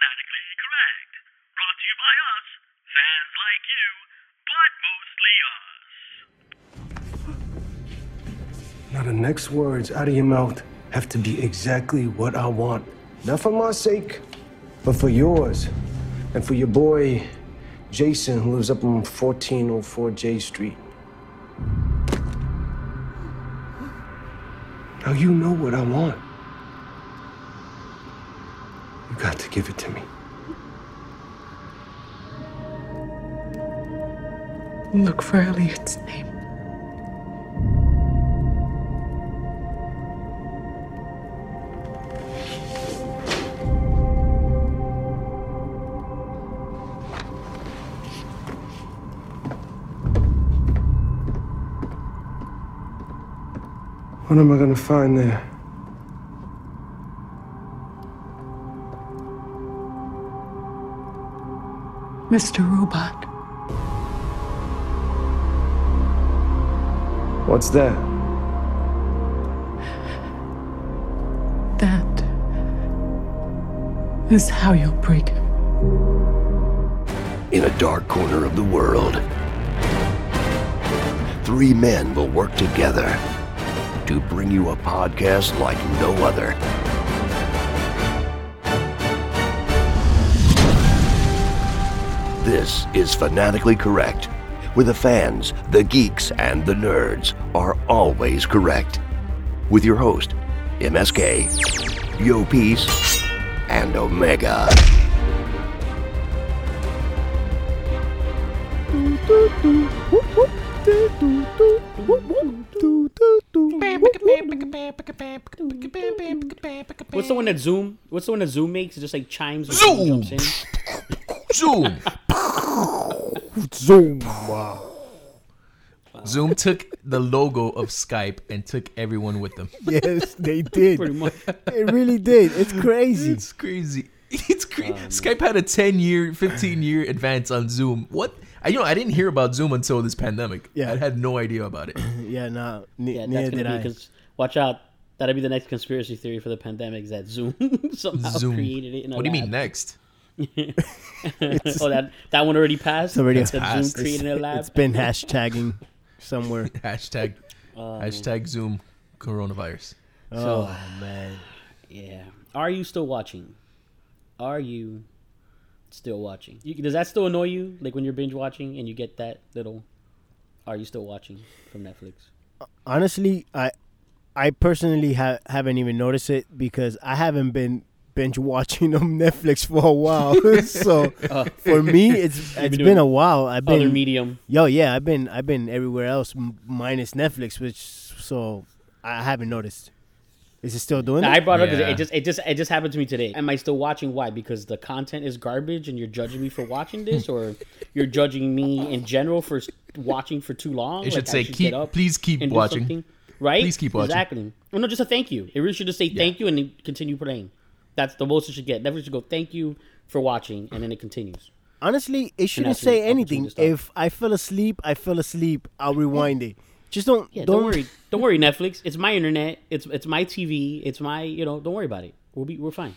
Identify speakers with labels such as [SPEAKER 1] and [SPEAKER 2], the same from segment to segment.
[SPEAKER 1] Fanatically Correct. Brought to you by us, fans like you, but mostly us.
[SPEAKER 2] Now, the next words out of your mouth have to be exactly what I want. Not for my sake, but for yours. And for your boy, Jason, who lives up on 1404 J Street. Now, you know what I want. You got to give it to me.
[SPEAKER 3] Look for Elliot's name.
[SPEAKER 2] What am I gonna find there?
[SPEAKER 3] Mr. Robot.
[SPEAKER 2] What's that?
[SPEAKER 3] That is how you'll break him.
[SPEAKER 4] In a dark corner of the world, three men will work together to bring you a podcast like no other. This is Fanatically Correct, where the fans, the geeks, and the nerds are always correct. With your host, MSK, Yo Peace, and Omega.
[SPEAKER 5] What's the one that Zoom? What's the one that Zoom makes? It just like chimes. when
[SPEAKER 6] Zoom!
[SPEAKER 5] someone jumps in?
[SPEAKER 6] Zoom.
[SPEAKER 7] Zoom. Wow.
[SPEAKER 6] Zoom took the logo of Skype and took everyone with them.
[SPEAKER 7] Yes, they did.
[SPEAKER 5] Pretty much.
[SPEAKER 7] It really did. It's crazy.
[SPEAKER 6] It's crazy. It's crazy. Oh, Skype had a 10 year, 15 year advance on Zoom. What? I you know I didn't hear about Zoom until this pandemic.
[SPEAKER 7] Yeah.
[SPEAKER 6] I had no idea about it.
[SPEAKER 7] yeah, no, ne-
[SPEAKER 5] Yeah,
[SPEAKER 7] neither
[SPEAKER 5] that's
[SPEAKER 7] did
[SPEAKER 5] gonna
[SPEAKER 7] I.
[SPEAKER 5] be because watch out. That'll be the next conspiracy theory for the pandemic. Is that Zoom somehow
[SPEAKER 6] Zoom.
[SPEAKER 5] created it? In a
[SPEAKER 6] What do you mean next?
[SPEAKER 5] Oh, that that one already passed.
[SPEAKER 7] It's already
[SPEAKER 5] that Zoom
[SPEAKER 6] passed.
[SPEAKER 5] created in a lab.
[SPEAKER 7] It's been hashtagging somewhere.
[SPEAKER 6] Hashtag um, hashtag Zoom coronavirus.
[SPEAKER 7] Oh man.
[SPEAKER 5] Yeah. Are you still watching? Are you still watching? You, does that still annoy you? Like when you're binge watching and you get that little "Are you still watching?" from Netflix.
[SPEAKER 7] Honestly, I I personally ha- haven't even noticed it because I haven't been binge watching on Netflix for a while. so uh, for me, it's it's
[SPEAKER 5] been
[SPEAKER 7] been, a while. I've been
[SPEAKER 5] Other
[SPEAKER 7] been
[SPEAKER 5] medium.
[SPEAKER 7] yo yeah. I've been I've been everywhere else m- minus Netflix, which so I haven't noticed. Is it still doing
[SPEAKER 5] Now,
[SPEAKER 7] it?
[SPEAKER 5] I brought it up 'cause
[SPEAKER 6] Yeah.
[SPEAKER 5] it just it just it just happened to me today. Am I still watching? Why? Because the content is garbage, and you're judging me for watching this, or you're judging me in general for watching for too long?
[SPEAKER 6] It should
[SPEAKER 5] Like, I
[SPEAKER 6] say,
[SPEAKER 5] get
[SPEAKER 6] keep-
[SPEAKER 5] up
[SPEAKER 6] please keep watching.
[SPEAKER 5] Right?
[SPEAKER 6] Please keep watching.
[SPEAKER 5] Exactly. Well, no, just a thank you. It really should just say thank you and continue playing. That's the most it should get. Never should go thank you for watching, and then it continues.
[SPEAKER 7] Honestly, it shouldn't say anything. If I fell asleep, I fell asleep. I'll rewind it. Just don't
[SPEAKER 5] Yeah,
[SPEAKER 7] don't,
[SPEAKER 5] don't, worry. Don't worry, Netflix. It's my internet. It's it's my TV. It's my you know. Don't worry about it. We'll be we're fine.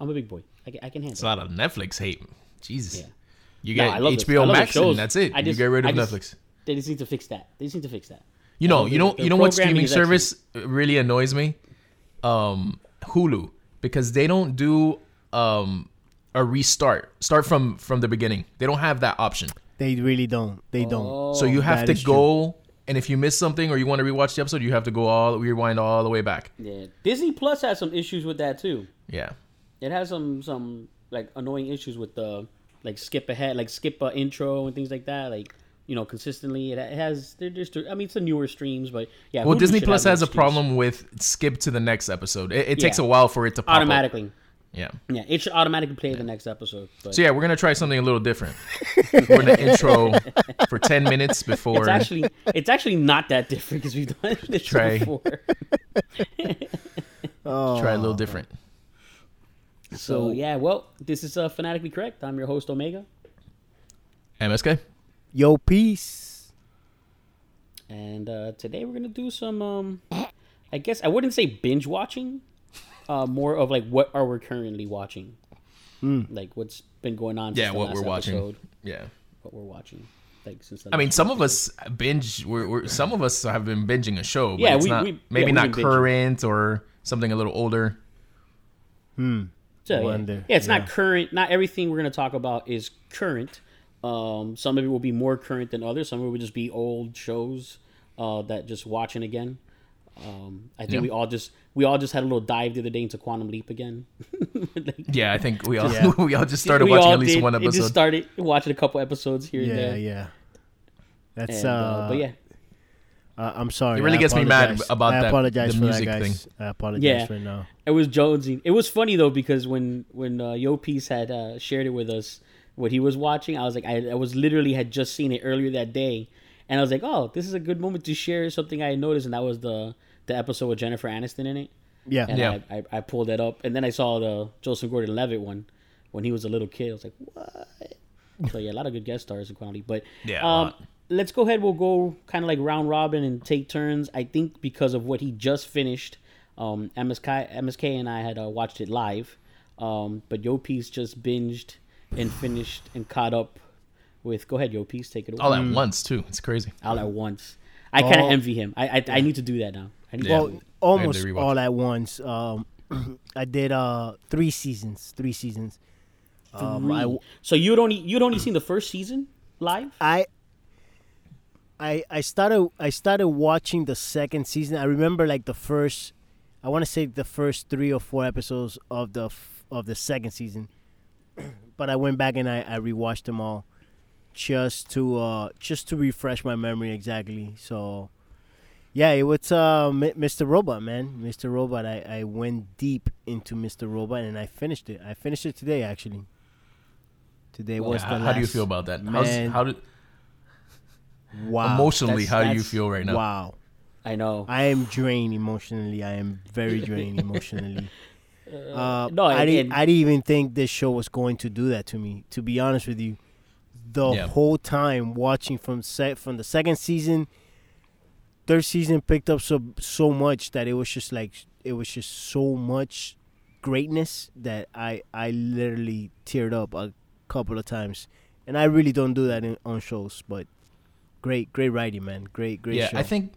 [SPEAKER 5] I'm a big boy. I can, I can handle.
[SPEAKER 6] It's
[SPEAKER 5] it.
[SPEAKER 6] a lot of Netflix hate. Jesus.
[SPEAKER 5] Yeah.
[SPEAKER 6] You
[SPEAKER 5] No,
[SPEAKER 6] get
[SPEAKER 5] I love this. I
[SPEAKER 6] HBO Max
[SPEAKER 5] shows.
[SPEAKER 6] and that's it.
[SPEAKER 5] I just-
[SPEAKER 6] you get rid of
[SPEAKER 5] just-
[SPEAKER 6] Netflix.
[SPEAKER 5] They just need to fix that. They just need to fix that.
[SPEAKER 6] You know, you know, you know what streaming
[SPEAKER 5] is
[SPEAKER 6] service really annoys me? Um, Hulu because they don't do um a restart, start from from the beginning. They don't have that option.
[SPEAKER 7] They really don't. They don't.
[SPEAKER 5] Oh,
[SPEAKER 6] So you have to
[SPEAKER 7] is true.
[SPEAKER 6] go, and if you miss something or you want to rewatch the episode, you have to go all rewind all the way back.
[SPEAKER 5] Yeah, Disney Plus has some issues with that too.
[SPEAKER 6] Yeah,
[SPEAKER 5] It has some some like annoying issues with the like skip ahead, like skip a intro and things like that. Like you know, consistently it it has. They're just. I mean, it's the newer streams, but yeah.
[SPEAKER 6] well,
[SPEAKER 5] Hulu
[SPEAKER 6] Disney Plus has a
[SPEAKER 5] excuse.
[SPEAKER 6] problem with skip to the next episode. It, it takes
[SPEAKER 5] Yeah.
[SPEAKER 6] a while for it to pop up.
[SPEAKER 5] automatically.
[SPEAKER 6] Yeah.
[SPEAKER 5] Yeah, it should automatically play the next episode. But
[SPEAKER 6] So yeah, we're gonna try something a little different. we're gonna intro for ten minutes before.
[SPEAKER 5] it's actually it's actually not that different because we've done this
[SPEAKER 6] Try.
[SPEAKER 5] before.
[SPEAKER 6] try a little different.
[SPEAKER 5] So yeah, well, this is uh, fanatically correct. I'm your host Omega,
[SPEAKER 6] MSK.
[SPEAKER 7] Yo, peace.
[SPEAKER 5] and uh, today we're gonna do some. Um, I guess I wouldn't say binge watching, uh, more of like what are we currently watching. like what's been going on.
[SPEAKER 6] Yeah,
[SPEAKER 5] the
[SPEAKER 6] what
[SPEAKER 5] last
[SPEAKER 6] we're watching.
[SPEAKER 5] episode,
[SPEAKER 6] Yeah.
[SPEAKER 5] what we're watching. Like since the
[SPEAKER 6] I mean,
[SPEAKER 5] last
[SPEAKER 6] some of us binge. We're, we're some of us have been binging a show, but
[SPEAKER 5] Yeah,
[SPEAKER 6] it's
[SPEAKER 5] we-
[SPEAKER 6] not
[SPEAKER 5] we-
[SPEAKER 6] maybe
[SPEAKER 5] yeah,
[SPEAKER 6] not
[SPEAKER 5] been binging.
[SPEAKER 6] current or something a little older.
[SPEAKER 5] So, yeah. Yeah, it's
[SPEAKER 7] yeah.
[SPEAKER 5] not current. Not everything we're going to talk about is current. Um, some of it will be more current than others. Some of it will just be old shows uh, that just watching again. Um, I think
[SPEAKER 6] Yeah.
[SPEAKER 5] we all just we all just had a little dive the other day into Quantum Leap again. Like,
[SPEAKER 6] Yeah, I think we all
[SPEAKER 7] Yeah.
[SPEAKER 6] we all just started
[SPEAKER 5] we
[SPEAKER 6] watching at least
[SPEAKER 5] did.
[SPEAKER 6] one
[SPEAKER 5] It just started watching a couple episodes here and
[SPEAKER 7] Yeah,
[SPEAKER 5] there.
[SPEAKER 7] yeah. That's
[SPEAKER 5] And,
[SPEAKER 7] uh,
[SPEAKER 5] uh, but yeah,
[SPEAKER 7] uh, I'm sorry.
[SPEAKER 6] It really
[SPEAKER 7] I
[SPEAKER 6] gets me mad
[SPEAKER 7] apologize.
[SPEAKER 6] about
[SPEAKER 7] I
[SPEAKER 6] that-
[SPEAKER 7] apologize
[SPEAKER 6] the
[SPEAKER 7] for
[SPEAKER 6] music
[SPEAKER 7] that, guys.
[SPEAKER 6] thing.
[SPEAKER 7] I apologize
[SPEAKER 5] Yeah.
[SPEAKER 7] right now.
[SPEAKER 5] it was Jonesy. It was funny though because when when uh, Yo Peace had uh, shared it with us what he was watching, I was like, I, I was literally had just seen it earlier that day, and I was like, oh, this is a good moment to share something I had noticed, and that was the the episode with Jennifer Aniston in it,
[SPEAKER 7] Yeah,
[SPEAKER 5] and
[SPEAKER 6] Yeah.
[SPEAKER 5] I, I I pulled that up, and then I saw the Joseph Gordon-Levitt one when he was a little kid. I was like, what? So yeah, a lot of good guest stars in quality, but
[SPEAKER 6] Yeah,
[SPEAKER 5] um, let's go ahead. We'll go kind of like round robin and take turns. I think because of what he just finished, um, MSK, MSK and I had uh, watched it live, um, but Yo Peace just binged and finished and caught up with. Go ahead, Yo Peace, take it away.
[SPEAKER 6] all at once too. It's crazy.
[SPEAKER 5] all at once. I kind of envy him. I, I I need to do that now. I need
[SPEAKER 6] Yeah.
[SPEAKER 5] to
[SPEAKER 7] well, almost
[SPEAKER 6] rewatch
[SPEAKER 7] all at once. Um, I did uh three seasons. Three seasons. Um, I,
[SPEAKER 5] Three. so you'd only you'd only seen the first season live.
[SPEAKER 7] I I I started I started watching the second season. I remember like the first I want to say the first 3 or 4 episodes of the f- of the second season. But I went back and I I rewatched them all just to uh just to refresh my memory exactly. So yeah, it was uh M- Mr. Robot, man. Mr. Robot. I I went deep into Mr. Robot and I finished it. I finished it today actually. Today was
[SPEAKER 6] Yeah,
[SPEAKER 7] the
[SPEAKER 6] how do you feel about that? How's,
[SPEAKER 7] Man.
[SPEAKER 6] how did
[SPEAKER 7] wow.
[SPEAKER 6] emotionally?
[SPEAKER 5] That's-
[SPEAKER 6] How do you feel right now?
[SPEAKER 7] Wow.
[SPEAKER 5] I know.
[SPEAKER 7] I am drained emotionally. I am very drained emotionally. Uh,
[SPEAKER 5] no,
[SPEAKER 7] I
[SPEAKER 5] and-
[SPEAKER 7] didn't. I didn't even think this show was going to do that to me. To be honest with you, the
[SPEAKER 6] Yeah.
[SPEAKER 7] whole time watching from set from the second season, third season picked up so so much that it was just like it was just so much greatness that I I literally teared up a couple of times, and I really don't do that in, on shows. But great, great writing, man. Great, great
[SPEAKER 6] yeah,
[SPEAKER 7] show.
[SPEAKER 6] I think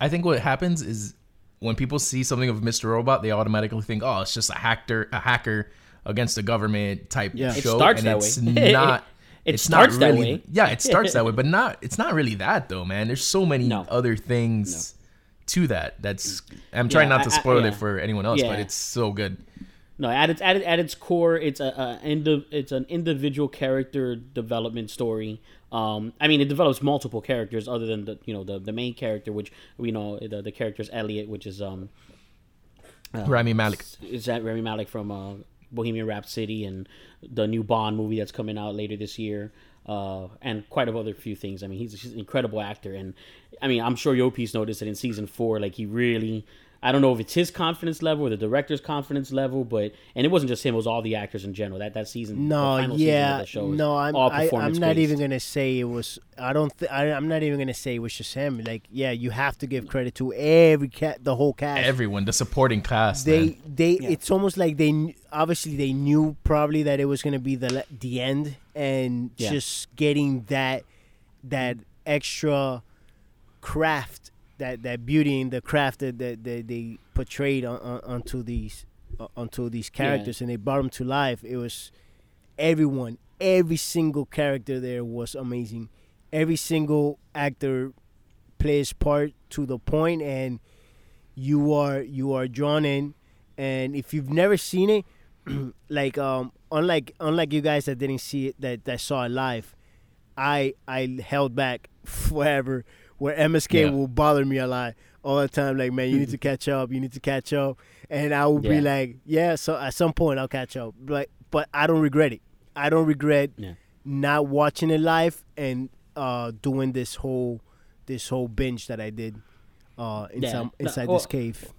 [SPEAKER 6] I think what happens is when people see something of Mr. Robot, they automatically think, "Oh, it's just a hacker, a hacker against the government type
[SPEAKER 7] Yeah. It
[SPEAKER 6] show."
[SPEAKER 5] starts
[SPEAKER 6] and
[SPEAKER 5] that
[SPEAKER 6] it's
[SPEAKER 5] way.
[SPEAKER 6] not.
[SPEAKER 5] It
[SPEAKER 6] it's
[SPEAKER 5] starts
[SPEAKER 6] not
[SPEAKER 5] that way.
[SPEAKER 6] Yeah, it starts that way, but not. It's not really that though, man. There's so many
[SPEAKER 5] No.
[SPEAKER 6] other things to that. That's. I'm trying
[SPEAKER 5] Yeah,
[SPEAKER 6] not to
[SPEAKER 5] I- I-
[SPEAKER 6] spoil
[SPEAKER 5] yeah.
[SPEAKER 6] it for anyone else, but it's so good.
[SPEAKER 5] No, at its at, its- at its core, it's a, a it's an individual character development story. Um, I mean, it develops multiple characters other than the you know the, the main character, which we know the the character's Elliot, which is um
[SPEAKER 6] Rami Malek.
[SPEAKER 5] is that Rami Malek from uh, Bohemian Rhapsody and the new Bond movie that's coming out later this year, uh, and quite a other few things. I mean, he's, he's an incredible actor, and I mean, I'm sure Yopi's noticed that in season four, like he really. I don't know if it's his confidence level or the director's confidence level, but and it wasn't just him; it was all the actors in general. That that season, the
[SPEAKER 7] No,
[SPEAKER 5] final season of
[SPEAKER 7] yeah,
[SPEAKER 5] that show
[SPEAKER 7] no, I'm
[SPEAKER 5] all
[SPEAKER 7] I, I'm
[SPEAKER 5] performance
[SPEAKER 7] not even gonna say it was. I don't. Th- I, I'm not even gonna say it was just him. Like, yeah, you have to give credit to every cat, the whole cast.
[SPEAKER 6] Everyone, the supporting cast.
[SPEAKER 7] they,
[SPEAKER 6] man.
[SPEAKER 7] they. It's almost like they obviously they knew probably that it was gonna be the the end, and
[SPEAKER 5] Yeah.
[SPEAKER 7] just getting that that extra craft, that that beauty and the craft that that, that they portrayed on, on, onto these uh, onto these characters, and they brought them to life. It was everyone, every single character there was amazing. Every single actor plays part to the point, and you are you are drawn in. And if you've never seen it, like um, unlike unlike you guys that didn't see it, that that saw it live, I I held back forever. Where MSK
[SPEAKER 6] Yeah.
[SPEAKER 7] will bother me a lot all the time. Like, man, you need to catch up. You need to catch up. And I will be like, yeah. So at some point I'll catch up. But but I don't regret it. I don't regret
[SPEAKER 5] Yeah.
[SPEAKER 7] not watching it live and uh, doing this whole this whole binge that I did uh, inside
[SPEAKER 5] Yeah. No,
[SPEAKER 7] inside
[SPEAKER 5] well,
[SPEAKER 7] this cave.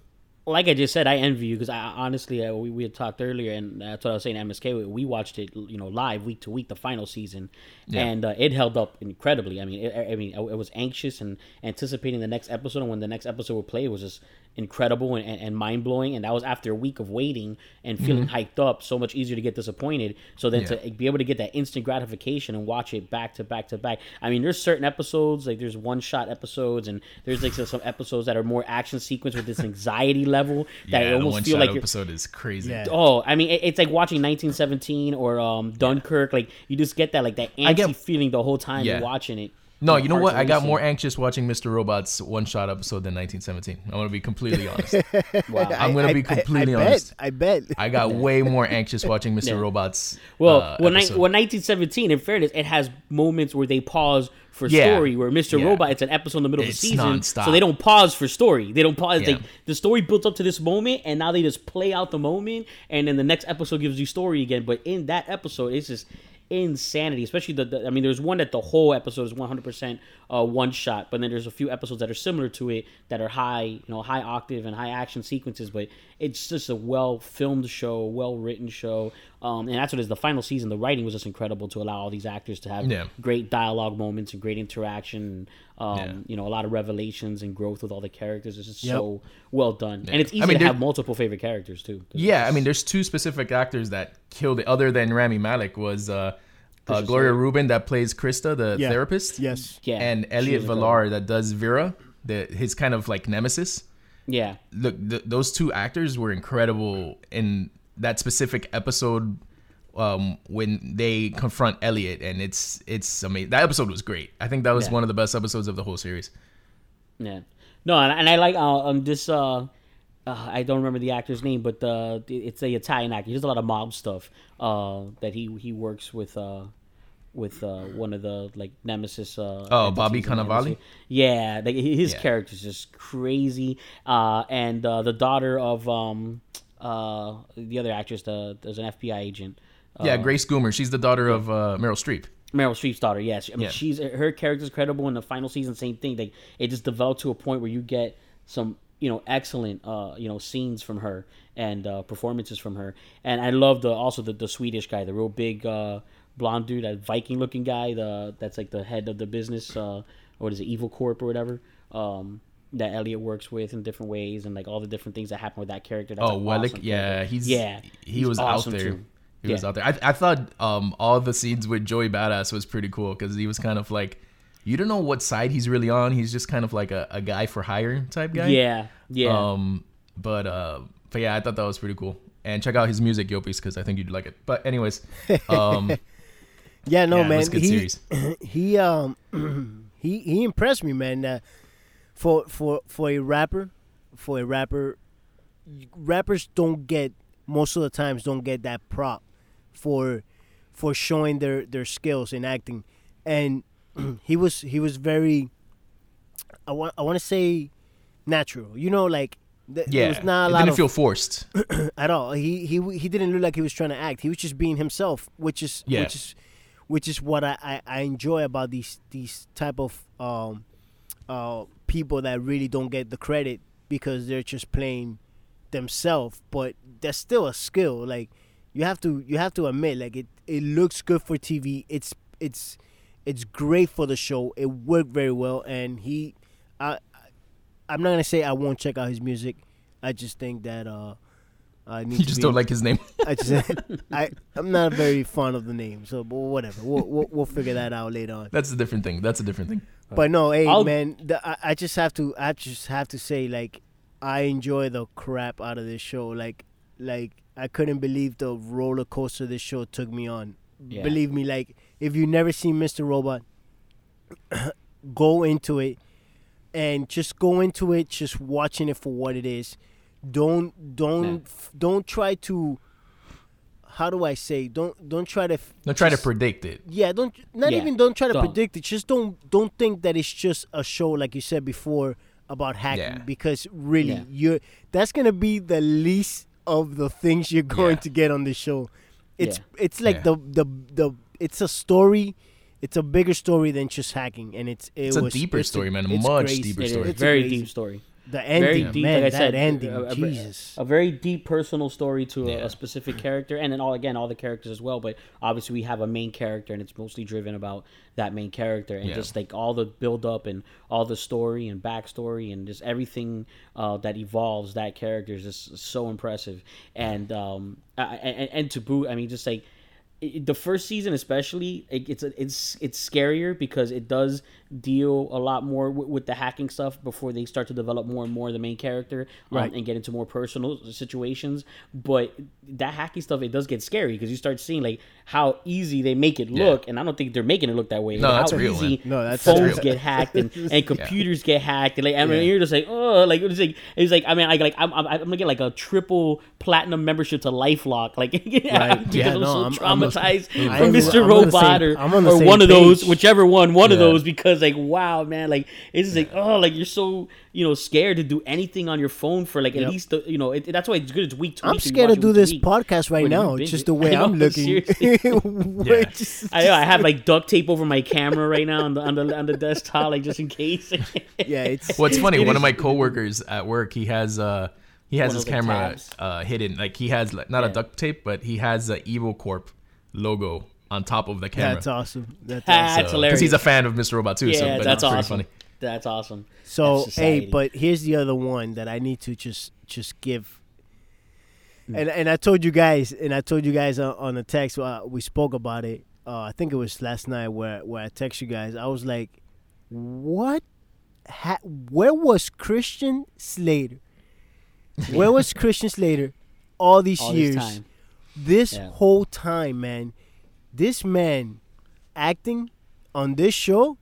[SPEAKER 5] Like I just said, I envy you because I honestly uh, we, we had talked earlier, and that's what I was saying. MSK, we- we watched it, you know, live week to week, the final season,
[SPEAKER 6] Yeah.
[SPEAKER 5] and uh, it held up incredibly. I mean, it, I mean, I, I was anxious and anticipating the next episode, and when the next episode would play, it was just incredible and, and, and mind blowing. And that was after a week of waiting and feeling hyped up. So much easier to get disappointed. So then
[SPEAKER 6] Mm-hmm. Yeah.
[SPEAKER 5] to be able to get that instant gratification and watch it back to back to back. I mean, there's certain episodes like there's one shot episodes, and there's like some- some episodes that are more action sequence with this anxiety level that
[SPEAKER 6] yeah,
[SPEAKER 5] almost feel like
[SPEAKER 6] episode is crazy.
[SPEAKER 7] Yeah.
[SPEAKER 5] Oh, I mean, it, it's like watching 1917 or um, Dunkirk. Like you just get that like that antsy
[SPEAKER 6] I get-
[SPEAKER 5] feeling the whole time
[SPEAKER 6] Yeah.
[SPEAKER 5] you're watching it.
[SPEAKER 6] No, you know what? I got more anxious watching Mr. Robot's one shot episode than 1917. I'm gonna be completely honest.
[SPEAKER 5] Wow.
[SPEAKER 6] I'm gonna
[SPEAKER 7] I-
[SPEAKER 6] be
[SPEAKER 7] I-
[SPEAKER 6] completely
[SPEAKER 7] I,
[SPEAKER 6] honest.
[SPEAKER 7] Bet, I bet.
[SPEAKER 6] I got way more anxious watching Mr.
[SPEAKER 5] Yeah.
[SPEAKER 6] Robot's.
[SPEAKER 5] Well,
[SPEAKER 6] uh,
[SPEAKER 5] when, ni-
[SPEAKER 6] episode.
[SPEAKER 5] when 1917, in fairness, it has moments where they pause for
[SPEAKER 6] Yeah.
[SPEAKER 5] story. Where Mr.
[SPEAKER 6] Yeah.
[SPEAKER 5] Robot, it's an episode in the middle
[SPEAKER 6] It's
[SPEAKER 5] of the season,
[SPEAKER 6] nonstop.
[SPEAKER 5] so they don't pause for story. They don't pause.
[SPEAKER 6] Yeah.
[SPEAKER 5] Like the story built up to this moment, and now they just play out the moment, and then the next episode gives you story again. But in that episode, it's just insanity. Especially the, the I mean, there's one that the whole episode is 100 percent uh, one shot, but then there's a few episodes that are similar to it that are high, you know, high octave and high action sequences. But it's just a well filmed show, well written show, um, and that's what it is. The final season, the writing was just incredible to allow all these actors to have
[SPEAKER 6] Yeah.
[SPEAKER 5] great dialogue moments and great interaction. And, um,
[SPEAKER 6] Yeah.
[SPEAKER 5] You know, a lot of revelations and growth with all the characters. It's just
[SPEAKER 7] Yep.
[SPEAKER 5] so well done, and it's easy
[SPEAKER 6] I mean,
[SPEAKER 5] to have multiple favorite characters too.
[SPEAKER 6] Yeah, I mean, there's two specific actors that killed it. Other than Rami Malek was uh, uh, Gloria Reuben that plays Krista, the
[SPEAKER 7] Yeah.
[SPEAKER 6] therapist.
[SPEAKER 7] Yes.
[SPEAKER 5] Yeah,
[SPEAKER 6] and Elliot
[SPEAKER 5] was
[SPEAKER 6] Villar that does Vera, the his kind of like nemesis.
[SPEAKER 5] Yeah,
[SPEAKER 6] Look, th- those two actors were incredible in that specific episode um, when they confront Elliot, and it's it's amazing. That episode was great. I think that was
[SPEAKER 5] Yeah.
[SPEAKER 6] one of the best episodes of the whole series.
[SPEAKER 5] Yeah, no, and, and I like uh, um this uh, uh, I don't remember the actor's name, but uh, it's the Italian actor. He does a lot of mob stuff. Uh, that he he works with uh, with uh, one of the like nemesis. Uh,
[SPEAKER 6] Oh, Bobby Cannavale?
[SPEAKER 5] Yeah, like, his
[SPEAKER 6] Yeah.
[SPEAKER 5] character's just crazy. Uh, and uh, the daughter of um uh the other actress, the there's an FBI agent. Uh,
[SPEAKER 6] yeah, Grace Gummer. She's the daughter of uh, Meryl Streep.
[SPEAKER 5] Meryl Streep's daughter, yes. I mean,
[SPEAKER 6] Yeah.
[SPEAKER 5] she's her character's credible in the final season. Same thing. Like it just developed to a point where you get some, you know, excellent, uh, you know, scenes from her and uh, performances from her. And I love the also the, the Swedish guy, the real big uh, blonde dude, that Viking looking guy. The that's like the head of the business. Uh, or what is it, Evil Corp or whatever. Um, that Elliot works with in different ways, and like all the different things that happen with that character. That's
[SPEAKER 6] Oh,
[SPEAKER 5] an
[SPEAKER 6] Wellick.
[SPEAKER 5] awesome
[SPEAKER 6] yeah, he's
[SPEAKER 5] yeah,
[SPEAKER 6] he
[SPEAKER 5] he's
[SPEAKER 6] was
[SPEAKER 5] awesome
[SPEAKER 6] out there.
[SPEAKER 5] too.
[SPEAKER 6] He was out there. I, I thought um, all the scenes with Joey Badass was pretty cool because he was kind of like, you don't know what side he's really on. He's just kind of like a, a guy for hire type guy.
[SPEAKER 5] Yeah, yeah.
[SPEAKER 6] Um, but uh, but yeah, I thought that was pretty cool. And check out his music, Yopis, because I think you'd like it. But anyways, um,
[SPEAKER 7] Yeah, no,
[SPEAKER 6] yeah, it
[SPEAKER 7] man.
[SPEAKER 6] good
[SPEAKER 7] he,
[SPEAKER 6] series.
[SPEAKER 7] he um he he impressed me, man. Uh, for for for a rapper, for a rapper, rappers don't get most of the times don't get that prop for for showing their their skills in acting, and he was he was very. I want I want to say natural. You know, like th-
[SPEAKER 6] yeah,
[SPEAKER 7] there was not a
[SPEAKER 6] it
[SPEAKER 7] lot
[SPEAKER 6] didn't
[SPEAKER 7] of
[SPEAKER 6] feel forced.
[SPEAKER 7] at all. He he he didn't look like he was trying to act. He was just being himself, which is
[SPEAKER 6] Yeah.
[SPEAKER 7] which is which is what I, I, I enjoy about these these type of um uh people that really don't get the credit because they're just playing themselves, but that's still a skill. Like you have to you have to admit, like it it looks good for TV. It's it's it's great for the show. It worked very well, and he I I'm not gonna say I won't check out his music. I just think that uh I need
[SPEAKER 6] You
[SPEAKER 7] to
[SPEAKER 6] just
[SPEAKER 7] be-
[SPEAKER 6] don't like his name.
[SPEAKER 7] I just I I'm not very fond of the name, so but whatever. We'll, we'll we'll figure that out later on.
[SPEAKER 6] That's a different thing. That's a different thing.
[SPEAKER 7] But no, hey
[SPEAKER 5] I'll-
[SPEAKER 7] man, the, I, I just have to I just have to say like I enjoy the crap out of this show. Like like I couldn't believe the roller coaster this show took me on.
[SPEAKER 5] Yeah.
[SPEAKER 7] Believe me, like if you've never seen Mr. Robot, go into it and just go into it just watching it for what it is. Don't don't f- don't try to how do I say don't don't try to f-
[SPEAKER 6] Don't try to predict it.
[SPEAKER 7] yeah, don't not
[SPEAKER 5] Yeah,
[SPEAKER 7] even don't try to
[SPEAKER 5] don't.
[SPEAKER 7] predict it. Just don't don't think that it's just a show like you said before about hacking
[SPEAKER 6] Yeah.
[SPEAKER 7] because really
[SPEAKER 5] Yeah.
[SPEAKER 7] you're that's gonna be the least of the things you're going
[SPEAKER 6] Yeah.
[SPEAKER 7] to get on this show. It's
[SPEAKER 5] Yeah.
[SPEAKER 7] it's like
[SPEAKER 6] Yeah.
[SPEAKER 7] the the the it's a story. It's a bigger story than just hacking, and it's it
[SPEAKER 6] It's a deeper
[SPEAKER 7] it's
[SPEAKER 6] story, man, a
[SPEAKER 7] it's
[SPEAKER 6] much
[SPEAKER 7] crazy.
[SPEAKER 6] deeper story.
[SPEAKER 7] It's
[SPEAKER 5] very
[SPEAKER 7] crazy.
[SPEAKER 5] deep story.
[SPEAKER 7] The ending,
[SPEAKER 5] deep,
[SPEAKER 7] man,
[SPEAKER 5] like I
[SPEAKER 7] that
[SPEAKER 5] said,
[SPEAKER 7] ending,
[SPEAKER 5] a, a-
[SPEAKER 7] Jesus.
[SPEAKER 5] a very deep personal story to a,
[SPEAKER 6] Yeah.
[SPEAKER 5] a specific character, and then all again all the characters as well. But obviously, we have a main character, and it's mostly driven about that main character, and
[SPEAKER 6] Yeah.
[SPEAKER 5] just like all the build up and all the story and backstory and just everything uh, that evolves that character is just so impressive. And um, I- I- and, and to boot, I mean, just like it, the first season especially it, it's it's it's scarier because it does deal a lot more with, with the hacking stuff before they start to develop more and more the main character um,
[SPEAKER 7] Right.
[SPEAKER 5] and get into more personal situations. But that hacky stuff it does get scary because you start seeing like how easy they make it look and i don't think they're making it look that way.
[SPEAKER 6] No,
[SPEAKER 5] Like,
[SPEAKER 6] that's
[SPEAKER 5] how
[SPEAKER 6] real,
[SPEAKER 5] easy.
[SPEAKER 7] No, that's-
[SPEAKER 5] phones
[SPEAKER 6] that's
[SPEAKER 5] get hacked and, and computers get hacked and like i mean you're just like oh like it's like it's like i mean like, like I'm, I'm, I'm gonna get like a triple platinum membership to lifelock like because
[SPEAKER 7] Yeah,
[SPEAKER 5] i'm
[SPEAKER 7] no,
[SPEAKER 5] so
[SPEAKER 7] I'm- I'm I'm
[SPEAKER 5] from Mr.
[SPEAKER 7] I'm
[SPEAKER 5] Robot
[SPEAKER 7] same-
[SPEAKER 5] or,
[SPEAKER 7] I'm on
[SPEAKER 5] or
[SPEAKER 7] same
[SPEAKER 5] one of those, whichever one, one of those, because like wow, man, like it's just like oh, like you're so you know scared to do anything on your phone for like at least the, you know it, that's why it's good. It's week to
[SPEAKER 7] I'm scared to do this
[SPEAKER 5] week.
[SPEAKER 7] podcast right
[SPEAKER 5] When
[SPEAKER 7] now.
[SPEAKER 5] binge
[SPEAKER 7] Just the way
[SPEAKER 5] I know,
[SPEAKER 7] I'm looking.
[SPEAKER 5] seriously.
[SPEAKER 7] We're just-
[SPEAKER 5] I know I have like duct tape over my camera right now on the on the on the desktop, like just in case.
[SPEAKER 7] yeah, it's
[SPEAKER 6] What's funny?
[SPEAKER 5] It
[SPEAKER 6] One
[SPEAKER 5] is-
[SPEAKER 6] of my coworkers at work, he has uh he has
[SPEAKER 5] One
[SPEAKER 6] his camera uh, hidden. Like he has like, not a duct tape, but he has a Evil Corp logo on top of the camera.
[SPEAKER 7] that's awesome. That's
[SPEAKER 5] Ah,
[SPEAKER 7] awesome.
[SPEAKER 5] That's hilarious.
[SPEAKER 6] Because he's a fan of Mr. Robot too.
[SPEAKER 5] yeah,
[SPEAKER 6] so, but
[SPEAKER 5] that's
[SPEAKER 6] it's pretty
[SPEAKER 5] awesome.
[SPEAKER 6] funny.
[SPEAKER 5] That's awesome.
[SPEAKER 7] So
[SPEAKER 5] That's
[SPEAKER 7] hey, but here's the other one that I need to just just give.
[SPEAKER 5] Hmm.
[SPEAKER 7] And and I told you guys, and I told you guys on, on the text. Uh, we spoke about it. Uh, I think it was last night where where I text you guys. I was like, "What? Ha- where was Christian Slater? Where was Christian Slater all these
[SPEAKER 5] all
[SPEAKER 7] years?
[SPEAKER 5] This Yeah.
[SPEAKER 7] whole time, man, this man acting on this show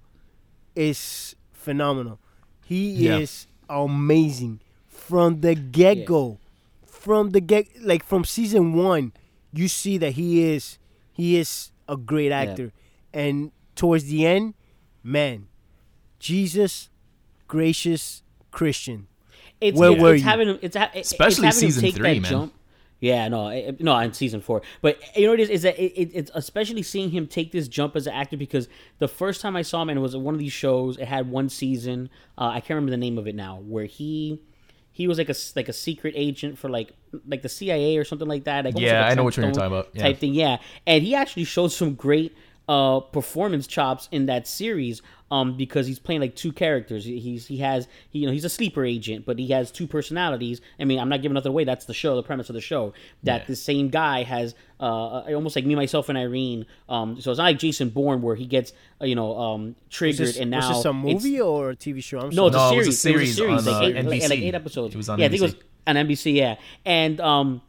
[SPEAKER 7] is phenomenal. He
[SPEAKER 6] Yeah.
[SPEAKER 7] is amazing from the get go. From the get, like from season one, you see that he is he is a great actor, and towards the end, man, Jesus, gracious Christian.
[SPEAKER 5] It's,
[SPEAKER 7] Where
[SPEAKER 5] it's,
[SPEAKER 7] were
[SPEAKER 5] it's
[SPEAKER 7] you?
[SPEAKER 5] having it's, ha- it's
[SPEAKER 6] Especially
[SPEAKER 5] having him
[SPEAKER 6] season
[SPEAKER 5] take
[SPEAKER 6] three,
[SPEAKER 5] that
[SPEAKER 6] man.
[SPEAKER 5] Jump. Yeah, no, it, no, in season four. But you know what it is? Is that it, it, it's especially seeing him take this jump as an actor because the first time I saw him and it was one of these shows. It had one season. Uh, I can't remember the name of it now. Where he he was like a like a secret agent for like like the CIA or something like that. Like,
[SPEAKER 6] Yeah,
[SPEAKER 5] like
[SPEAKER 6] I know what you're talking about. Yeah.
[SPEAKER 5] Type thing. Yeah, and he actually showed some great uh performance chops in that series um because he's playing like two characters He- he's he has he, you know he's a sleeper agent but he has two personalities i mean i'm not giving nothing away that's the show the premise of the show that
[SPEAKER 6] Yeah.
[SPEAKER 5] the same guy has uh almost like me myself and irene um so it's not like jason bourne where he gets uh, you know um
[SPEAKER 7] Was
[SPEAKER 5] triggered
[SPEAKER 7] this,
[SPEAKER 5] and
[SPEAKER 7] was
[SPEAKER 5] now
[SPEAKER 7] this a
[SPEAKER 5] it's-
[SPEAKER 7] movie or a TV show? I'm
[SPEAKER 5] no, it's
[SPEAKER 7] sorry.
[SPEAKER 5] a
[SPEAKER 6] No, it was a
[SPEAKER 5] series.
[SPEAKER 6] series
[SPEAKER 5] It was a series,
[SPEAKER 6] on,
[SPEAKER 5] like,
[SPEAKER 6] uh,
[SPEAKER 5] eight, like, like
[SPEAKER 6] NBC.
[SPEAKER 5] eight episodes.
[SPEAKER 6] It was on
[SPEAKER 5] yeah, I think it was
[SPEAKER 6] NBC.
[SPEAKER 5] on NBC. Yeah, and um,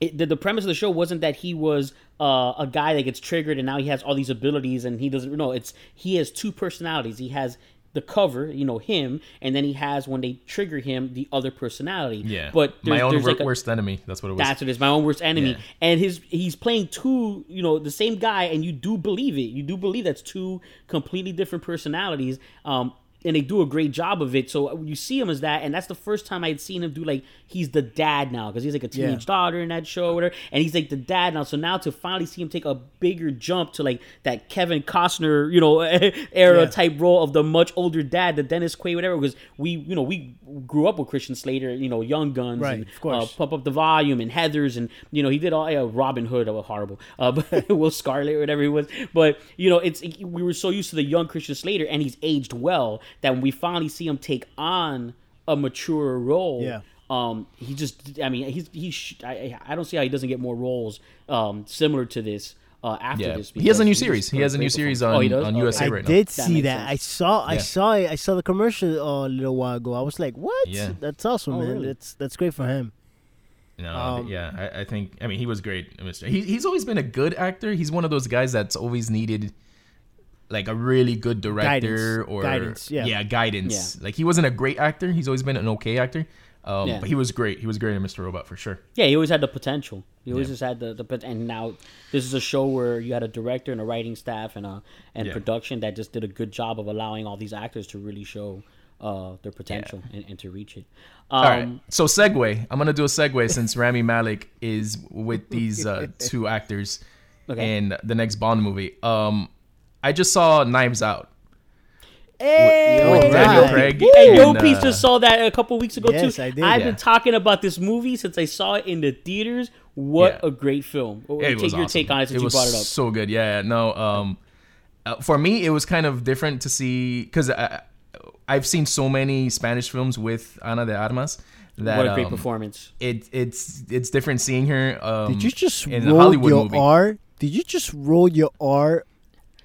[SPEAKER 5] it, the, the premise of the show wasn't that he was uh, a guy that gets triggered and now he has all these abilities and he doesn't. know it's he has two personalities. He has the cover, you know, him, and then he has when they trigger him the other personality.
[SPEAKER 6] Yeah.
[SPEAKER 5] but
[SPEAKER 6] my own wor-
[SPEAKER 5] like a,
[SPEAKER 6] worst enemy. That's what it was.
[SPEAKER 5] that's what it is. My own worst enemy.
[SPEAKER 6] Yeah.
[SPEAKER 5] And his he's playing two, you know, the same guy, and you do believe it. You do believe that's two completely different personalities. Um, and they do a great job of it. So you see him as that, and that's the first time I had seen him do like he's the dad now because he's like a teenage
[SPEAKER 7] Yeah.
[SPEAKER 5] daughter in that show, or whatever, and he's like the dad now. So now to finally see him take a bigger jump to like that Kevin Costner, you know, era
[SPEAKER 7] Yeah.
[SPEAKER 5] type role of the much older dad, the Dennis Quaid, whatever. Because we, you know, we grew up with Christian Slater, you know, Young Guns,
[SPEAKER 7] Right,
[SPEAKER 5] and,
[SPEAKER 7] of course.
[SPEAKER 5] uh, pump up the volume and Heather's and you know he did all yeah, Robin Hood oh horrible uh, but Will Scarlet or whatever he was but you know it's we were so used to the young Christian Slater and he's aged well that when we finally see him take on a mature role
[SPEAKER 7] Yeah.
[SPEAKER 5] um he just I mean he's he sh- I, I don't see how he doesn't get more roles um similar to this uh after
[SPEAKER 6] Yeah.
[SPEAKER 5] this
[SPEAKER 6] He has a new series. He has a new series on-
[SPEAKER 5] oh,
[SPEAKER 6] on USA
[SPEAKER 7] I
[SPEAKER 6] right now.
[SPEAKER 7] I
[SPEAKER 5] did
[SPEAKER 7] see
[SPEAKER 5] makes
[SPEAKER 7] that. I
[SPEAKER 5] sense.
[SPEAKER 7] saw. I
[SPEAKER 6] Yeah.
[SPEAKER 7] saw it. I saw the commercial uh, a little while ago. I was like, "What?
[SPEAKER 6] Yeah.
[SPEAKER 7] That's awesome,
[SPEAKER 5] Oh,
[SPEAKER 7] man.
[SPEAKER 5] really?
[SPEAKER 7] That's that's great for him."
[SPEAKER 6] No,
[SPEAKER 7] Um,
[SPEAKER 6] yeah, I, I think. I mean, he was great, Mister. He, he's always been a good actor. He's one of those guys that's always needed, like a really good director
[SPEAKER 7] Guidance.
[SPEAKER 6] or
[SPEAKER 7] Guidance, yeah.
[SPEAKER 6] guidance. Like he wasn't a great actor. He's always been an okay actor. Um,
[SPEAKER 5] Yeah.
[SPEAKER 6] but he was great. He was great in Mr. Robot for sure.
[SPEAKER 5] Yeah, he always had the potential. He always
[SPEAKER 6] Yeah.
[SPEAKER 5] just had the, the and now this is a show where you had a director and a writing staff and a and
[SPEAKER 6] Yeah.
[SPEAKER 5] production that just did a good job of allowing all these actors to really show uh, their potential and, and to reach it. Um,
[SPEAKER 6] All right. So segue. I'm gonna do a segue since Rami Malek is with these uh, two actors
[SPEAKER 5] Okay.
[SPEAKER 6] in the next Bond movie. Um, I just saw Knives Out.
[SPEAKER 5] Hey,
[SPEAKER 7] with Daniel
[SPEAKER 6] Craig
[SPEAKER 5] Hey,
[SPEAKER 6] and,
[SPEAKER 5] Yo Peace
[SPEAKER 6] uh,
[SPEAKER 5] just saw that a couple weeks ago
[SPEAKER 7] Yes,
[SPEAKER 5] too.
[SPEAKER 7] I did.
[SPEAKER 5] I've
[SPEAKER 6] Yeah.
[SPEAKER 5] been talking about this movie since I saw it in the theaters. What
[SPEAKER 6] Yeah.
[SPEAKER 5] a great film!
[SPEAKER 6] It
[SPEAKER 5] take
[SPEAKER 6] was
[SPEAKER 5] your
[SPEAKER 6] awesome.
[SPEAKER 5] take on it since you
[SPEAKER 6] was
[SPEAKER 5] brought it up.
[SPEAKER 6] So good, yeah. No, um, uh, for me, it was kind of different to see because I've seen so many Spanish films with Ana de Armas that
[SPEAKER 5] what a great
[SPEAKER 6] um,
[SPEAKER 5] performance!
[SPEAKER 6] It it's it's different seeing her. Um,
[SPEAKER 7] Did you just
[SPEAKER 6] in a
[SPEAKER 7] roll
[SPEAKER 6] Hollywood
[SPEAKER 7] your
[SPEAKER 6] movie?
[SPEAKER 7] R? Did you just roll your R?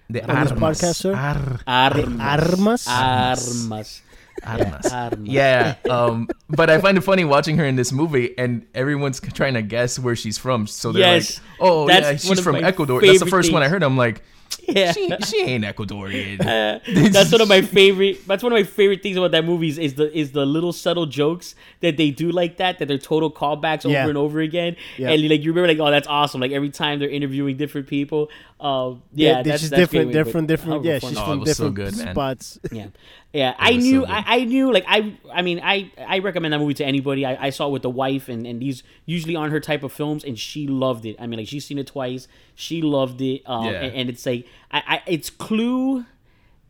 [SPEAKER 6] The
[SPEAKER 7] on this
[SPEAKER 6] Armas.
[SPEAKER 7] podcast, sir?
[SPEAKER 6] Ar-
[SPEAKER 5] Armas,
[SPEAKER 7] Armas?
[SPEAKER 5] armas.
[SPEAKER 6] Armas.
[SPEAKER 5] Armas.
[SPEAKER 6] Yeah, um, but I find it funny watching her in this movie, and everyone's trying to guess where she's from. So they're
[SPEAKER 5] Yes.
[SPEAKER 6] like, "Oh,
[SPEAKER 5] That's
[SPEAKER 6] yeah, she's from Ecuador." That's the
[SPEAKER 5] favorite
[SPEAKER 6] first one I heard. I'm like,
[SPEAKER 5] Yeah.
[SPEAKER 6] "She, she ain't Ecuadorian."
[SPEAKER 5] that's one of my favorite. That's one of my favorite things about that movie is, is the is the little subtle jokes that they do like that. That they're total callbacks over
[SPEAKER 7] Yeah.
[SPEAKER 5] and over again.
[SPEAKER 7] Yeah.
[SPEAKER 5] And like you remember, like oh, that's awesome. Like every time they're interviewing different people. Um, yeah,
[SPEAKER 7] they're
[SPEAKER 5] that's,
[SPEAKER 7] just
[SPEAKER 5] that's
[SPEAKER 7] different.
[SPEAKER 5] great,
[SPEAKER 7] They're
[SPEAKER 5] but
[SPEAKER 7] from different. Yeah,
[SPEAKER 5] fun.
[SPEAKER 7] she's
[SPEAKER 6] Oh, it
[SPEAKER 7] from
[SPEAKER 6] was so
[SPEAKER 7] different
[SPEAKER 6] good,
[SPEAKER 7] spots.
[SPEAKER 5] Yeah, yeah. I knew,
[SPEAKER 6] so.
[SPEAKER 5] I, I knew. Like I, I mean, I, I recommend that movie to anybody. I, I saw it with the wife, and and these usually aren't her type of films, and she loved it. I mean, like she's seen it twice. She loved it. Um,
[SPEAKER 6] Yeah.
[SPEAKER 5] and, and it's like, I, I, it's Clue,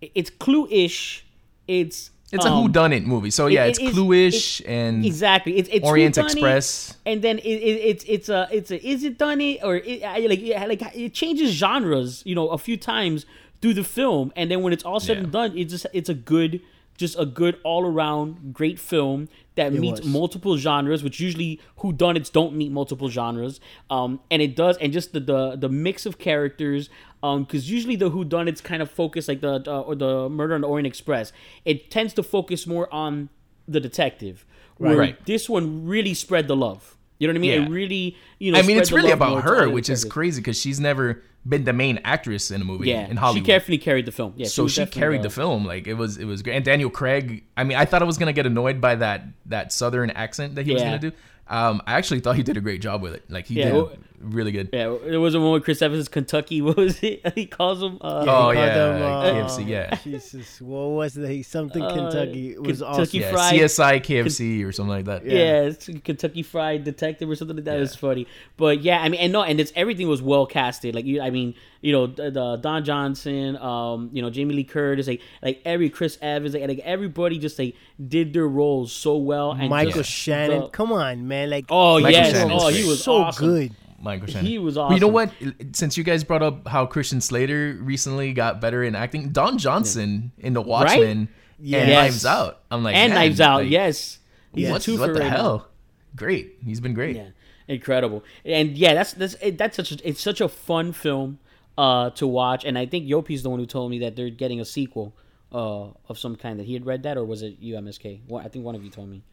[SPEAKER 5] it's Clue-ish. It's
[SPEAKER 6] It's a
[SPEAKER 5] um,
[SPEAKER 6] who done it movie. So yeah,
[SPEAKER 5] it
[SPEAKER 6] it's
[SPEAKER 5] is-
[SPEAKER 6] Clue-ish and
[SPEAKER 5] Exactly. It's it's
[SPEAKER 6] Orient Express.
[SPEAKER 5] and then it, it, it's it's a it's a is it done it or it, I- like yeah, like it changes genres, you know, a few times through the film, and then when it's all said
[SPEAKER 6] Yeah.
[SPEAKER 5] and done, it's just it's a good just a good all around great film that meets
[SPEAKER 7] was.
[SPEAKER 5] multiple genres, which usually whodunits don't meet multiple genres, um, and it does, and just the the, the mix of characters, um, because usually the whodunits kind of focus like the, the or the Murder on the Orient Express, it tends to focus more on the detective, where
[SPEAKER 6] Right.
[SPEAKER 5] this one really spread the love. You know what I mean?
[SPEAKER 6] Yeah.
[SPEAKER 5] It really, you know,
[SPEAKER 6] I mean, it's really about her, which is crazy because she's never been the main actress in a movie
[SPEAKER 5] Yeah,
[SPEAKER 6] in Hollywood.
[SPEAKER 5] she carefully carried the film. Yeah,
[SPEAKER 6] so she
[SPEAKER 5] definitely
[SPEAKER 6] carried the film like it was it was great. And Daniel Craig, I mean, I thought I was gonna get annoyed by that that southern accent that he was gonna do. Um, I actually thought he did a great job with it. Like he
[SPEAKER 5] Yeah,
[SPEAKER 6] did really good.
[SPEAKER 5] Yeah, there was a one with Chris Evans, Kentucky. What was it? He calls him. Uh,
[SPEAKER 6] Oh,
[SPEAKER 7] he
[SPEAKER 6] yeah,
[SPEAKER 7] them,
[SPEAKER 6] KFC, yeah.
[SPEAKER 7] Jesus, what was the something
[SPEAKER 5] Uh,
[SPEAKER 7] Kentucky? It was
[SPEAKER 5] Kentucky
[SPEAKER 7] awesome.
[SPEAKER 6] Yeah,
[SPEAKER 5] Fried-
[SPEAKER 6] CSI KFC or something like that.
[SPEAKER 5] Yeah, it's Kentucky Fried Detective or something like that. It was funny, but yeah, I mean, and no, and it's everything was well casted. Like you, I mean, you know, the, the Don Johnson, um, you know, Jamie Lee Curtis, like like every Chris Evans, like, like everybody just like did their roles so well. And
[SPEAKER 7] Michael
[SPEAKER 5] just
[SPEAKER 7] Shannon,
[SPEAKER 5] the-
[SPEAKER 7] come on, man! Like,
[SPEAKER 5] oh
[SPEAKER 6] Michael
[SPEAKER 5] yes,
[SPEAKER 6] Shannon's
[SPEAKER 5] oh he was
[SPEAKER 7] so
[SPEAKER 5] awesome.
[SPEAKER 7] good.
[SPEAKER 6] Michael Shannon.
[SPEAKER 5] He was
[SPEAKER 6] Well, You know what? Since you guys brought up how Christian Slater recently got better in acting, Don Johnson in The Watchmen and
[SPEAKER 5] Yes.
[SPEAKER 6] Knives Out. I'm like,
[SPEAKER 5] and
[SPEAKER 6] man,
[SPEAKER 5] Knives Out,
[SPEAKER 6] like,
[SPEAKER 5] yes, He's
[SPEAKER 6] What, what the
[SPEAKER 5] right now.
[SPEAKER 6] hell? Great. He's been great.
[SPEAKER 5] Yeah, incredible. And yeah, that's that's it, that's such a, it's such a fun film uh, to watch. And I think Yopi's the one who told me that they're getting a sequel uh, of some kind. That he had read that, or was it UMSK? One, I think one of you told me.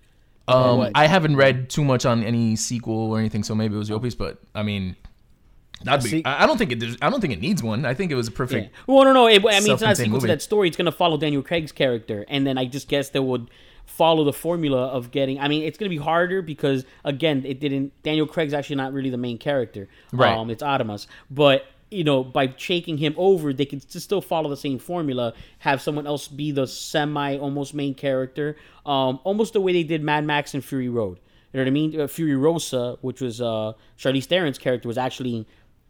[SPEAKER 6] Um. I haven't read too much on any sequel or anything, so maybe it was Yopi's, but I mean, that'd be. I I don't think it. I don't think it needs one. I think it was a perfect.
[SPEAKER 5] Well, no, no. It, I mean, it's not a sequel to that story. It's going to follow Daniel Craig's character, and then I just guess they would follow the formula of getting. I mean, it's going to be harder because again, it didn't. Daniel Craig's actually not really the main character.
[SPEAKER 6] Right.
[SPEAKER 5] Um, it's Adamas, but. You know, by taking him over, they could still follow the same formula. Have someone else be the semi, almost main character, um, almost the way they did Mad Max and Fury Road. You know what I mean? Uh, Furiosa, which was uh, Charlize Theron's character, was actually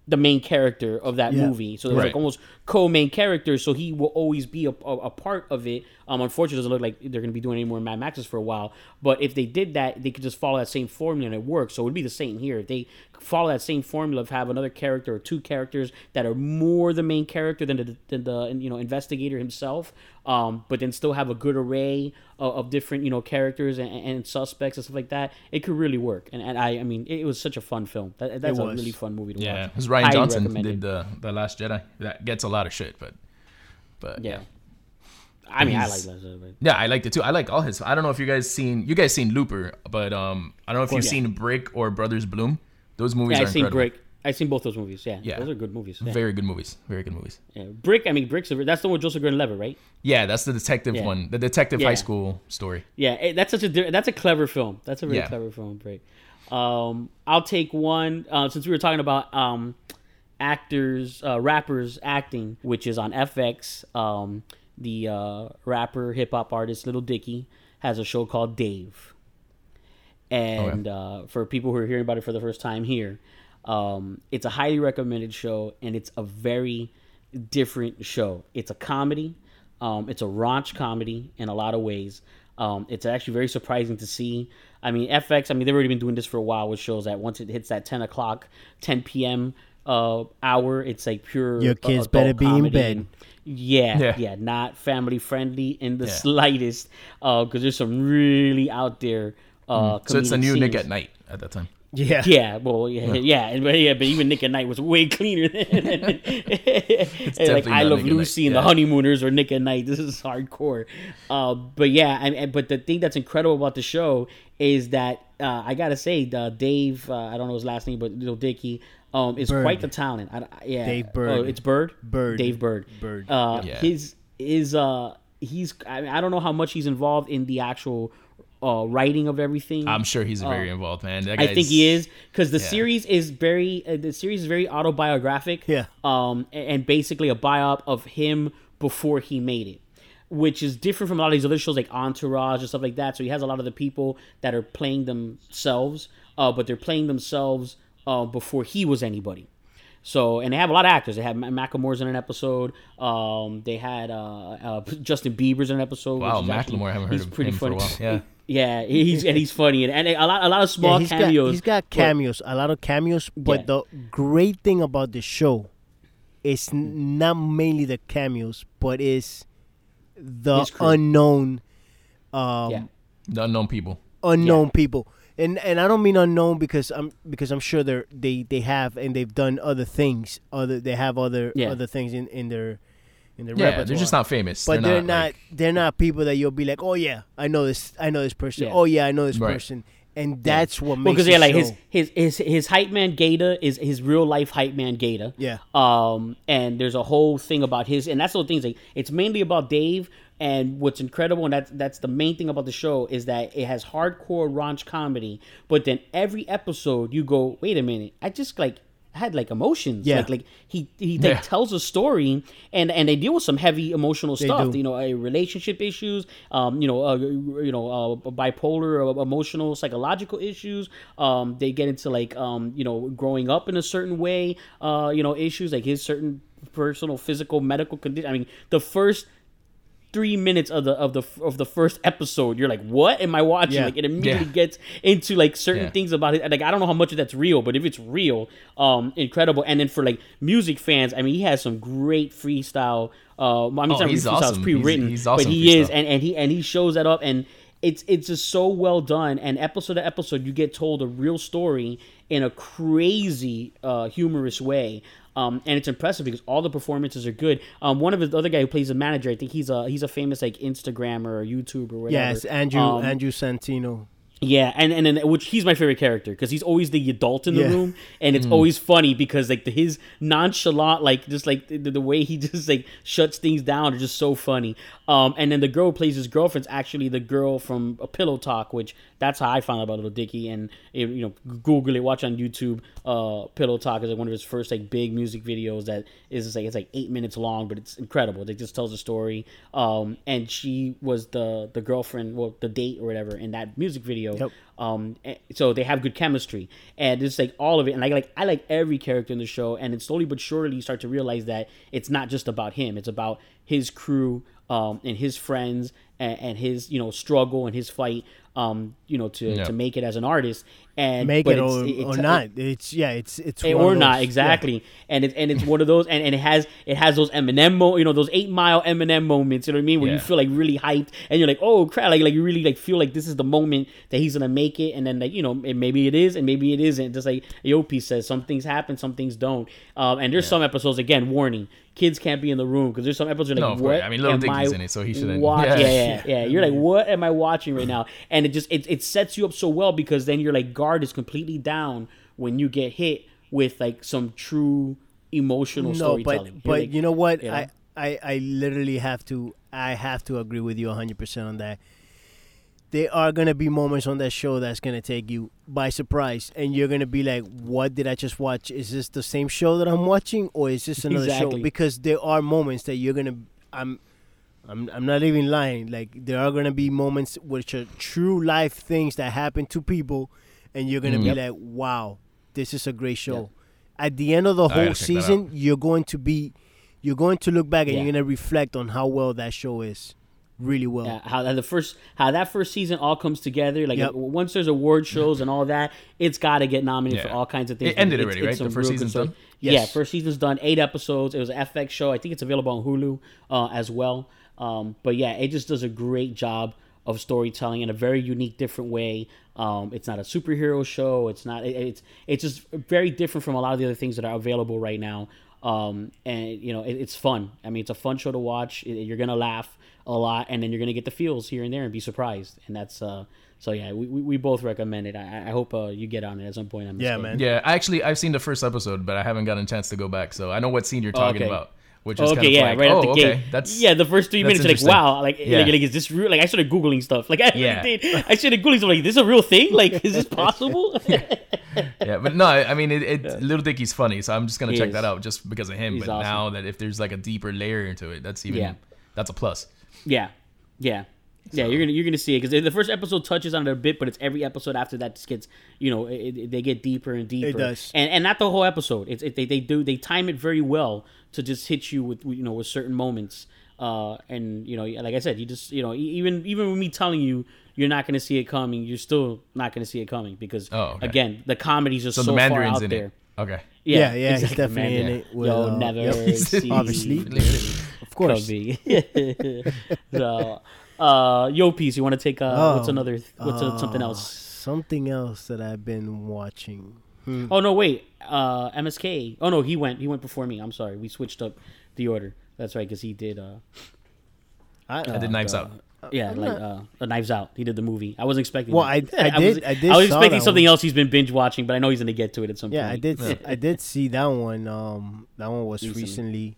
[SPEAKER 5] the main character of that
[SPEAKER 7] Yeah.
[SPEAKER 5] movie. So there's like
[SPEAKER 6] Right.
[SPEAKER 5] almost co-main characters, so he will always be a, a, a part of it. Um, unfortunately, it doesn't look like they're going to be doing any more Mad Maxes for a while. But if they did that, they could just follow that same formula and it works. So it would be the same here. If they follow that same formula of have another character or two characters that are more the main character than the, than the you know investigator himself, um, but then still have a good array of, of different you know characters and, and suspects and stuff like that, it could really work. And, and I, I mean, it, was such a fun film. That, that's a really fun movie to
[SPEAKER 6] Yeah,
[SPEAKER 5] watch.
[SPEAKER 6] Yeah, because
[SPEAKER 5] Rian
[SPEAKER 6] Johnson did the the Last Jedi. That gets a lot of shit, but but
[SPEAKER 5] Yeah. I mean, I like but
[SPEAKER 6] Yeah, I liked it too. I like all his. I don't know if you guys seen you guys seen Looper, but um, I don't know if you've
[SPEAKER 5] Yeah.
[SPEAKER 6] seen Brick or Brothers Bloom. Those movies
[SPEAKER 5] yeah, I've seen. Brick. I've seen both those movies. Yeah,
[SPEAKER 6] Yeah.
[SPEAKER 5] those are good movies. Yeah.
[SPEAKER 6] Very good movies. Very good movies.
[SPEAKER 5] yeah. Brick. I mean, Brick's a, that's the one with Joseph Gordon-Levitt, right?
[SPEAKER 6] Yeah, that's the detective
[SPEAKER 5] Yeah.
[SPEAKER 6] one, the detective high school story.
[SPEAKER 5] Yeah, it, that's such a that's a clever film. That's a really clever film. Brick. Um, I'll take one uh, since we were talking about um, actors, uh, rappers acting, which is on FX. Um, the uh, rapper, hip hop artist Little Dicky has a show called Dave. And uh, for people who are hearing about it for the first time here, um, it's a highly recommended show, and it's a very different show. It's a comedy. Um, it's a raunch comedy in a lot of ways. Um, it's actually very surprising to see. I mean, FX. I mean, they've already been doing this for a while with shows that once it hits that ten o'clock, ten p.m. Uh, hour, it's like pure.
[SPEAKER 7] Your
[SPEAKER 5] uh,
[SPEAKER 7] kids better be in bed.
[SPEAKER 5] yeah,
[SPEAKER 6] Yeah.
[SPEAKER 5] yeah, not family friendly in the
[SPEAKER 6] Yeah.
[SPEAKER 5] slightest. Because there's some really out there. Uh,
[SPEAKER 6] So it's a
[SPEAKER 5] comedic
[SPEAKER 6] new Nick at Nite at that time.
[SPEAKER 7] Yeah.
[SPEAKER 5] Yeah, well, yeah, yeah, and- but yeah, but even Nick at Nite was way cleaner than and like I Love
[SPEAKER 6] Nick
[SPEAKER 5] Lucy
[SPEAKER 6] Night,
[SPEAKER 5] and the. Honeymooners or Nick at Nite. This is hardcore. Uh, but yeah, and, and but the thing that's incredible about the show is that uh, I gotta say, the Dave, uh, I don't know his last name, but little Dicky. Um, is
[SPEAKER 7] Burd.
[SPEAKER 5] quite the talent. I, I- yeah,
[SPEAKER 7] Dave
[SPEAKER 5] Oh, it's Burd.
[SPEAKER 7] Burd.
[SPEAKER 5] Dave Burd.
[SPEAKER 7] Burd.
[SPEAKER 5] Uh,
[SPEAKER 6] Yeah.
[SPEAKER 5] His is uh he's I, mean, I don't know how much he's involved in the actual uh writing of everything.
[SPEAKER 6] I'm sure he's very involved, man. That
[SPEAKER 5] Oh. I think he is because the
[SPEAKER 6] yeah.
[SPEAKER 5] series is very uh, the series is very autobiographic.
[SPEAKER 7] Yeah.
[SPEAKER 5] Um, a- and, basically a biop of him before he made it, which is different from a lot of these other shows like Entourage and stuff like that. So he has a lot of the people that are playing themselves, uh, but they're playing themselves uh, before he was anybody. So and they have a lot of actors. They had Ma- Macklemore's in an episode. Um, they had uh, uh, Justin Bieber's in an episode.
[SPEAKER 6] Wow,
[SPEAKER 5] which is actually-
[SPEAKER 6] Macklemore. I haven't heard
[SPEAKER 5] he's
[SPEAKER 6] of
[SPEAKER 5] pretty
[SPEAKER 6] him for a
[SPEAKER 5] funny.
[SPEAKER 6] while. Yeah.
[SPEAKER 5] Yeah, he's and he's funny and, and a lot a lot of
[SPEAKER 7] Yeah,
[SPEAKER 5] small
[SPEAKER 7] he's
[SPEAKER 5] cameos.
[SPEAKER 7] got he's got cameos, a lot of cameos. But
[SPEAKER 5] Yeah.
[SPEAKER 7] the great thing about the show is n- not mainly the cameos, but is the unknown, um,
[SPEAKER 5] Yeah.
[SPEAKER 6] The unknown people.
[SPEAKER 7] unknown people. And and I don't mean unknown because I'm because I'm sure they're they they have and they've done other things. Other they have other
[SPEAKER 5] Yeah.
[SPEAKER 7] other things in in their in their
[SPEAKER 6] Yeah,
[SPEAKER 7] repertoire.
[SPEAKER 6] they're just not famous.
[SPEAKER 7] But they're, not,
[SPEAKER 6] like-
[SPEAKER 7] they're not people that you'll be like, oh yeah, I know this, I know this person.
[SPEAKER 5] Yeah.
[SPEAKER 7] Oh yeah, I know this
[SPEAKER 6] Right.
[SPEAKER 7] person, and that's what
[SPEAKER 5] Well,
[SPEAKER 7] makes
[SPEAKER 5] because
[SPEAKER 7] the
[SPEAKER 5] yeah, like
[SPEAKER 7] show.
[SPEAKER 5] his his his his hype man Gata is his real life hype man Gata.
[SPEAKER 7] Yeah.
[SPEAKER 5] Um, and there's a whole thing about his, and that's the thing. Like, it's mainly about Dave. And what's incredible, and that's that's the main thing about the show, is that it has hardcore raunch comedy. But then every episode, you go, wait a minute, I just like had like emotions.
[SPEAKER 7] Yeah.
[SPEAKER 5] Like like he he
[SPEAKER 6] Yeah.
[SPEAKER 5] like, tells a story, and and they deal with some heavy emotional stuff.
[SPEAKER 7] do.
[SPEAKER 5] You know, uh, relationship issues. Um, you know, uh, you know, uh, bipolar, uh, emotional, psychological issues. Um, they get into like um, you know, growing up in a certain way. Uh, you know, issues like his certain personal, physical, medical condition. I mean, the first three minutes of the of the of the first episode, you're like, "What am I watching?"
[SPEAKER 7] Yeah.
[SPEAKER 5] Like it immediately
[SPEAKER 6] Yeah.
[SPEAKER 5] gets into like certain
[SPEAKER 6] Yeah.
[SPEAKER 5] things about it. Like I don't know how much of that's real, but if it's real, um, incredible. And then for like music fans, I mean, he has some great freestyle. Uh, I mean,
[SPEAKER 6] Oh,
[SPEAKER 5] it's not
[SPEAKER 6] he's
[SPEAKER 5] freestyle; it's
[SPEAKER 6] awesome.
[SPEAKER 5] pre-written,
[SPEAKER 6] He's- he's awesome
[SPEAKER 5] but he is, and and he and he shows that up and. It's, it's just so well done, and episode to episode, you get told a real story in a crazy, uh, humorous way. Um, and it's impressive because all the performances are good. Um, one of the other guy who plays the manager, I think he's a he's a famous like Instagrammer or YouTuber or whatever.
[SPEAKER 7] yes, Andrew
[SPEAKER 5] Um,
[SPEAKER 7] Andrew Santino.
[SPEAKER 5] Yeah, and and then which he's my favorite character because he's always the adult in the
[SPEAKER 7] Yeah.
[SPEAKER 5] room, and it's always funny because like the, his nonchalant, like just like the, the way he just like shuts things down is just so funny. Um, and then the girl who plays his girlfriend's actually the girl from a Pillow Talk, which that's how I found out about Little Dicky, and it, you know Google it, watch on YouTube. Uh, Pillow Talk is like one of his first like big music videos that is just, like it's like eight minutes long, but it's incredible. It just tells a story. Um, and she was the the girlfriend, well, the date or whatever in that music video.
[SPEAKER 7] Yep.
[SPEAKER 5] Um, so they have good chemistry, and it's like all of it. And I like I like every character in the show, and then slowly but surely you start to realize that it's not just about him; it's about his crew, um, and his friends, and, and his you know struggle and his fight, um, you know to
[SPEAKER 6] Yeah.
[SPEAKER 5] to make it as an artist and
[SPEAKER 7] Make it or,
[SPEAKER 5] it-
[SPEAKER 7] or not. It's yeah. It's it's one of
[SPEAKER 5] or not
[SPEAKER 7] those- yeah.
[SPEAKER 5] exactly and it's and it's one of those and, and it has it has those Eminem mo you know those eight mile Eminem moments you know what I mean where you feel like really hyped and you're like oh crap like like you really like feel like this is the moment that he's gonna make it and then like you know and maybe it is and maybe it isn't just like Aopi says some things happen some things don't um and there's some episodes again warning kids can't be in the room because there's some episodes you're
[SPEAKER 6] No,
[SPEAKER 5] like
[SPEAKER 6] of course.
[SPEAKER 5] what
[SPEAKER 6] I mean, Lil
[SPEAKER 5] am
[SPEAKER 6] Dicky's in it, so he shouldn't-
[SPEAKER 5] watch-
[SPEAKER 6] Yeah.
[SPEAKER 5] yeah yeah yeah you're like what am I watching right now and it just it, it sets you up so well because then your like guard is completely down when you get hit with like some true emotional
[SPEAKER 7] No,
[SPEAKER 5] storytelling.
[SPEAKER 7] but but
[SPEAKER 5] like-
[SPEAKER 7] you know what?
[SPEAKER 5] you know?
[SPEAKER 7] I, I I literally have to I have to agree with you 100 percent on that. There are gonna be moments on that show that's gonna take you by surprise, and you're gonna be like, "What did I just watch? Is this the same show that I'm watching, or is this another
[SPEAKER 5] Exactly.
[SPEAKER 7] show?" Because there are moments that you're gonna I'm. I'm, I'm not even lying. Like there are gonna be moments which are true life things that happen to people, and you're gonna
[SPEAKER 6] Mm.
[SPEAKER 7] be
[SPEAKER 6] Yep.
[SPEAKER 7] like, "Wow, this is a great show." At the end of the
[SPEAKER 6] I
[SPEAKER 7] whole
[SPEAKER 6] gotta check that
[SPEAKER 7] season, you're going to be you're going to look back and
[SPEAKER 5] Yeah.
[SPEAKER 7] you're gonna reflect on how well that show is, really well.
[SPEAKER 5] Yeah, how the first how that first season all comes together. Like
[SPEAKER 7] Yep.
[SPEAKER 5] once there's award shows and all that, it's got to get nominated for all kinds of things.
[SPEAKER 6] It ended
[SPEAKER 5] It's-
[SPEAKER 6] already,
[SPEAKER 5] it's
[SPEAKER 6] right? The first
[SPEAKER 5] real good
[SPEAKER 6] season's
[SPEAKER 5] stuff.
[SPEAKER 6] done?
[SPEAKER 5] Yeah, first season's done. Eight episodes. It was an FX show. I think it's available on Hulu uh, as well. Um, but yeah, it just does a great job of storytelling in a very unique, different way. Um, it's not a superhero show. It's not. It, it's it's just very different from a lot of the other things that are available right now. Um, and you know, it, it's fun. I mean, it's a fun show to watch. It- you're gonna laugh a lot, and then you're gonna get the feels here and there and be surprised. And that's uh, so yeah, we, we, we both recommend it. I, I hope uh, you get on it at some point. I'm
[SPEAKER 7] Yeah, man.
[SPEAKER 6] Yeah, I actually I've seen the first episode, but I haven't gotten a chance to go back. So I know what scene you're talking
[SPEAKER 5] okay.
[SPEAKER 6] about, which is
[SPEAKER 5] Okay,
[SPEAKER 6] kind of
[SPEAKER 5] yeah,
[SPEAKER 6] like,
[SPEAKER 5] right
[SPEAKER 6] oh,
[SPEAKER 5] out the
[SPEAKER 6] okay,
[SPEAKER 5] gate.
[SPEAKER 6] that's
[SPEAKER 5] yeah. The first three minutes, like, wow, like,
[SPEAKER 6] Yeah.
[SPEAKER 5] like, like, is this real? Like, I started googling stuff. Like, I
[SPEAKER 6] Yeah.
[SPEAKER 5] did. I started googling stuff. Like, this is a real thing? Like, is this possible?
[SPEAKER 6] yeah, but no, I I mean, it, it Lil Dicky's funny, so I'm just gonna
[SPEAKER 5] He
[SPEAKER 6] check
[SPEAKER 5] is.
[SPEAKER 6] that out just because of him.
[SPEAKER 5] He's
[SPEAKER 6] but
[SPEAKER 5] awesome.
[SPEAKER 6] now that if there's like a deeper layer into it, that's even
[SPEAKER 5] Yeah.
[SPEAKER 6] that's a plus.
[SPEAKER 5] Yeah, yeah. Yeah, you're gonna you're gonna see it because the first episode touches on it a bit, but it's every episode after that just gets you know it, it- they get deeper and deeper.
[SPEAKER 7] It does.
[SPEAKER 5] and and not the whole episode. It's it, they they do they time it very well to just hit you with you know with certain moments. Uh, and you know, like I said, you just you know e- even even with me telling you you're not gonna see it coming, you're still not gonna see it coming because
[SPEAKER 6] Oh, okay.
[SPEAKER 5] again the comedy's just
[SPEAKER 6] So,
[SPEAKER 5] so,
[SPEAKER 6] the
[SPEAKER 5] far out
[SPEAKER 6] in
[SPEAKER 5] there.
[SPEAKER 6] it. Okay.
[SPEAKER 7] Yeah, yeah, he's
[SPEAKER 5] exactly,
[SPEAKER 7] definitely in
[SPEAKER 5] Mandarin.
[SPEAKER 7] it with,
[SPEAKER 5] You'll
[SPEAKER 7] uh,
[SPEAKER 5] never
[SPEAKER 7] yep.
[SPEAKER 5] see
[SPEAKER 7] Obviously. Of course.
[SPEAKER 5] Cubby. so, uh, Yo Peace, you want to take uh, what's
[SPEAKER 7] Oh,
[SPEAKER 5] another what's uh, something
[SPEAKER 7] uh,
[SPEAKER 5] else?
[SPEAKER 7] Something else that I've been watching.
[SPEAKER 5] Oh no, wait. Uh, MSK. Oh no, he went. He went before me. I'm sorry. We switched up the order. That's right, because he did. Uh,
[SPEAKER 7] I,
[SPEAKER 6] I did Knives Out.
[SPEAKER 5] yeah, like uh, uh, Knives Out. He did the movie. I wasn't expecting.
[SPEAKER 7] Well,
[SPEAKER 5] that.
[SPEAKER 7] I- I
[SPEAKER 5] was,
[SPEAKER 7] did- I did
[SPEAKER 5] I was expecting something
[SPEAKER 7] one.
[SPEAKER 5] else. He's been binge watching, but I know he's gonna get to it at some
[SPEAKER 7] yeah, I
[SPEAKER 5] point.
[SPEAKER 7] did. I did see that one. Um, that one was
[SPEAKER 5] Recently.
[SPEAKER 7] recently.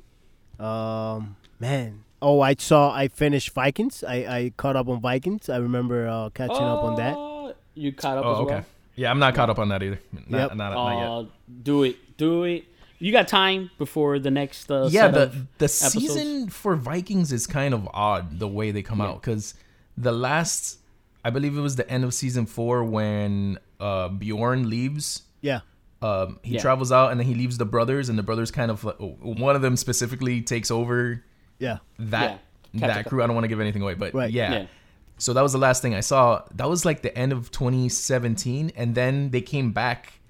[SPEAKER 7] Um, man. Oh, I saw. I finished Vikings. I I caught up on Vikings. I remember uh, catching up on that.
[SPEAKER 5] Oh, You caught up
[SPEAKER 6] Oh,
[SPEAKER 5] as
[SPEAKER 6] okay.
[SPEAKER 5] well.
[SPEAKER 6] Yeah, I'm not caught up on that either. Not,
[SPEAKER 7] Yep.
[SPEAKER 6] not, not yet.
[SPEAKER 5] Uh, do it. Do it. You got time before the next. Uh,
[SPEAKER 6] yeah
[SPEAKER 5] set
[SPEAKER 6] the
[SPEAKER 5] of
[SPEAKER 6] the
[SPEAKER 5] episodes?
[SPEAKER 6] season for vikings is kind of odd the way they come out because the last i believe it was the end of season four when uh bjorn leaves
[SPEAKER 7] Yeah.
[SPEAKER 6] um he
[SPEAKER 5] Yeah.
[SPEAKER 6] travels out and then he leaves the brothers and the brothers kind of one of them specifically takes over
[SPEAKER 7] Yeah.
[SPEAKER 6] that
[SPEAKER 5] Yeah.
[SPEAKER 6] that crew i don't want to give anything away but
[SPEAKER 7] Right.
[SPEAKER 6] yeah.
[SPEAKER 5] Yeah.
[SPEAKER 6] so that was the last thing i saw that was like the end of 2017 and then they came back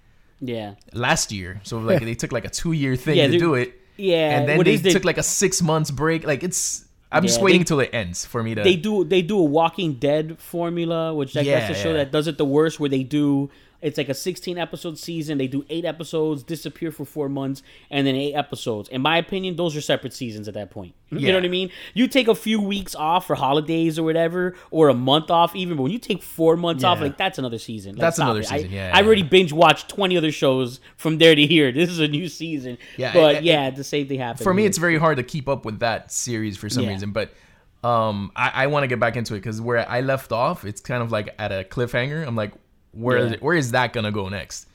[SPEAKER 5] Yeah.
[SPEAKER 6] last year so like they took like a two year thing
[SPEAKER 5] Yeah,
[SPEAKER 6] to do it
[SPEAKER 5] Yeah.
[SPEAKER 6] and then
[SPEAKER 5] what
[SPEAKER 6] they
[SPEAKER 5] is they-
[SPEAKER 6] took like a six months break. Like it's, I'm just waiting
[SPEAKER 5] they-
[SPEAKER 6] till it ends for me to.
[SPEAKER 5] they do they do a Walking Dead formula, which I that's
[SPEAKER 6] Yeah,
[SPEAKER 5] the show
[SPEAKER 6] yeah.
[SPEAKER 5] that does it the worst. Where they do it's like a 16 episode season. They do eight episodes, disappear for four months, and then eight episodes. In my opinion, those are separate seasons at that point. You know what I mean? You take a few weeks off for holidays or whatever, or a month off even. But when you take four months off, like that's another season. Like,
[SPEAKER 6] That's another
[SPEAKER 5] it. I-
[SPEAKER 6] season, yeah,
[SPEAKER 5] I already binge watched 20 other shows from there to here. This is a new season.
[SPEAKER 6] Yeah,
[SPEAKER 5] but
[SPEAKER 6] it-
[SPEAKER 5] yeah, the same thing happens
[SPEAKER 6] for me, it's very hard to keep up with that series for some
[SPEAKER 5] Yeah.
[SPEAKER 6] reason. But um, I, I want to get back into it because where I left off, it's kind of like at a cliffhanger. I'm like, where is
[SPEAKER 5] Yeah.
[SPEAKER 6] where is that gonna go next?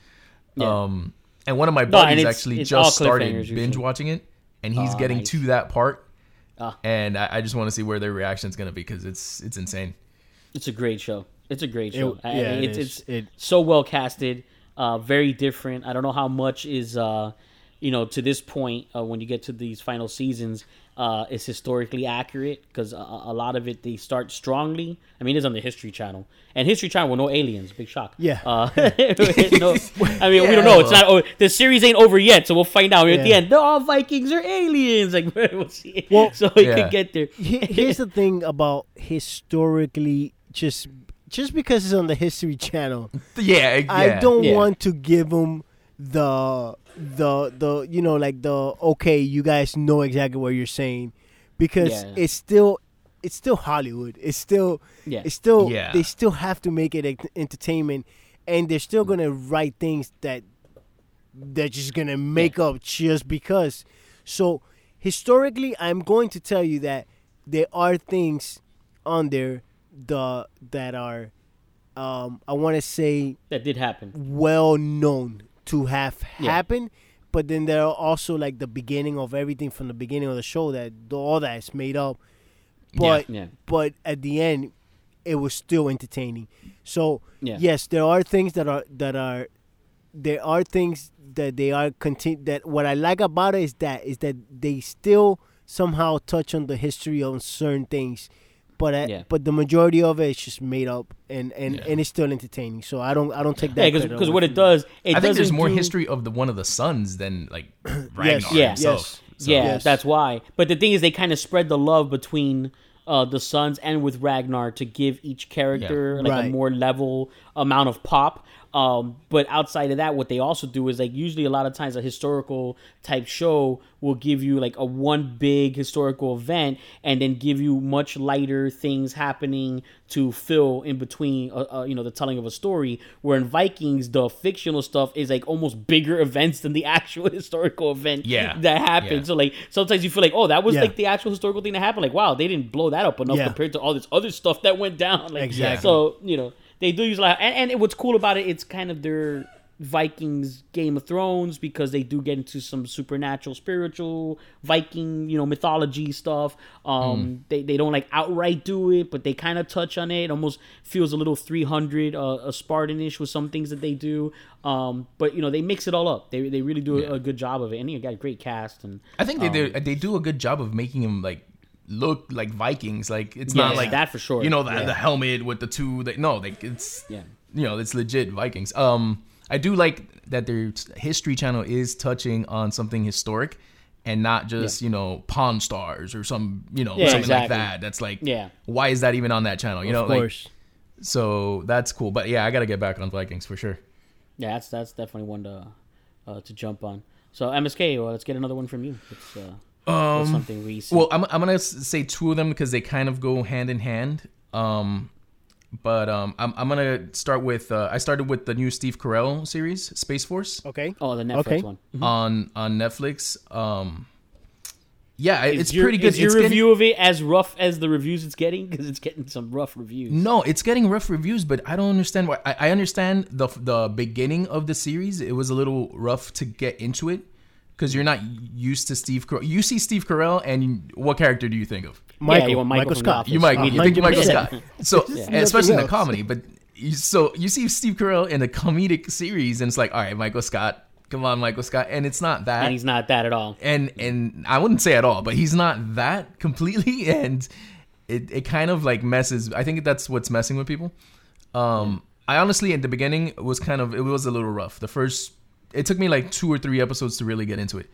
[SPEAKER 5] Yeah.
[SPEAKER 6] Um, and one of my
[SPEAKER 5] No,
[SPEAKER 6] buddies
[SPEAKER 5] it's-
[SPEAKER 6] actually
[SPEAKER 5] it's
[SPEAKER 6] just started
[SPEAKER 5] cliffhangers usually.
[SPEAKER 6] binge watching it, and he's
[SPEAKER 5] Oh,
[SPEAKER 6] getting
[SPEAKER 5] nice.
[SPEAKER 6] to that part.
[SPEAKER 5] Ah.
[SPEAKER 6] And I, I just want to see where their reaction is gonna be because it's it's insane.
[SPEAKER 5] It's a great show. It's a great show. I-
[SPEAKER 7] yeah, it
[SPEAKER 5] it's
[SPEAKER 7] is.
[SPEAKER 5] it's
[SPEAKER 7] It-
[SPEAKER 5] so well casted, uh, very different. I don't know how much is uh, you know to this point uh, when you get to these final seasons uh, is historically accurate because a, a lot of it they start strongly. I mean, it's on the History Channel and History Channel with no aliens. Big shock.
[SPEAKER 7] Yeah.
[SPEAKER 5] Uh, no, I mean, we don't know. It's not. Oh, the series ain't over yet, so we'll find out. I mean, At the
[SPEAKER 7] Yeah.
[SPEAKER 5] end, all Vikings are aliens. Like we'll see.
[SPEAKER 7] Well-
[SPEAKER 5] so we
[SPEAKER 6] Yeah.
[SPEAKER 5] could get there.
[SPEAKER 7] Here's the thing about historically, just just because it's on the History Channel,
[SPEAKER 6] Yeah, yeah.
[SPEAKER 7] I don't
[SPEAKER 5] Yeah.
[SPEAKER 7] want to give them the the the you know like the okay, you guys know exactly what you're saying because
[SPEAKER 5] Yeah.
[SPEAKER 7] it's still it's still Hollywood. It's still
[SPEAKER 5] Yeah.
[SPEAKER 7] it's still
[SPEAKER 6] Yeah.
[SPEAKER 7] they still have to make it ent- entertainment, and they're still gonna write things that they're just gonna make up just because. So historically, I'm going to tell you that there are things on there the that are um, I want to say
[SPEAKER 5] That did happen.
[SPEAKER 7] well known to have
[SPEAKER 5] Yeah.
[SPEAKER 7] happened, but then there are also like the beginning of everything from the beginning of the show that all that is made up. But
[SPEAKER 5] Yeah.
[SPEAKER 7] but at the end, it was still entertaining. So
[SPEAKER 5] Yeah.
[SPEAKER 7] yes, there are things that are that are there are things that they are continue that what I like about it is that is that they still somehow touch on the history on certain things, but uh,
[SPEAKER 5] Yeah.
[SPEAKER 7] but the majority of it is just made up and and,
[SPEAKER 6] Yeah.
[SPEAKER 7] and it's still entertaining. So I don't I don't take that.
[SPEAKER 5] Yeah, because what it does, it
[SPEAKER 6] I think there's more
[SPEAKER 5] do-
[SPEAKER 6] history of the one of the sons than like Ragnar
[SPEAKER 7] Yes,
[SPEAKER 5] Yeah.
[SPEAKER 6] himself. So-
[SPEAKER 5] yeah,
[SPEAKER 7] Yes.
[SPEAKER 5] that's why. But the thing is, they kind of spread the love between uh, the sons and with Ragnar to give each character like a more level amount of pop. Um, but outside of that, what they also do is like usually a lot of times a historical type show will give you like a one big historical event and then give you much lighter things happening to fill in between, uh, uh, you know, the telling of a story. Where in Vikings, the fictional stuff is like almost bigger events than the actual historical event
[SPEAKER 6] Yeah.
[SPEAKER 5] that happened.
[SPEAKER 6] Yeah.
[SPEAKER 5] So like sometimes you feel like, oh, that was
[SPEAKER 7] Yeah.
[SPEAKER 5] like the actual historical thing that happened. Like, wow, they didn't blow that up enough
[SPEAKER 7] Yeah.
[SPEAKER 5] compared to all this other stuff that went down. Like,
[SPEAKER 7] Exactly.
[SPEAKER 5] So you know they do use a lot, and, and what's cool about it, it's kind of their Vikings Game of Thrones because they do get into some supernatural, spiritual Viking, you know, mythology stuff. Um, they they don't like outright do it, but they kind of touch on it. it. Almost feels a little three hundred, uh, a Spartanish with some things that they do. Um, but you know, they mix it all up. They they really do a, a good job of it, and you got a great cast and.
[SPEAKER 6] I think they
[SPEAKER 5] Um,
[SPEAKER 6] they do a good job of making him like look like Vikings. Like it's
[SPEAKER 5] Yeah,
[SPEAKER 6] not like
[SPEAKER 5] that for sure.
[SPEAKER 6] You know, the,
[SPEAKER 5] Yeah.
[SPEAKER 6] the helmet with the two. They, no, like it's
[SPEAKER 5] Yeah.
[SPEAKER 6] you know, it's legit Vikings. Um, I do like that their History Channel is touching on something historic. And not just you know Pawn Stars or some you know
[SPEAKER 5] Yeah,
[SPEAKER 6] something like that. That's like
[SPEAKER 5] Yeah.
[SPEAKER 6] why is that even on that channel? You know,
[SPEAKER 7] of
[SPEAKER 6] like
[SPEAKER 7] course.
[SPEAKER 6] so that's cool. But yeah, I gotta get back on Vikings for sure.
[SPEAKER 5] Yeah, that's that's definitely one to uh, to jump on. So MSK, well, let's get another one from you. It's uh, what's something recent.
[SPEAKER 6] Well, I'm, I'm gonna say two of them because they kind of go hand in hand. Um, but um, I'm, I'm gonna start with uh, I started with the new Steve Carell series, Space Force,
[SPEAKER 7] Okay.
[SPEAKER 5] oh, the Netflix
[SPEAKER 7] okay.
[SPEAKER 5] one.
[SPEAKER 6] on on Netflix. Um, yeah,
[SPEAKER 5] Is
[SPEAKER 6] it's
[SPEAKER 5] your-
[SPEAKER 6] pretty good.
[SPEAKER 5] Is your
[SPEAKER 6] It's getting-
[SPEAKER 5] review of it as rough as the reviews it's getting? Because it's getting some rough reviews.
[SPEAKER 6] No, it's getting rough reviews, but I don't understand why. I, I understand the the beginning of the series. It was a little rough to get into it because you're not used to Steve Carell. You see Steve Carell, and you, what character do you think of?
[SPEAKER 7] Michael,
[SPEAKER 5] you want Michael
[SPEAKER 7] Michael Scott.
[SPEAKER 6] You might
[SPEAKER 5] Uh,
[SPEAKER 6] you think Michael Scott. So especially in the comedy, but you, so you see Steve Carell in a comedic series, and it's like, all right, Michael Scott, come on, Michael Scott, and it's not that.
[SPEAKER 5] and he's not that at all.
[SPEAKER 6] and and I wouldn't say at all, but he's not that completely, and it it kind of like messes. I think that's what's messing with people. Um, I honestly at the beginning was kind of it was a little rough. The first it took me like two or three episodes to really get into it.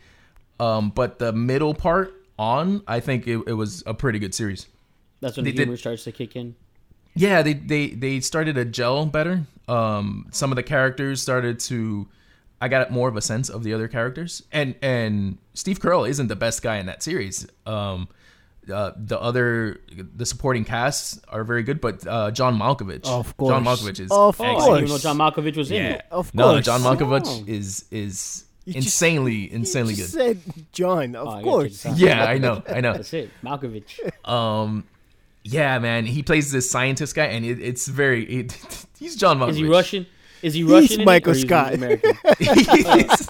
[SPEAKER 6] Um, but the middle part on, I think it, it was a pretty good series.
[SPEAKER 5] That's when
[SPEAKER 6] They
[SPEAKER 5] the
[SPEAKER 6] did-
[SPEAKER 5] humor starts to kick in.
[SPEAKER 6] Yeah, they they they started to gel better. Um, some of the characters started to. I got more of a sense of the other characters, and and Steve Carell isn't the best guy in that series. Um, uh, the other the supporting casts are very good, but uh, John Malkovich,
[SPEAKER 7] Of course, John.
[SPEAKER 6] Malkovich is
[SPEAKER 7] Of
[SPEAKER 5] I
[SPEAKER 6] excellent.
[SPEAKER 5] didn't even know. John Malkovich was in
[SPEAKER 6] Yeah,
[SPEAKER 5] it.
[SPEAKER 7] Of
[SPEAKER 6] no. John Malkovich
[SPEAKER 5] Oh.
[SPEAKER 6] is is
[SPEAKER 7] just-
[SPEAKER 6] insanely insanely
[SPEAKER 7] You just
[SPEAKER 6] good.
[SPEAKER 7] said John. Of
[SPEAKER 5] Oh,
[SPEAKER 7] course.
[SPEAKER 5] check this out.
[SPEAKER 6] Yeah, I know, I know.
[SPEAKER 5] That's it. Malkovich.
[SPEAKER 6] Um, yeah, man, he plays this scientist guy, and it, it's very. It, he's John Malkovich.
[SPEAKER 5] Is he Russian? Is he Russian? in it,
[SPEAKER 7] Michael
[SPEAKER 5] or he's
[SPEAKER 7] Scott.
[SPEAKER 5] American?
[SPEAKER 6] he's,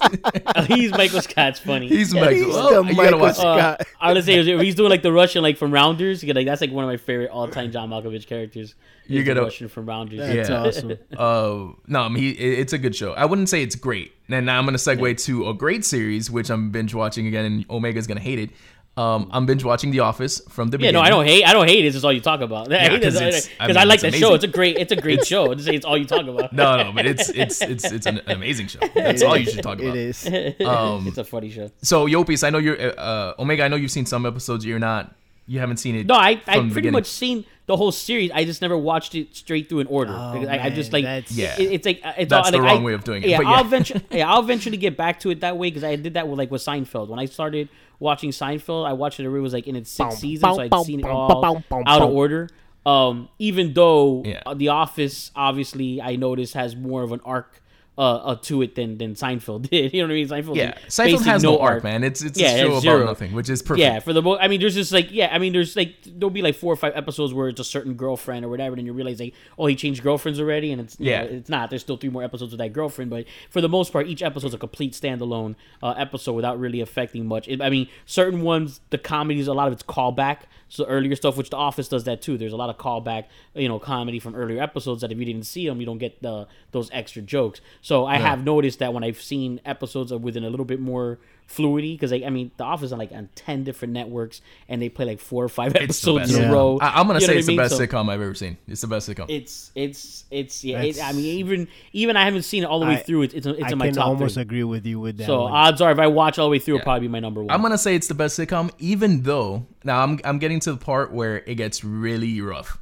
[SPEAKER 5] Oh, he's Michael Scott's funny.
[SPEAKER 6] he's Michael.
[SPEAKER 7] He's
[SPEAKER 6] Oh,
[SPEAKER 7] the
[SPEAKER 6] you gotta
[SPEAKER 7] Michael
[SPEAKER 6] watch.
[SPEAKER 7] Scott.
[SPEAKER 5] Uh, I would say he's doing like the Russian like from Rounders. Like that's like one of my favorite all time John Malkovich characters.
[SPEAKER 6] You
[SPEAKER 5] He's the
[SPEAKER 6] gotta-
[SPEAKER 5] Russian from Rounders.
[SPEAKER 7] That's
[SPEAKER 6] Yeah.
[SPEAKER 7] awesome.
[SPEAKER 6] Uh, no, I mean, he, it- it's a good show. I wouldn't say it's great. And now I'm gonna segue to a great series, which I'm binge watching again, and Omega's gonna hate it. Um, I'm binge watching The Office from the
[SPEAKER 5] Yeah,
[SPEAKER 6] beginning.
[SPEAKER 5] Yeah, no, I don't hate. I don't hate. It's just all you talk about. I hate
[SPEAKER 6] 'cause
[SPEAKER 5] this
[SPEAKER 6] it's- I
[SPEAKER 5] because I, like
[SPEAKER 6] it's
[SPEAKER 5] that show. It's a great. It's a great show. Just say it's all you talk about.
[SPEAKER 6] No, no, but it's it's it's it's an amazing show. That's all you should talk about.
[SPEAKER 7] It is.
[SPEAKER 6] Um,
[SPEAKER 5] it's a funny show.
[SPEAKER 6] So Yo Peace, I know you're uh, Omega. I know you've seen some episodes. You're not. You haven't seen it.
[SPEAKER 5] No, I I pretty
[SPEAKER 6] beginning.
[SPEAKER 5] much seen the whole series. I just never watched it straight through in order.
[SPEAKER 7] Oh,
[SPEAKER 5] Because I, I just like
[SPEAKER 7] that's-
[SPEAKER 6] Yeah.
[SPEAKER 5] it- it's like it's
[SPEAKER 6] That's
[SPEAKER 5] all,
[SPEAKER 6] the
[SPEAKER 5] like,
[SPEAKER 6] wrong
[SPEAKER 5] I-
[SPEAKER 6] way of doing it,
[SPEAKER 5] Yeah,
[SPEAKER 6] but
[SPEAKER 5] I'll
[SPEAKER 6] yeah.
[SPEAKER 5] eventually yeah I'll eventually get back to it that way because I did that with like with Seinfeld. When I started watching Seinfeld, I watched it. It was like in its sixth season, so I'd seen it all out of order. Um, even though
[SPEAKER 6] Yeah.
[SPEAKER 5] uh, The Office, obviously, I noticed has more of an arc. Uh, uh, to it than than Seinfeld did. You know what I mean? Seinfeld.
[SPEAKER 6] Yeah, Seinfeld has no arc, man. It's it's
[SPEAKER 5] Yeah,
[SPEAKER 6] a show
[SPEAKER 5] it's
[SPEAKER 6] about nothing, which is perfect.
[SPEAKER 5] Yeah, for the most, I mean, there's just like, yeah, I mean, there's like, there'll be like four or five episodes where it's a certain girlfriend or whatever, and you realize like, oh, he changed girlfriends already, and it's you
[SPEAKER 6] Yeah.
[SPEAKER 5] know, it's not. There's still three more episodes with that girlfriend, but for the most part, each episode's a complete standalone uh, episode without really affecting much. It, I mean, certain ones, the comedies, a lot of it's callback. So earlier stuff, which The Office does that too. There's a lot of callback, you know, comedy from earlier episodes that if you didn't see them, you don't get the those extra jokes. So I
[SPEAKER 6] Yeah.
[SPEAKER 5] have noticed that when I've seen episodes of within a little bit more fluidity, because I, I mean, The Office on like on ten different networks, and they play like four or five
[SPEAKER 6] It's
[SPEAKER 5] episodes
[SPEAKER 6] best.
[SPEAKER 5] in
[SPEAKER 7] Yeah.
[SPEAKER 5] a row.
[SPEAKER 6] I, I'm gonna
[SPEAKER 5] You
[SPEAKER 6] say it's the
[SPEAKER 5] mean?
[SPEAKER 6] best
[SPEAKER 5] So-
[SPEAKER 6] sitcom I've ever seen. It's the best sitcom.
[SPEAKER 5] it's it's it's yeah. It, I mean, even even I haven't seen it all the way
[SPEAKER 7] I-
[SPEAKER 5] through. It's it's, it's
[SPEAKER 7] I
[SPEAKER 5] in my
[SPEAKER 7] can
[SPEAKER 5] top
[SPEAKER 7] almost
[SPEAKER 5] three.
[SPEAKER 7] agree with you with that.
[SPEAKER 5] So
[SPEAKER 7] one.
[SPEAKER 5] odds are, if I watch all the way through,
[SPEAKER 6] Yeah.
[SPEAKER 5] it'll probably be my number one.
[SPEAKER 6] I'm gonna say it's the best sitcom, even though now I'm I'm getting to the part where it gets really rough.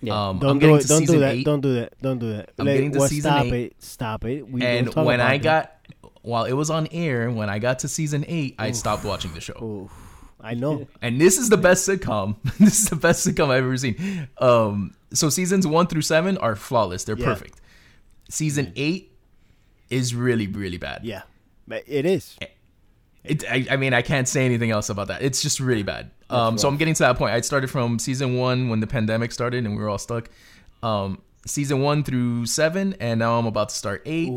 [SPEAKER 5] Yeah.
[SPEAKER 6] Um,
[SPEAKER 7] don't
[SPEAKER 6] I'm
[SPEAKER 7] do it.
[SPEAKER 6] to
[SPEAKER 7] Don't do that.
[SPEAKER 6] eight,
[SPEAKER 7] Don't do that. Don't do that.
[SPEAKER 6] I'm
[SPEAKER 7] Let-
[SPEAKER 6] getting to
[SPEAKER 7] well,
[SPEAKER 6] season
[SPEAKER 7] stop
[SPEAKER 6] eight.
[SPEAKER 7] it. Stop it. We
[SPEAKER 6] and
[SPEAKER 7] will
[SPEAKER 6] when I
[SPEAKER 7] that.
[SPEAKER 6] got while it was on air, when I got to season eight, I stopped watching the show.
[SPEAKER 7] Oof. I know.
[SPEAKER 6] And this is the best sitcom. this is the best sitcom I've ever seen. Um, so seasons one through seven are flawless. They're
[SPEAKER 7] Yeah.
[SPEAKER 6] perfect. Season eight is really really bad.
[SPEAKER 7] Yeah, But it is.
[SPEAKER 6] It, I, I mean, I can't say anything else about that. It's just really bad. Um, so I'm getting to that point. I started from season one when the pandemic started and we were all stuck. Um, season one through seven, and now I'm about to start eight.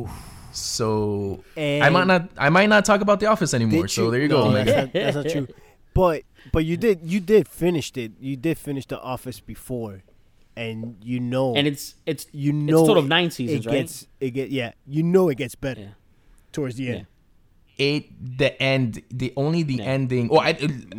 [SPEAKER 6] So
[SPEAKER 7] and I
[SPEAKER 6] might not, I might not talk about The Office anymore.
[SPEAKER 7] Did
[SPEAKER 6] So there you
[SPEAKER 7] no,
[SPEAKER 6] go.
[SPEAKER 7] That's not, that's not true. But but you did you did finish it. You did finish the Office before, and you know
[SPEAKER 5] and it's it's
[SPEAKER 7] you know
[SPEAKER 5] it's total of
[SPEAKER 7] it-
[SPEAKER 5] nine seasons,
[SPEAKER 7] it
[SPEAKER 5] right?
[SPEAKER 7] gets it get yeah. You know it gets better
[SPEAKER 5] Yeah.
[SPEAKER 7] towards the end.
[SPEAKER 6] It the end, the only the
[SPEAKER 5] Yeah.
[SPEAKER 6] ending. Oh, I,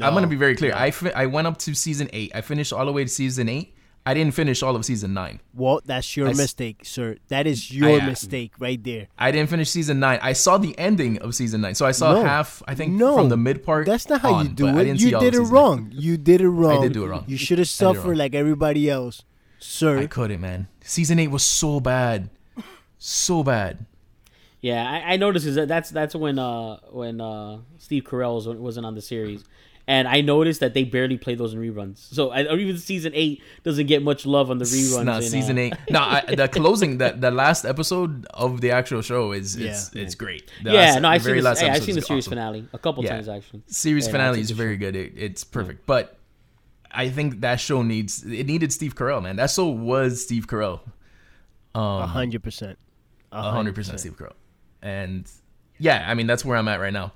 [SPEAKER 6] I'm gonna be very clear. I fi- I went up to season eight. I finished all the way to season eight. I didn't finish all of season nine.
[SPEAKER 7] Well, that's your
[SPEAKER 6] I s-
[SPEAKER 7] mistake, sir. That is your
[SPEAKER 6] I-
[SPEAKER 7] mistake right there.
[SPEAKER 6] I didn't finish season nine. I saw the ending of season nine, so I saw
[SPEAKER 7] No.
[SPEAKER 6] half. I think
[SPEAKER 7] no,
[SPEAKER 6] from the mid part.
[SPEAKER 7] That's not how you do it. You did it
[SPEAKER 6] season nine.
[SPEAKER 7] wrong. You did it wrong.
[SPEAKER 6] I did do it wrong.
[SPEAKER 7] You should have
[SPEAKER 6] I did it
[SPEAKER 7] suffered like everybody else, sir.
[SPEAKER 6] I couldn't, man. Season eight was so bad, so bad.
[SPEAKER 5] Yeah, I, I noticed is that that's that's when uh when uh Steve Carell was, wasn't on the series, and I noticed that they barely play those in reruns. So I, or even season eight doesn't get much love on the reruns.
[SPEAKER 6] No,
[SPEAKER 5] in,
[SPEAKER 6] season
[SPEAKER 5] uh,
[SPEAKER 6] eight. No, I, the closing, that the last episode of the actual show is it's
[SPEAKER 7] Yeah.
[SPEAKER 6] it's great. The
[SPEAKER 5] Yeah,
[SPEAKER 6] last-
[SPEAKER 5] no, I've seen
[SPEAKER 6] very
[SPEAKER 5] the,
[SPEAKER 6] last
[SPEAKER 5] hey, I've seen the series
[SPEAKER 6] awesome.
[SPEAKER 5] finale a couple
[SPEAKER 6] Yeah.
[SPEAKER 5] times actually.
[SPEAKER 6] Series
[SPEAKER 5] Yeah,
[SPEAKER 6] finale is very good. It, it's perfect, but I think that show needs it needed Steve Carell, man. That show was Steve Carell,
[SPEAKER 7] A hundred percent. A
[SPEAKER 6] hundred percent Steve Carell, and yeah, I mean that's where I'm at right now.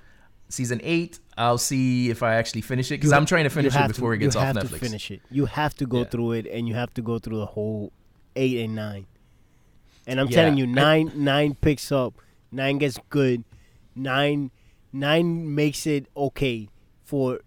[SPEAKER 6] Season eight, I'll see if I actually finish it because I'm trying to finish it before
[SPEAKER 7] to,
[SPEAKER 6] it gets
[SPEAKER 7] you
[SPEAKER 6] off
[SPEAKER 7] have
[SPEAKER 6] Netflix.
[SPEAKER 7] To finish it. You have to go
[SPEAKER 6] Yeah.
[SPEAKER 7] through it, and you have to go through the whole eight and nine. And I'm
[SPEAKER 6] Yeah,
[SPEAKER 7] telling you, nine nine picks up, nine gets good, nine nine makes it okay. For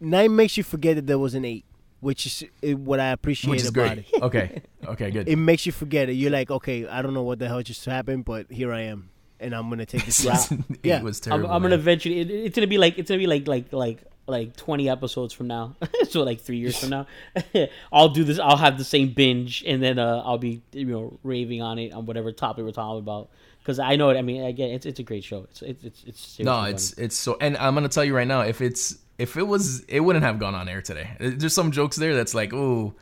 [SPEAKER 7] nine makes you forget that there was an eight, which is uh, what I appreciate about
[SPEAKER 6] great.
[SPEAKER 7] it.
[SPEAKER 6] okay, okay, good.
[SPEAKER 7] It makes you forget it. You're like, okay, I don't know what the hell just happened, but here I am, and I'm gonna take this. route.
[SPEAKER 6] Season eight
[SPEAKER 7] Yeah.
[SPEAKER 6] was
[SPEAKER 5] I'm. I'm gonna eventually. It, it's gonna be like it's gonna be like like like like 20 episodes from now. so like three years from now, I'll do this. I'll have the same binge, and then uh, I'll be you know raving on it on whatever topic we're talking about. Because I know it. I mean, again, it's it's a great show. It's it's it's, it's
[SPEAKER 6] No,
[SPEAKER 5] funny.
[SPEAKER 6] it's it's so, and I'm gonna tell you right now, if it's if it was, it wouldn't have gone on air today. There's some jokes there that's like, oh,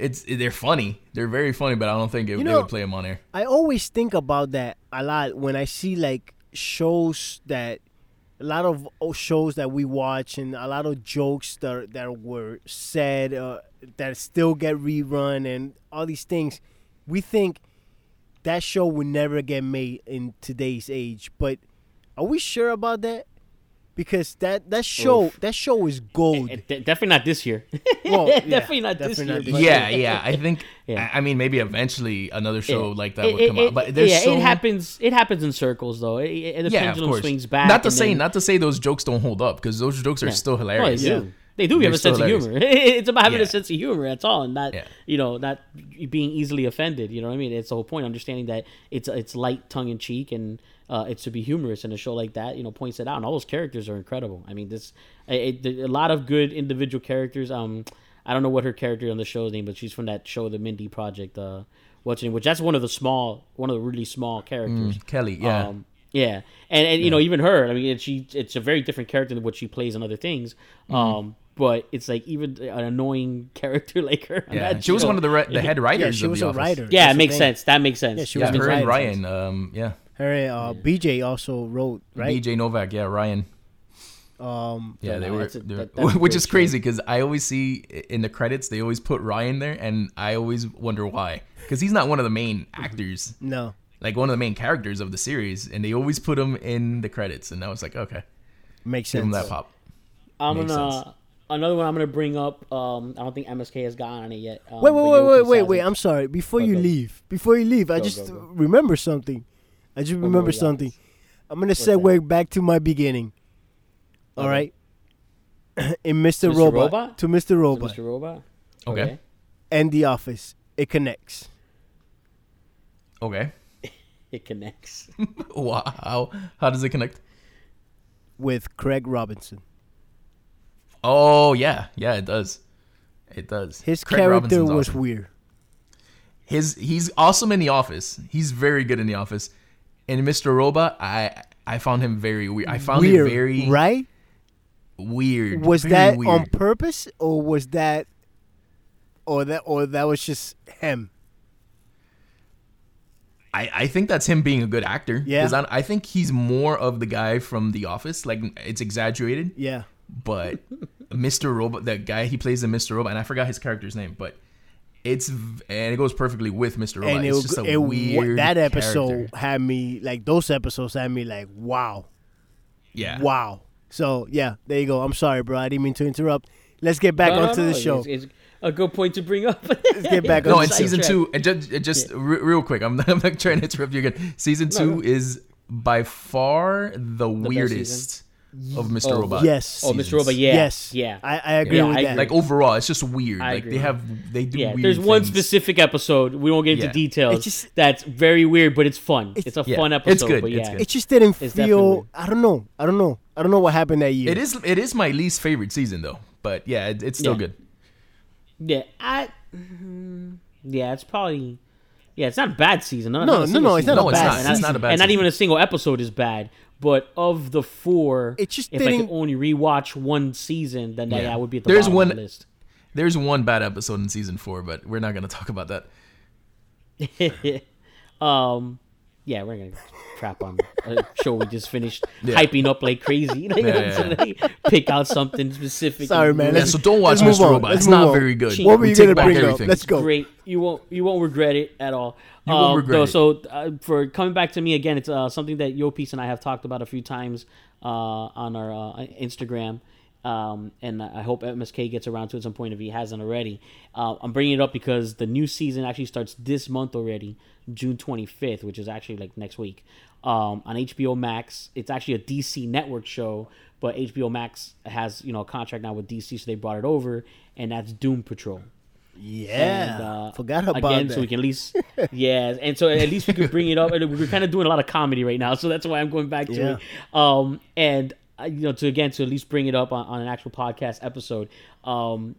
[SPEAKER 6] it's they're funny, they're very funny, but I don't think it,
[SPEAKER 7] You
[SPEAKER 6] they would play them on air.
[SPEAKER 7] I always think about that a lot when I see like shows that a lot of shows that we watch and a lot of jokes that that were said uh, that still get rerun and all these things. We think that show would never get made in today's age, but are we sure about that? Because that that show
[SPEAKER 5] Oof.
[SPEAKER 7] that show is gold.
[SPEAKER 5] Eh, de- definitely not this year.
[SPEAKER 7] Well, yeah,
[SPEAKER 5] definitely not this
[SPEAKER 7] definitely
[SPEAKER 5] year.
[SPEAKER 7] not this
[SPEAKER 5] but-
[SPEAKER 6] Yeah, yeah, I think.
[SPEAKER 5] Yeah.
[SPEAKER 6] I, I mean, maybe eventually another show
[SPEAKER 5] Yeah.
[SPEAKER 6] like that
[SPEAKER 5] It-
[SPEAKER 6] would come
[SPEAKER 5] it-
[SPEAKER 6] out, but
[SPEAKER 5] it-
[SPEAKER 6] there's
[SPEAKER 5] yeah,
[SPEAKER 6] so
[SPEAKER 5] it happens. It happens in circles, though. It, it, the
[SPEAKER 6] yeah, of
[SPEAKER 5] pendulum
[SPEAKER 6] course.
[SPEAKER 5] swings back.
[SPEAKER 6] not to say
[SPEAKER 5] then-
[SPEAKER 6] not to say those jokes don't hold up because those jokes are
[SPEAKER 5] Yeah.
[SPEAKER 6] still
[SPEAKER 5] Oh, they
[SPEAKER 6] hilarious.
[SPEAKER 5] do. They do. We have a
[SPEAKER 6] still
[SPEAKER 5] sense of humor. It's about having
[SPEAKER 6] Yeah.
[SPEAKER 5] a sense of humor. That's all, and not
[SPEAKER 6] Yeah.
[SPEAKER 5] you know not being easily offended. You know what I mean? It's the whole point. Understanding that it's it's light, tongue in cheek, and uh, it's to be humorous. And a show like that, you know, points it out. And all those characters are incredible. I mean, this it, it, a lot of good individual characters. Um, I don't know what her character on the show's name, but she's from that show, The Mindy Project. Uh, what's her name? Which that's one of the small, one of the really small characters.
[SPEAKER 6] Kelly, yeah.
[SPEAKER 5] Um, yeah, and and you know even her. I mean, she it's a very different character than what she plays in other things.
[SPEAKER 6] Mm-hmm.
[SPEAKER 5] Um, but it's like even an annoying character like her.
[SPEAKER 6] yeah,
[SPEAKER 5] that
[SPEAKER 6] she was one of the, ri- the head writers.
[SPEAKER 7] yeah, she
[SPEAKER 6] of
[SPEAKER 7] was
[SPEAKER 6] The
[SPEAKER 7] a
[SPEAKER 6] Office.
[SPEAKER 7] writer.
[SPEAKER 5] Yeah,
[SPEAKER 7] That's
[SPEAKER 5] it makes
[SPEAKER 7] thing.
[SPEAKER 5] sense. That makes sense.
[SPEAKER 7] Yeah, she
[SPEAKER 6] Yeah,
[SPEAKER 7] was the
[SPEAKER 6] her and
[SPEAKER 7] writer.
[SPEAKER 6] Ryan. Um, yeah,
[SPEAKER 7] Her and uh, BJ also wrote right.
[SPEAKER 6] BJ Novak. Yeah, Ryan.
[SPEAKER 7] Um,
[SPEAKER 6] Yeah, they
[SPEAKER 5] no,
[SPEAKER 6] were,
[SPEAKER 5] a-
[SPEAKER 6] they were-
[SPEAKER 5] that-
[SPEAKER 6] which is crazy because I always see in the credits they always put Ryan there, and I always wonder why because he's not one of the main actors,
[SPEAKER 7] no,
[SPEAKER 6] like one of the main characters of the series, and they always put him in the credits, and I was like, okay,
[SPEAKER 7] makes sense.
[SPEAKER 6] give him that pop.
[SPEAKER 5] I'm
[SPEAKER 6] Makes
[SPEAKER 5] gonna
[SPEAKER 6] sense.
[SPEAKER 5] another one. I'm gonna bring up. Um, I don't think MSK has gotten on it yet. Um,
[SPEAKER 7] Wait, wait, wait, wait, wait, wait. I'm sorry. Before
[SPEAKER 5] Go,
[SPEAKER 7] you
[SPEAKER 5] go.
[SPEAKER 7] leave, before you leave, I just
[SPEAKER 5] go, go.
[SPEAKER 7] remember something. I just
[SPEAKER 5] oh,
[SPEAKER 7] remember
[SPEAKER 5] more
[SPEAKER 7] something.
[SPEAKER 5] yachts.
[SPEAKER 7] I'm gonna
[SPEAKER 5] that?
[SPEAKER 7] segue back to my beginning. All
[SPEAKER 5] Okay.
[SPEAKER 7] right. In Mr.
[SPEAKER 5] Mr.
[SPEAKER 7] Robot,
[SPEAKER 5] Robot?
[SPEAKER 7] to Mr.
[SPEAKER 5] So
[SPEAKER 7] Robot
[SPEAKER 5] Mr. Robot.
[SPEAKER 6] Okay.
[SPEAKER 7] and The Office, it connects.
[SPEAKER 6] Okay.
[SPEAKER 5] It connects.
[SPEAKER 6] Wow. How, how does it connect?
[SPEAKER 7] with Craig Robinson.
[SPEAKER 6] Oh yeah, yeah, it does. It does.
[SPEAKER 7] His
[SPEAKER 6] Craig
[SPEAKER 7] character
[SPEAKER 6] Robinson's
[SPEAKER 7] was
[SPEAKER 6] awesome.
[SPEAKER 7] weird.
[SPEAKER 6] His he's awesome in the office. He's very good in the office. In Mr. Robot, I I found him very weird. I found
[SPEAKER 7] weird,
[SPEAKER 6] it very
[SPEAKER 7] right?
[SPEAKER 6] weird.
[SPEAKER 7] Was
[SPEAKER 6] very
[SPEAKER 7] that
[SPEAKER 6] weird.
[SPEAKER 7] on purpose or was that or that or that was just him?
[SPEAKER 6] I, I think that's him being a good actor.
[SPEAKER 7] Yeah.
[SPEAKER 6] I, I think he's more of the guy from The Office. Like it's exaggerated,
[SPEAKER 7] Yeah.
[SPEAKER 6] but Mr. Robot, that guy he plays in Mr. Robot, and I forgot his character's name, but it's and it goes perfectly with Mr. Robot.
[SPEAKER 7] and
[SPEAKER 6] it's
[SPEAKER 7] was-
[SPEAKER 6] just a
[SPEAKER 7] it,
[SPEAKER 6] weird
[SPEAKER 7] that episode
[SPEAKER 6] character.
[SPEAKER 7] had me like those episodes had me like wow.
[SPEAKER 6] Yeah.
[SPEAKER 7] Wow. So yeah, there you go. I'm sorry, bro. I didn't mean to interrupt. Let's get back
[SPEAKER 5] No, no,
[SPEAKER 7] onto
[SPEAKER 5] no,
[SPEAKER 7] the show.
[SPEAKER 5] It's, it's a good point to bring up.
[SPEAKER 7] Let's get back
[SPEAKER 6] No,
[SPEAKER 7] on
[SPEAKER 6] in season
[SPEAKER 5] sidetrack.
[SPEAKER 6] two, and just, it just re- real quick, I'm, I'm not trying to interrupt you again. Season two
[SPEAKER 5] no.
[SPEAKER 6] is by far the, weirdest of Mr.
[SPEAKER 5] Oh,
[SPEAKER 6] Robot.
[SPEAKER 7] yes.
[SPEAKER 5] Oh, Mr.
[SPEAKER 6] seasons.
[SPEAKER 5] Robot, yeah,
[SPEAKER 7] yes.
[SPEAKER 5] yeah.
[SPEAKER 7] I, I agree
[SPEAKER 5] Yeah,
[SPEAKER 7] with
[SPEAKER 5] I
[SPEAKER 7] that.
[SPEAKER 5] agree.
[SPEAKER 6] Like overall, it's just weird.
[SPEAKER 5] I
[SPEAKER 6] like
[SPEAKER 5] agree.
[SPEAKER 6] they have, they do.
[SPEAKER 5] yeah,
[SPEAKER 6] weird
[SPEAKER 5] there's one specific episode. We won't get into
[SPEAKER 6] Yeah.
[SPEAKER 5] details.
[SPEAKER 7] It's just-
[SPEAKER 5] that's very weird, but it's fun. It's, a
[SPEAKER 6] Yeah,
[SPEAKER 5] fun
[SPEAKER 6] it's
[SPEAKER 5] episode.
[SPEAKER 6] good,
[SPEAKER 5] But
[SPEAKER 6] it's
[SPEAKER 5] yeah,
[SPEAKER 6] good.
[SPEAKER 7] it just didn't
[SPEAKER 5] It's
[SPEAKER 7] feel. I don't know. I don't know. I don't know what happened that year.
[SPEAKER 6] It is. It is my least favorite season though. But yeah, it, it's still
[SPEAKER 5] Yeah.
[SPEAKER 6] good.
[SPEAKER 5] yeah, I, mm, yeah, it's probably. Yeah, it's not a bad season. Not,
[SPEAKER 7] No,
[SPEAKER 5] not
[SPEAKER 7] no, no, it's not
[SPEAKER 5] season.
[SPEAKER 6] a bad
[SPEAKER 5] And
[SPEAKER 6] season. It's not a bad
[SPEAKER 5] And not even a single episode is bad. But of the four,
[SPEAKER 7] It just
[SPEAKER 5] if I could only rewatch one season, then that,
[SPEAKER 6] Yeah.
[SPEAKER 5] that would be at the
[SPEAKER 6] There's
[SPEAKER 5] bottom
[SPEAKER 6] one-
[SPEAKER 5] of the list.
[SPEAKER 6] There's one bad episode in season four, but we're not gonna talk about that.
[SPEAKER 5] um, yeah, we're gonna crap on a show we just finished
[SPEAKER 6] Yeah.
[SPEAKER 5] hyping up like crazy. Like,
[SPEAKER 6] Yeah,
[SPEAKER 5] so
[SPEAKER 6] yeah.
[SPEAKER 5] pick out something specific.
[SPEAKER 7] Sorry, man.
[SPEAKER 6] Yeah, so don't watch
[SPEAKER 7] let's
[SPEAKER 6] Mr. Robot. It's not
[SPEAKER 7] on.
[SPEAKER 6] very good.
[SPEAKER 7] What were you
[SPEAKER 6] take
[SPEAKER 7] gonna
[SPEAKER 6] back
[SPEAKER 7] bring up?
[SPEAKER 6] everything.
[SPEAKER 7] Let's go.
[SPEAKER 5] great. You won't you won't regret it at all.
[SPEAKER 6] You won't
[SPEAKER 5] Um,
[SPEAKER 6] regret it.
[SPEAKER 5] So uh, for coming back to me again, it's uh, something that Yo Peace and I have talked about a few times uh, on our uh, Instagram. Um, and I hope MSK gets around to it at some point if he hasn't already. Uh, I'm bringing it up because the new season actually starts this month already, June 25th, which is actually like next week, um, on HBO Max. It's actually a DC network show, but HBO Max has you know a contract now with DC, so they brought it over, and that's Doom Patrol.
[SPEAKER 7] Yeah.
[SPEAKER 5] And, uh,
[SPEAKER 7] Forgot about
[SPEAKER 5] again,
[SPEAKER 7] that.
[SPEAKER 5] so we can at least yeah, and so at least we could bring it up. And we're kind of doing a lot of comedy right now, so that's why I'm going back to
[SPEAKER 7] Yeah.
[SPEAKER 5] it. Um, and uh, you know, to again to at least bring it up on, on an actual podcast episode. Um,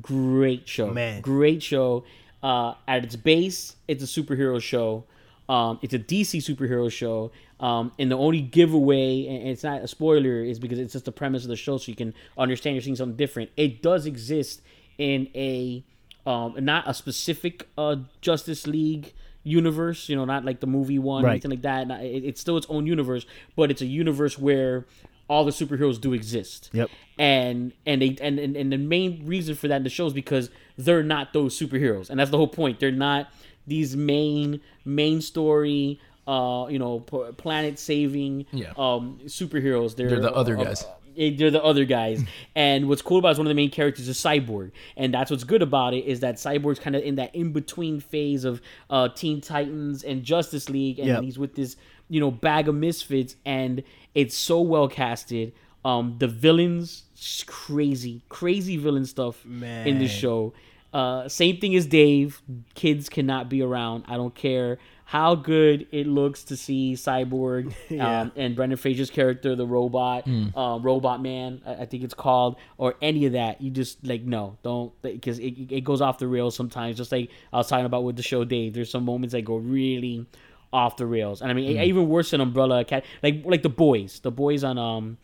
[SPEAKER 5] great show,
[SPEAKER 7] Man.
[SPEAKER 5] great show. Uh, at its base, it's a superhero show. Um, it's a DC superhero show. Um, and the only giveaway, and it's not a spoiler, is because it's just the premise of the show, so you can understand you're seeing something different. It does exist in a um, not a specific uh, Justice League universe, you know, not like the movie one or
[SPEAKER 7] Right.
[SPEAKER 5] anything like that. Not- it- it's still its own universe, but it's a universe where all the superheroes do exist.
[SPEAKER 7] Yep.
[SPEAKER 5] And and they and, and and the main reason for that in the show is because they're not those superheroes, and that's the whole point. They're not these main main story. Uh, you know, planet saving
[SPEAKER 6] Yeah.
[SPEAKER 5] um superheroes. They're,
[SPEAKER 6] They're the other
[SPEAKER 5] uh,
[SPEAKER 6] guys.
[SPEAKER 5] eh, they're the other guys. and what's cool about it is one of the main characters is Cyborg, and that's what's good about it is that Cyborg's kind of in that in between phase of uh, Teen Titans and Justice League, and
[SPEAKER 7] Yep.
[SPEAKER 5] he's with this you know bag of misfits, and it's so well casted. Um, the villains, crazy, crazy villain stuff in
[SPEAKER 7] Man.
[SPEAKER 5] the show. Uh, same thing as Dave. Kids cannot be around. I don't care how good it looks to see Cyborg
[SPEAKER 7] Yeah.
[SPEAKER 5] um, and Brendan Fraser's character, the robot, uh, Robot Man, I, I think it's called, or any of that. You just like no, don't because it, it goes off the rails sometimes. Just like I was talking about with the show Dave, there's some moments that go really off the rails, and I mean even worse than Umbrella Academy, like like the boys, the boys on um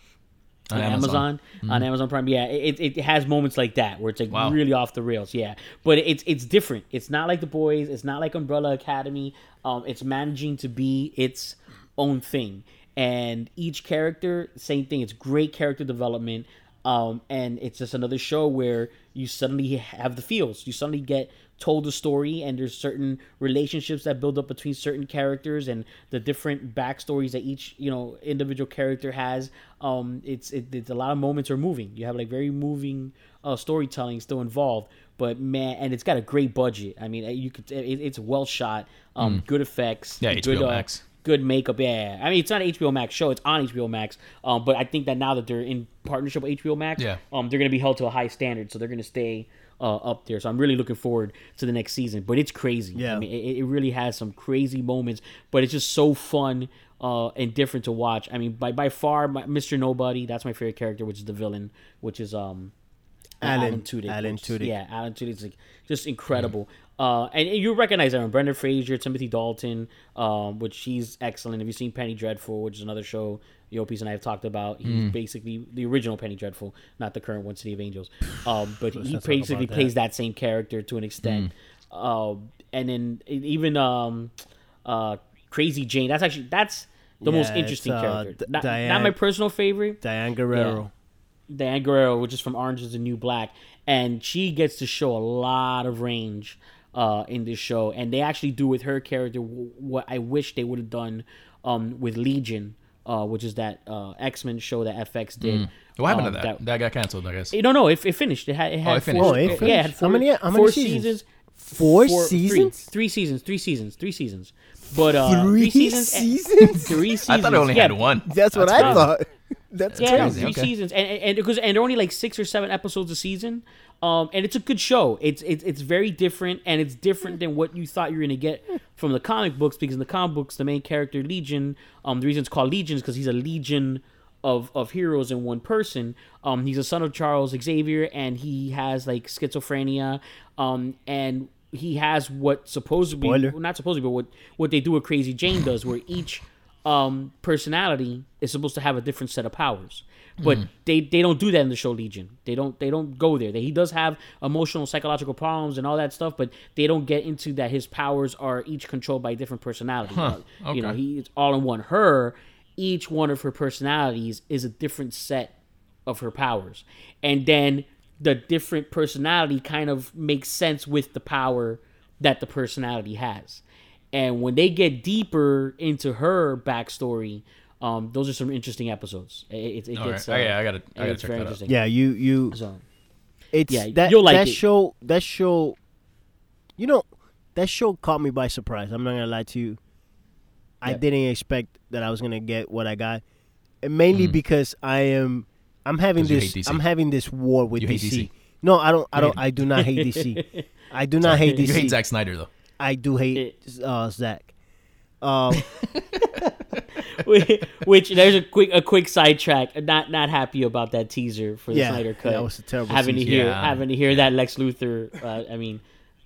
[SPEAKER 5] on
[SPEAKER 6] On
[SPEAKER 5] Amazon,
[SPEAKER 6] Amazon.
[SPEAKER 5] on Amazon Prime. Yeah, it, it, it has moments like that where it's like
[SPEAKER 6] Wow.
[SPEAKER 5] really off the rails. Yeah, but it's it's different. It's not like the boys. It's not like Umbrella Academy. Um, it's managing to be its own thing, and each character, same thing. It's great character development. Um, and it's just another show where you suddenly have the feels. You suddenly get told a story, and there's certain relationships that build up between certain characters, and the different backstories that each you know individual character has. Um, it's it, it's a lot of moments are moving. You have like very moving uh, storytelling still involved, but man, and it's got a great budget. I mean, you could it, it's well shot, um, good effects,
[SPEAKER 6] Yeah,
[SPEAKER 5] good
[SPEAKER 6] HBO
[SPEAKER 5] uh,
[SPEAKER 6] Max.
[SPEAKER 5] good makeup. Yeah, I mean it's not an HBO Max show; it's on HBO Max. Um, but I think that now that they're in partnership with HBO Max,
[SPEAKER 6] Yeah.
[SPEAKER 5] um, they're going to be held to a high standard, so they're going to stay uh, up there. So I'm really looking forward to the next season. But it's crazy.
[SPEAKER 7] Yeah.
[SPEAKER 5] I mean, it, it really has some crazy moments, but it's just so fun uh, and different to watch. I mean, by by far, my, Mr. Nobody, that's my favorite character, which is the villain, which is um.
[SPEAKER 7] Alan-
[SPEAKER 5] Tudyk.
[SPEAKER 7] Alan Tudyk.
[SPEAKER 5] Yeah, Alan Tudyk's like just incredible. Uh, and, and you recognize everyone: Brendan Fraser, Timothy Dalton, um, which he's excellent. Have you seen Penny Dreadful, which is another show Yo Peace and I have talked about? He's basically the original Penny Dreadful, not the current one, City of Angels. Um, but he basically plays that same character to an extent. Um, and then even um, uh, Crazy Jane. That's actually that's the most
[SPEAKER 7] Yeah, it's,
[SPEAKER 5] interesting
[SPEAKER 7] uh,
[SPEAKER 5] character. Not, not my personal favorite.
[SPEAKER 7] Diane Guerrero.
[SPEAKER 5] Diane Guerrero, which is from Orange is the New Black, and she gets to show a lot of range uh, in this show, and they actually do with her character what I wish they would have done um, with Legion, uh, which is that uh, X Men show that FX did.
[SPEAKER 6] What happened
[SPEAKER 5] Um,
[SPEAKER 6] to that? that? got canceled, I guess.
[SPEAKER 5] No, no, it, it finished. It had, it had
[SPEAKER 6] it finished.
[SPEAKER 5] four.
[SPEAKER 7] Oh, it
[SPEAKER 5] Yeah, it
[SPEAKER 7] finished.
[SPEAKER 5] had
[SPEAKER 7] How many- how many
[SPEAKER 5] four
[SPEAKER 7] seasons? Four seasons?
[SPEAKER 5] Three, three seasons. Three seasons. Three seasons. But uh,
[SPEAKER 7] Three
[SPEAKER 5] seasons.
[SPEAKER 7] seasons?
[SPEAKER 5] Three seasons.
[SPEAKER 6] I thought it only
[SPEAKER 5] yeah,
[SPEAKER 6] had one.
[SPEAKER 7] That's what
[SPEAKER 6] That's
[SPEAKER 7] I
[SPEAKER 6] crazy.
[SPEAKER 7] thought. That's
[SPEAKER 5] yeah, no,
[SPEAKER 7] crazy.
[SPEAKER 5] three
[SPEAKER 6] okay.
[SPEAKER 5] seasons, and and because and they're only like six or seven episodes a season. Um, and it's a good show. It's it's it's very different, and it's different than what you thought you were gonna get from the comic books. Because in the comic books, the main character Legion, um, the reason it's called Legion is because he's a legion of of heroes in one person. Um, he's a son of Charles Xavier, and he has like schizophrenia. Um, and he has what supposedly well, not supposedly, but what what they do with Crazy Jane does, where each um personality is supposed to have a different set of powers. But they they don't do that in the show legion. They don't they don't go there. They, he does have emotional psychological problems and all that stuff but they don't get into that his powers are each controlled by different personality Uh, you know
[SPEAKER 6] okay.
[SPEAKER 5] he it's all in one. Her each one of her personalities is a different set of her powers. And then the different personality kind of makes sense with the power that the personality has and when they get deeper into her backstory um, those are some interesting episodes it, it, it gets
[SPEAKER 6] right. Oh, yeah, I gotta- I gotta
[SPEAKER 5] it's
[SPEAKER 6] check
[SPEAKER 5] very
[SPEAKER 6] that out.
[SPEAKER 5] interesting
[SPEAKER 7] Yeah, you you.
[SPEAKER 5] so
[SPEAKER 7] It's
[SPEAKER 5] Yeah,
[SPEAKER 7] that
[SPEAKER 5] you'll like
[SPEAKER 7] that
[SPEAKER 5] it.
[SPEAKER 7] show. That show. You know, that show caught me by surprise. I'm not gonna lie to you. I
[SPEAKER 5] Yep.
[SPEAKER 7] didn't expect that I was gonna get what I got, and mainly because I am. I'm having this. I'm having this war with
[SPEAKER 6] You
[SPEAKER 7] DC.
[SPEAKER 6] DC.
[SPEAKER 7] No, I don't. I don't. I do not hate DC. I do not hate DC.
[SPEAKER 6] You hate Zack Snyder though.
[SPEAKER 7] I do hate uh, Zack. Um,
[SPEAKER 5] which there's a quick a quick sidetrack. Not not happy about that teaser for the
[SPEAKER 7] Yeah,
[SPEAKER 5] Snyder cut.
[SPEAKER 7] that was a terrible
[SPEAKER 5] Having to hear
[SPEAKER 6] Yeah.
[SPEAKER 5] having to hear that Lex Luthor. Uh, I mean,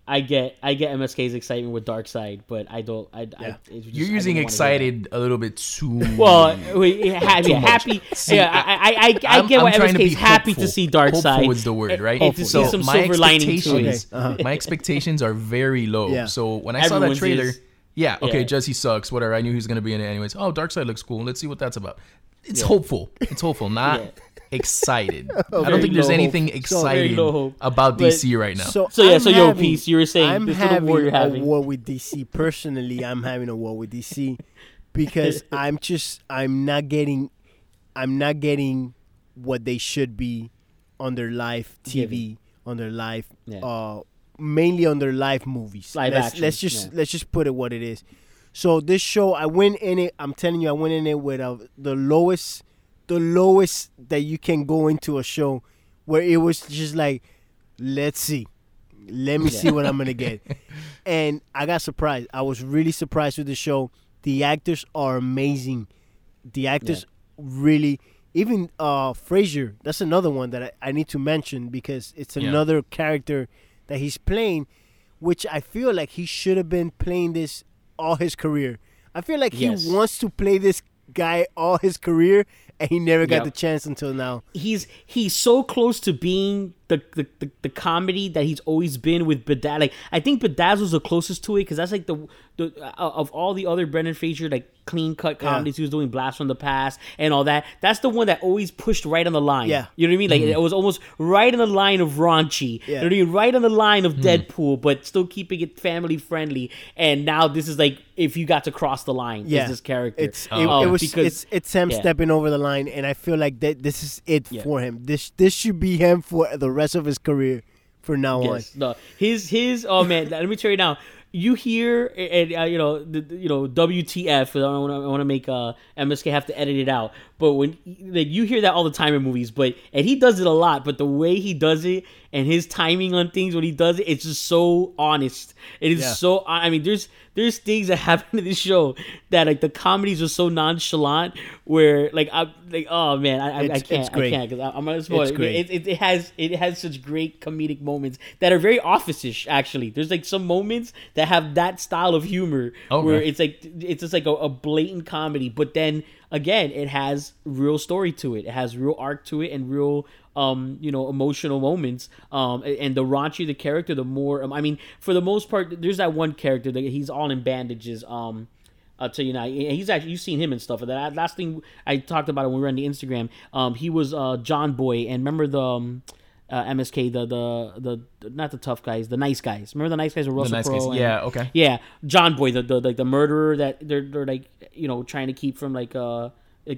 [SPEAKER 5] I get I get MSK's excitement with Darkseid, but I don't. I, I
[SPEAKER 7] Yeah.
[SPEAKER 5] it's just-
[SPEAKER 6] You're using
[SPEAKER 5] didn't wanna hear that.
[SPEAKER 6] excited a little bit too.
[SPEAKER 5] Well, we, ha- yeah, happy.
[SPEAKER 6] See,
[SPEAKER 5] yeah, I, I, I, I
[SPEAKER 6] I'm-
[SPEAKER 5] get
[SPEAKER 6] I'm
[SPEAKER 5] why
[SPEAKER 6] trying to be
[SPEAKER 5] MSK's happy to
[SPEAKER 6] hopeful.
[SPEAKER 5] see Darkseid.
[SPEAKER 6] Hopeful is the word, right?
[SPEAKER 5] And to see
[SPEAKER 6] So
[SPEAKER 5] some
[SPEAKER 6] my
[SPEAKER 5] silver lining to it.
[SPEAKER 6] expectations,
[SPEAKER 7] Okay, uh-huh.
[SPEAKER 6] my expectations are very low.
[SPEAKER 7] Yeah.
[SPEAKER 6] So when I saw that
[SPEAKER 5] Everyone's
[SPEAKER 6] trailer,
[SPEAKER 5] is.
[SPEAKER 6] yeah, okay,
[SPEAKER 5] Yeah.
[SPEAKER 6] Jesse sucks, whatever. I knew he was gonna be in it anyways. Oh, Darkseid looks cool. Let's see what that's about. It's
[SPEAKER 5] Yeah.
[SPEAKER 6] hopeful. It's hopeful, not
[SPEAKER 5] Yeah.
[SPEAKER 6] excited. I don't think there's
[SPEAKER 5] low
[SPEAKER 6] anything
[SPEAKER 5] hope. So
[SPEAKER 6] exciting
[SPEAKER 5] very low
[SPEAKER 6] about
[SPEAKER 5] But-
[SPEAKER 6] DC right now.
[SPEAKER 7] So,
[SPEAKER 5] So, yeah,
[SPEAKER 7] I'm
[SPEAKER 5] so yo, Peace, you were saying
[SPEAKER 7] I'm having
[SPEAKER 5] war you're
[SPEAKER 7] a
[SPEAKER 5] having.
[SPEAKER 7] war with DC. Personally, I'm having a war with DC because I'm just I'm not getting I'm not getting what they should be on their live TV, on their live,
[SPEAKER 5] Yeah.
[SPEAKER 7] uh, mainly on their live movies.
[SPEAKER 5] Live
[SPEAKER 7] let's,
[SPEAKER 5] action,
[SPEAKER 7] Let's just
[SPEAKER 5] yeah.
[SPEAKER 7] let's just put it what it is. So this show, I went in it. I'm telling you, I went in it with uh, the lowest, the lowest that you can go into a show, where it was just like, let's see, let me see what I'm gonna get, and I got surprised. I was really surprised with the show. The actors are amazing. The actors really, even uh Fraser. That's another one that I, I need to mention because it's
[SPEAKER 6] Yeah.
[SPEAKER 7] another character that he's playing, which I feel like he should have been playing this all his career. I feel like
[SPEAKER 5] Yes.
[SPEAKER 7] he wants to play this guy all his career, and he never got
[SPEAKER 5] Yep.
[SPEAKER 7] the chance until now.
[SPEAKER 5] he's he's so close to being the the, the, the comedy that he's always been with Bedaz. Like I think Bedazzle's the closest to it because that's like the the uh, of all the other Brendan Fraser like clean cut comedies he was doing, Blast from the Past and all that. That's the one that always pushed right on the line.
[SPEAKER 7] Yeah.
[SPEAKER 5] you know what I mean. Like it was almost right on the line of raunchy.
[SPEAKER 7] Yeah.
[SPEAKER 5] You know what I mean? Right on the line of Deadpool, but still keeping it family friendly. And now this is like if you got to cross the line,
[SPEAKER 7] Yeah,
[SPEAKER 5] is this character?
[SPEAKER 7] It's it,
[SPEAKER 5] Um,
[SPEAKER 7] it was
[SPEAKER 5] because
[SPEAKER 7] it's it's him
[SPEAKER 5] yeah.
[SPEAKER 7] stepping over the line, and I feel like that this is it
[SPEAKER 5] Yeah.
[SPEAKER 7] for him. This this should be him for the rest of his career, for now
[SPEAKER 5] Yes. No. His his oh man, let me tell you now. you hear and uh, you know the, you know WTF. I want to make uh, MSK have to edit it out, but when like you hear that all the time in movies, but and he does it a lot, but the way he does it and his timing on things when he does it, it's just so honest. It is
[SPEAKER 7] Yeah.
[SPEAKER 5] so. I mean, there's there's things that happen in this show that like the comedies are so nonchalant where like I'm like oh man I, I, I can't
[SPEAKER 7] it's
[SPEAKER 5] I can't because I'm gonna spoil it. It, it. it has it has such great comedic moments that are very office-ish actually. There's like some moments that have that style of humor
[SPEAKER 6] Okay.
[SPEAKER 5] where it's like it's just like a, a blatant comedy, but then again it has real story to it. It has real arc to it and real um you know emotional moments um and the raunchier the character the more um, i mean for the most part there's that one character that he's all in bandages um I'll tell you now. He's actually you've seen him and stuff. That last thing I talked about it when we were on the Instagram. Um, he was uh John Boy, and remember the um, uh, MSK, the, the the not the tough guys, the nice guys. Remember the nice guys with Russell
[SPEAKER 6] nice
[SPEAKER 5] Crowe?
[SPEAKER 6] Yeah, okay.
[SPEAKER 5] yeah, John Boy, the, the like the murderer that they're they're like you know trying to keep from like uh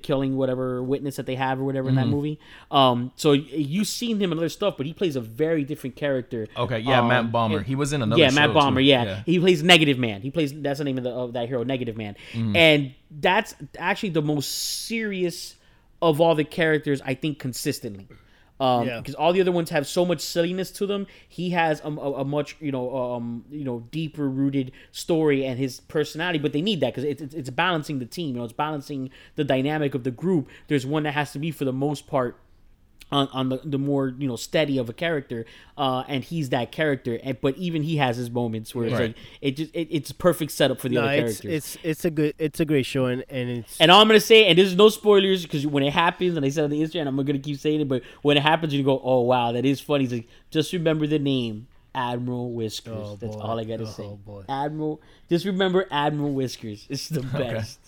[SPEAKER 5] killing whatever witness that they have or whatever in
[SPEAKER 6] Mm-hmm.
[SPEAKER 5] that movie. Um, so you've seen him in other stuff, but he plays a very different character.
[SPEAKER 6] Okay, yeah,
[SPEAKER 5] Um,
[SPEAKER 6] Matt Bomer.
[SPEAKER 5] and-
[SPEAKER 6] he was in another.
[SPEAKER 5] yeah, Matt Bomer.
[SPEAKER 6] too.
[SPEAKER 5] Yeah. he plays Negative Man. He plays that's the name of, the, of that hero, Negative Man,
[SPEAKER 6] Mm-hmm.
[SPEAKER 5] and that's actually the most serious of all the characters I think consistently. Um,
[SPEAKER 7] Yeah.
[SPEAKER 5] because all the other ones have so much silliness to them. He has a, a, a much you know um you know deeper rooted story and his personality, but they need that because it's, it's it's balancing the team. You know, it's balancing the dynamic of the group. There's one that has to be for the most part on, on the, the more you know steady of a character uh and he's that character and but even he has his moments where it's
[SPEAKER 6] Right.
[SPEAKER 5] like it just it, it's a perfect setup for the
[SPEAKER 7] No,
[SPEAKER 5] other
[SPEAKER 7] it's
[SPEAKER 5] characters
[SPEAKER 7] it's it's a good it's a great show and and it's
[SPEAKER 5] and all I'm gonna say, and there's no spoilers because when it happens, and I said on the Instagram, I'm gonna keep saying it, but when it happens, you go, "Oh wow, that is funny." He's like, just remember the name, Admiral Whiskers.
[SPEAKER 7] Oh,
[SPEAKER 5] That's
[SPEAKER 7] boy.
[SPEAKER 5] all I gotta
[SPEAKER 7] Oh,
[SPEAKER 5] say.
[SPEAKER 7] boy.
[SPEAKER 5] Admiral, just remember Admiral Whiskers. It's the best.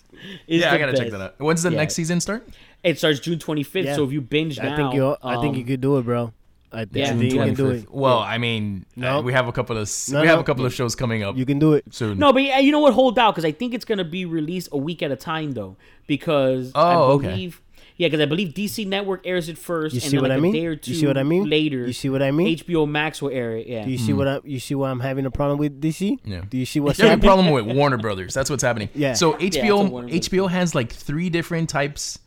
[SPEAKER 5] It's
[SPEAKER 6] Yeah, I gotta check that out. When's the
[SPEAKER 5] Yeah.
[SPEAKER 6] next season start?
[SPEAKER 5] It starts June 25th,
[SPEAKER 7] Yeah.
[SPEAKER 5] so if you binge now,
[SPEAKER 7] I think you I think you
[SPEAKER 5] um,
[SPEAKER 7] could do it, bro. I, th-
[SPEAKER 5] Yeah.
[SPEAKER 7] Think you can do it.
[SPEAKER 6] Well, I mean,
[SPEAKER 7] No.
[SPEAKER 6] uh, we have a couple of
[SPEAKER 7] No,
[SPEAKER 6] we have
[SPEAKER 7] no.
[SPEAKER 6] a couple of shows coming up
[SPEAKER 7] You can do it.
[SPEAKER 6] soon.
[SPEAKER 5] No, but yeah, you know what? Hold out because I think it's gonna be released a week at a time though. Because
[SPEAKER 6] Oh,
[SPEAKER 5] I
[SPEAKER 6] okay.
[SPEAKER 5] Believe, yeah, because I believe DC Network airs it first.
[SPEAKER 7] You
[SPEAKER 5] and
[SPEAKER 7] see
[SPEAKER 5] then
[SPEAKER 7] what
[SPEAKER 5] like
[SPEAKER 7] I mean?
[SPEAKER 5] A day or two
[SPEAKER 7] You see what I mean?
[SPEAKER 5] Later,
[SPEAKER 7] You see what I mean?
[SPEAKER 5] HBO Max will air it. Yeah.
[SPEAKER 7] Do you see hmm. what I you see why I'm having a problem with DC?
[SPEAKER 6] Yeah.
[SPEAKER 7] Do you see what's
[SPEAKER 6] You have a problem with Warner Brothers. That's what's happening.
[SPEAKER 7] Yeah.
[SPEAKER 6] So HBO
[SPEAKER 5] what Warner Brothers
[SPEAKER 6] HBO has like three different types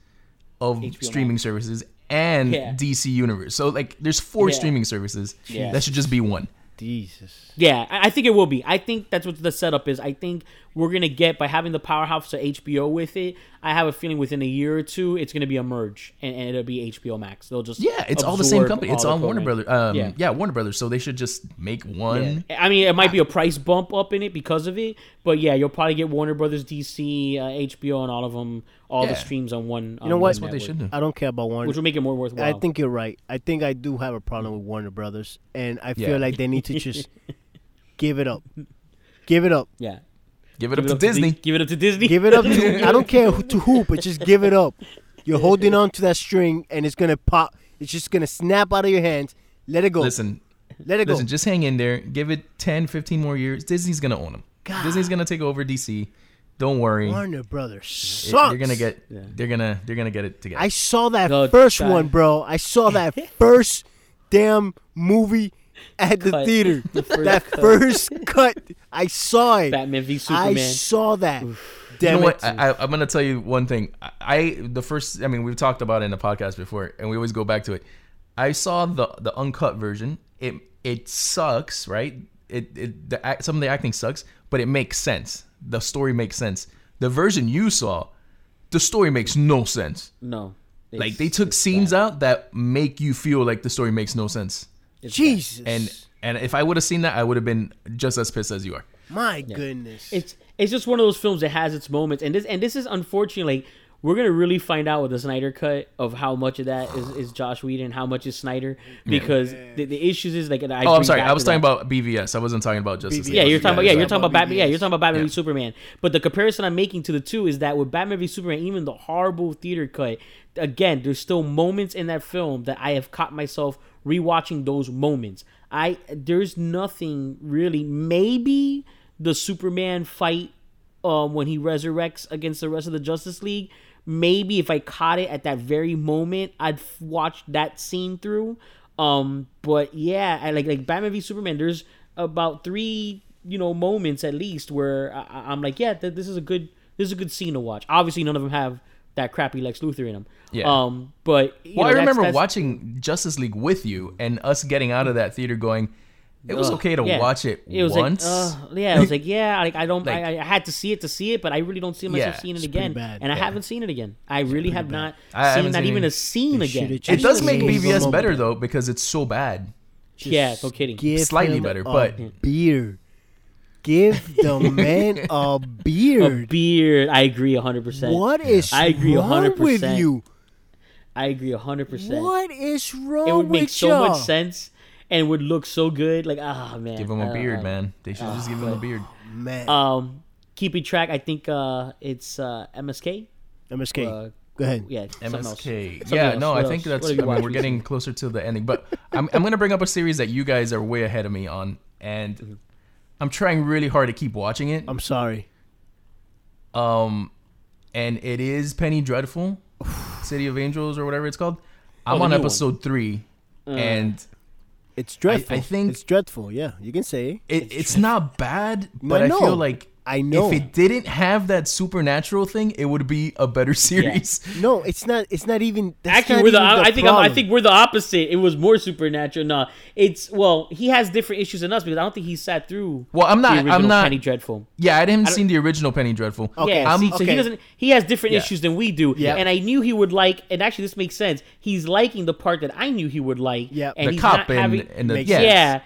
[SPEAKER 6] of
[SPEAKER 5] HBO
[SPEAKER 6] streaming
[SPEAKER 5] Max.
[SPEAKER 6] services and
[SPEAKER 5] Yeah.
[SPEAKER 6] DC Universe. So like there's four
[SPEAKER 5] Yeah.
[SPEAKER 6] streaming services.
[SPEAKER 5] Yeah.
[SPEAKER 6] That should just be one.
[SPEAKER 7] Jesus.
[SPEAKER 5] Yeah, I I think it will be. I think that's what the setup is. I think we're gonna get by having the powerhouse of HBO with it. I have a feeling within a year or two, it's gonna be a merge, and, and it'll be HBO Max. They'll just
[SPEAKER 6] Yeah, it's all the same company. It's
[SPEAKER 5] the
[SPEAKER 6] all Warner
[SPEAKER 5] programming.
[SPEAKER 6] Brothers. Um,
[SPEAKER 5] Yeah.
[SPEAKER 6] yeah. Warner Brothers. So they should just make one.
[SPEAKER 5] Yeah. I mean, it might be a price bump up in it because of it, but yeah, you'll probably get Warner Brothers, DC, uh, HBO, and all of them, all the streams on one.
[SPEAKER 7] You know what?
[SPEAKER 6] That's what they should do.
[SPEAKER 7] I don't care about Warner.
[SPEAKER 5] which will make it more worthwhile.
[SPEAKER 7] I think you're right. I think I do have a problem with Warner Brothers, and I feel
[SPEAKER 6] Yeah.
[SPEAKER 7] like they need to just give it up. Give it up.
[SPEAKER 5] yeah.
[SPEAKER 6] Give it up
[SPEAKER 5] Give
[SPEAKER 6] to
[SPEAKER 5] it
[SPEAKER 6] Disney.
[SPEAKER 5] Di- give it up to Disney.
[SPEAKER 7] Give it up to. I don't care who, to who, but just give it up. You're holding on to that string, and it's gonna pop. It's just gonna snap out of your hands. Let it go.
[SPEAKER 6] Listen,
[SPEAKER 7] Let it go.
[SPEAKER 6] listen. Just hang in there. Give it 10, 15 more years. Disney's gonna own them.
[SPEAKER 7] God.
[SPEAKER 6] Disney's gonna take over DC. Don't worry.
[SPEAKER 7] Warner Brothers
[SPEAKER 6] It-
[SPEAKER 7] sucks.
[SPEAKER 6] They're gonna get. They're gonna. They're gonna get it together.
[SPEAKER 7] I saw that
[SPEAKER 5] Go
[SPEAKER 7] first
[SPEAKER 5] try.
[SPEAKER 7] one, bro. I saw that first damn movie at the
[SPEAKER 5] Cut.
[SPEAKER 7] theater.
[SPEAKER 5] The first
[SPEAKER 7] that
[SPEAKER 5] cut.
[SPEAKER 7] first cut. I saw it.
[SPEAKER 5] Batman v
[SPEAKER 7] I
[SPEAKER 5] Superman.
[SPEAKER 7] I saw that.
[SPEAKER 6] you
[SPEAKER 7] Damn
[SPEAKER 6] know
[SPEAKER 7] it.
[SPEAKER 6] what? I, I, I'm gonna tell you one thing. I, I the first. I mean, we've talked about it in the podcast before, and we always go back to it. I saw the the uncut version. It it sucks, right? It it the act, some of the acting sucks, but it makes sense. The story makes sense. The version you saw, the story makes no sense.
[SPEAKER 5] no.
[SPEAKER 6] Like they took scenes
[SPEAKER 5] bad.
[SPEAKER 6] out that make you feel like the story makes no sense.
[SPEAKER 5] It's
[SPEAKER 7] Jesus.
[SPEAKER 6] And and if I would have seen that, I would have been just as pissed as you are.
[SPEAKER 7] My goodness.
[SPEAKER 5] it's it's just one of those films that has its moments, and this and this is unfortunately like, we're gonna really find out with the Snyder cut of how much of that is, is Joss Whedon, how much is Snyder, because the, the issues is like. I
[SPEAKER 6] Oh, I'm sorry. I was talking
[SPEAKER 5] that.
[SPEAKER 6] about BVS. I wasn't talking about Justice League.
[SPEAKER 5] Yeah, you're talking about yeah, you're talking about
[SPEAKER 7] about
[SPEAKER 5] Batman. Yeah, you're talking about Batman v Superman. But the comparison I'm making to the two is that with Batman v Superman, even the horrible theater cut, again, there's still moments in that film that I have caught myself rewatching those moments. I there's nothing really. Maybe the Superman fight um, when he resurrects against the rest of the Justice League. Maybe if I caught it at that very moment, I'd f- watch that scene through. Um, but yeah, I like like Batman v Superman. There's about three you know moments at least where I, I'm like, yeah, th- this is a good this is a good scene to watch. Obviously, none of them have that crappy Lex Luthor in them.
[SPEAKER 6] Yeah.
[SPEAKER 5] Um, but you
[SPEAKER 6] Well,
[SPEAKER 5] know,
[SPEAKER 6] I
[SPEAKER 5] that's-
[SPEAKER 6] remember
[SPEAKER 5] that's-
[SPEAKER 6] watching Justice League with you and us getting out of that theater going, it was
[SPEAKER 5] Ugh,
[SPEAKER 6] okay to
[SPEAKER 5] yeah.
[SPEAKER 6] watch it,
[SPEAKER 5] It was
[SPEAKER 6] once.
[SPEAKER 5] like, uh, yeah, I was like, yeah, like I don't,
[SPEAKER 6] Like-
[SPEAKER 5] I, I had to see it to see it, but I really don't see myself
[SPEAKER 6] Yeah,
[SPEAKER 5] seeing it again,
[SPEAKER 7] bad.
[SPEAKER 5] and I haven't seen it again. I really have not
[SPEAKER 6] I
[SPEAKER 5] seen
[SPEAKER 6] haven't seen
[SPEAKER 5] even
[SPEAKER 6] it.
[SPEAKER 5] a scene again.
[SPEAKER 7] should've
[SPEAKER 6] it does make
[SPEAKER 7] Just
[SPEAKER 6] BVS better though because it's so bad.
[SPEAKER 5] yeah, no kidding.
[SPEAKER 7] Give
[SPEAKER 6] Slightly better, but-
[SPEAKER 7] beard. Give the man a beard.
[SPEAKER 5] A
[SPEAKER 7] beard.
[SPEAKER 5] beard. I agree hundred percent.
[SPEAKER 7] What is
[SPEAKER 5] I agree
[SPEAKER 7] wrong with
[SPEAKER 5] 100%.
[SPEAKER 7] you?
[SPEAKER 5] I agree hundred percent.
[SPEAKER 7] What is wrong
[SPEAKER 5] It would make so
[SPEAKER 7] y'all?
[SPEAKER 5] much sense and would look so good. Like, ah, man.
[SPEAKER 6] Give him a
[SPEAKER 5] Uh,
[SPEAKER 6] beard, man. They should just give him a beard.
[SPEAKER 7] Man,
[SPEAKER 5] Um, keeping track. I think uh, it's uh, MSK.
[SPEAKER 7] MSK.
[SPEAKER 5] Uh,
[SPEAKER 7] go ahead.
[SPEAKER 5] Yeah, something else.
[SPEAKER 6] MSK. Yeah,
[SPEAKER 5] else.
[SPEAKER 6] no,
[SPEAKER 5] What
[SPEAKER 6] I think
[SPEAKER 5] else?
[SPEAKER 6] that's. I mean,
[SPEAKER 5] watched
[SPEAKER 6] we're getting closer to the ending, but I'm I'm gonna bring up a series that you guys are way ahead of me on,
[SPEAKER 5] Mm-hmm.
[SPEAKER 6] and I'm trying really hard to keep watching it.
[SPEAKER 7] I'm sorry.
[SPEAKER 6] Um, and it is Penny Dreadful, City of Angels or whatever it's called. I'm
[SPEAKER 5] Oh,
[SPEAKER 6] on
[SPEAKER 5] new one.
[SPEAKER 6] episode three, and
[SPEAKER 7] It's dreadful.
[SPEAKER 6] I think-
[SPEAKER 7] it's dreadful. Yeah, you can say.
[SPEAKER 6] it, it's, not bad,
[SPEAKER 7] No,
[SPEAKER 6] but
[SPEAKER 7] I
[SPEAKER 6] I, feel like
[SPEAKER 7] I know.
[SPEAKER 6] if it didn't have that supernatural thing, it would be a better series.
[SPEAKER 7] No, it's not. It's not even. That's
[SPEAKER 5] Actually,
[SPEAKER 7] not
[SPEAKER 5] we're the,
[SPEAKER 7] even
[SPEAKER 5] I, I think I'm, I think we're the opposite. It was more supernatural. No, it's well, he has different issues than us because I don't think he sat through.
[SPEAKER 6] Well, I'm not-
[SPEAKER 5] The
[SPEAKER 6] I'm not-
[SPEAKER 5] Penny Dreadful.
[SPEAKER 6] Yeah, I didn't seen the original Penny Dreadful.
[SPEAKER 7] Okay,
[SPEAKER 5] yeah,
[SPEAKER 6] I'm-
[SPEAKER 5] see, so he doesn't. He has different
[SPEAKER 6] Yeah.
[SPEAKER 5] issues than we do.
[SPEAKER 7] Yeah,
[SPEAKER 5] and I knew he would like. And actually, this makes sense. He's liking the part that I knew he would like.
[SPEAKER 7] Yeah,
[SPEAKER 5] and
[SPEAKER 6] The
[SPEAKER 5] he's
[SPEAKER 6] cop
[SPEAKER 5] not
[SPEAKER 6] and-
[SPEAKER 5] having.
[SPEAKER 6] and the-
[SPEAKER 7] Makes
[SPEAKER 6] yes.
[SPEAKER 5] yeah.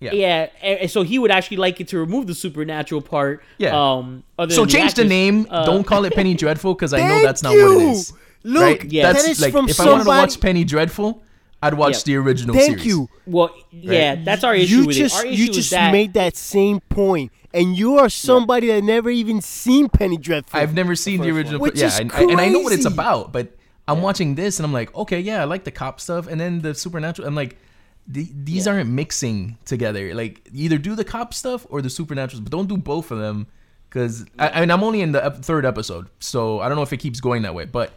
[SPEAKER 6] Yeah.
[SPEAKER 5] Yeah, and, and so he would actually like it to remove the supernatural part.
[SPEAKER 6] Yeah.
[SPEAKER 5] Um. Other
[SPEAKER 6] So
[SPEAKER 5] than
[SPEAKER 6] change the
[SPEAKER 5] actors.
[SPEAKER 6] name.
[SPEAKER 5] Uh,
[SPEAKER 6] Don't call it Penny Dreadful because I know that's not what it
[SPEAKER 7] you. Look,
[SPEAKER 6] right?
[SPEAKER 5] Yeah.
[SPEAKER 6] that's
[SPEAKER 7] that is
[SPEAKER 6] like
[SPEAKER 7] from
[SPEAKER 6] if I wanted to watch Penny Dreadful, I'd watch
[SPEAKER 5] Yep.
[SPEAKER 6] the original
[SPEAKER 7] Thank
[SPEAKER 6] series.
[SPEAKER 7] you.
[SPEAKER 5] Well, yeah, that's our issue
[SPEAKER 7] you
[SPEAKER 5] with
[SPEAKER 7] just
[SPEAKER 5] it. Our issue
[SPEAKER 7] you just
[SPEAKER 5] that
[SPEAKER 7] made that same point, and you are somebody that never even seen Penny Dreadful.
[SPEAKER 6] I've never seen the
[SPEAKER 5] first
[SPEAKER 6] original.
[SPEAKER 7] Which
[SPEAKER 6] yeah,
[SPEAKER 7] is
[SPEAKER 6] and, and I know what it's about, but I'm watching this and I'm like, okay, yeah, I like the cop stuff, and then the supernatural. I'm like, the, these aren't mixing together. Like, either do the cop stuff or the supernaturals, but don't do both of them. Because I, I mean, I'm only in the ep- third episode, so I don't know if it keeps going that way. But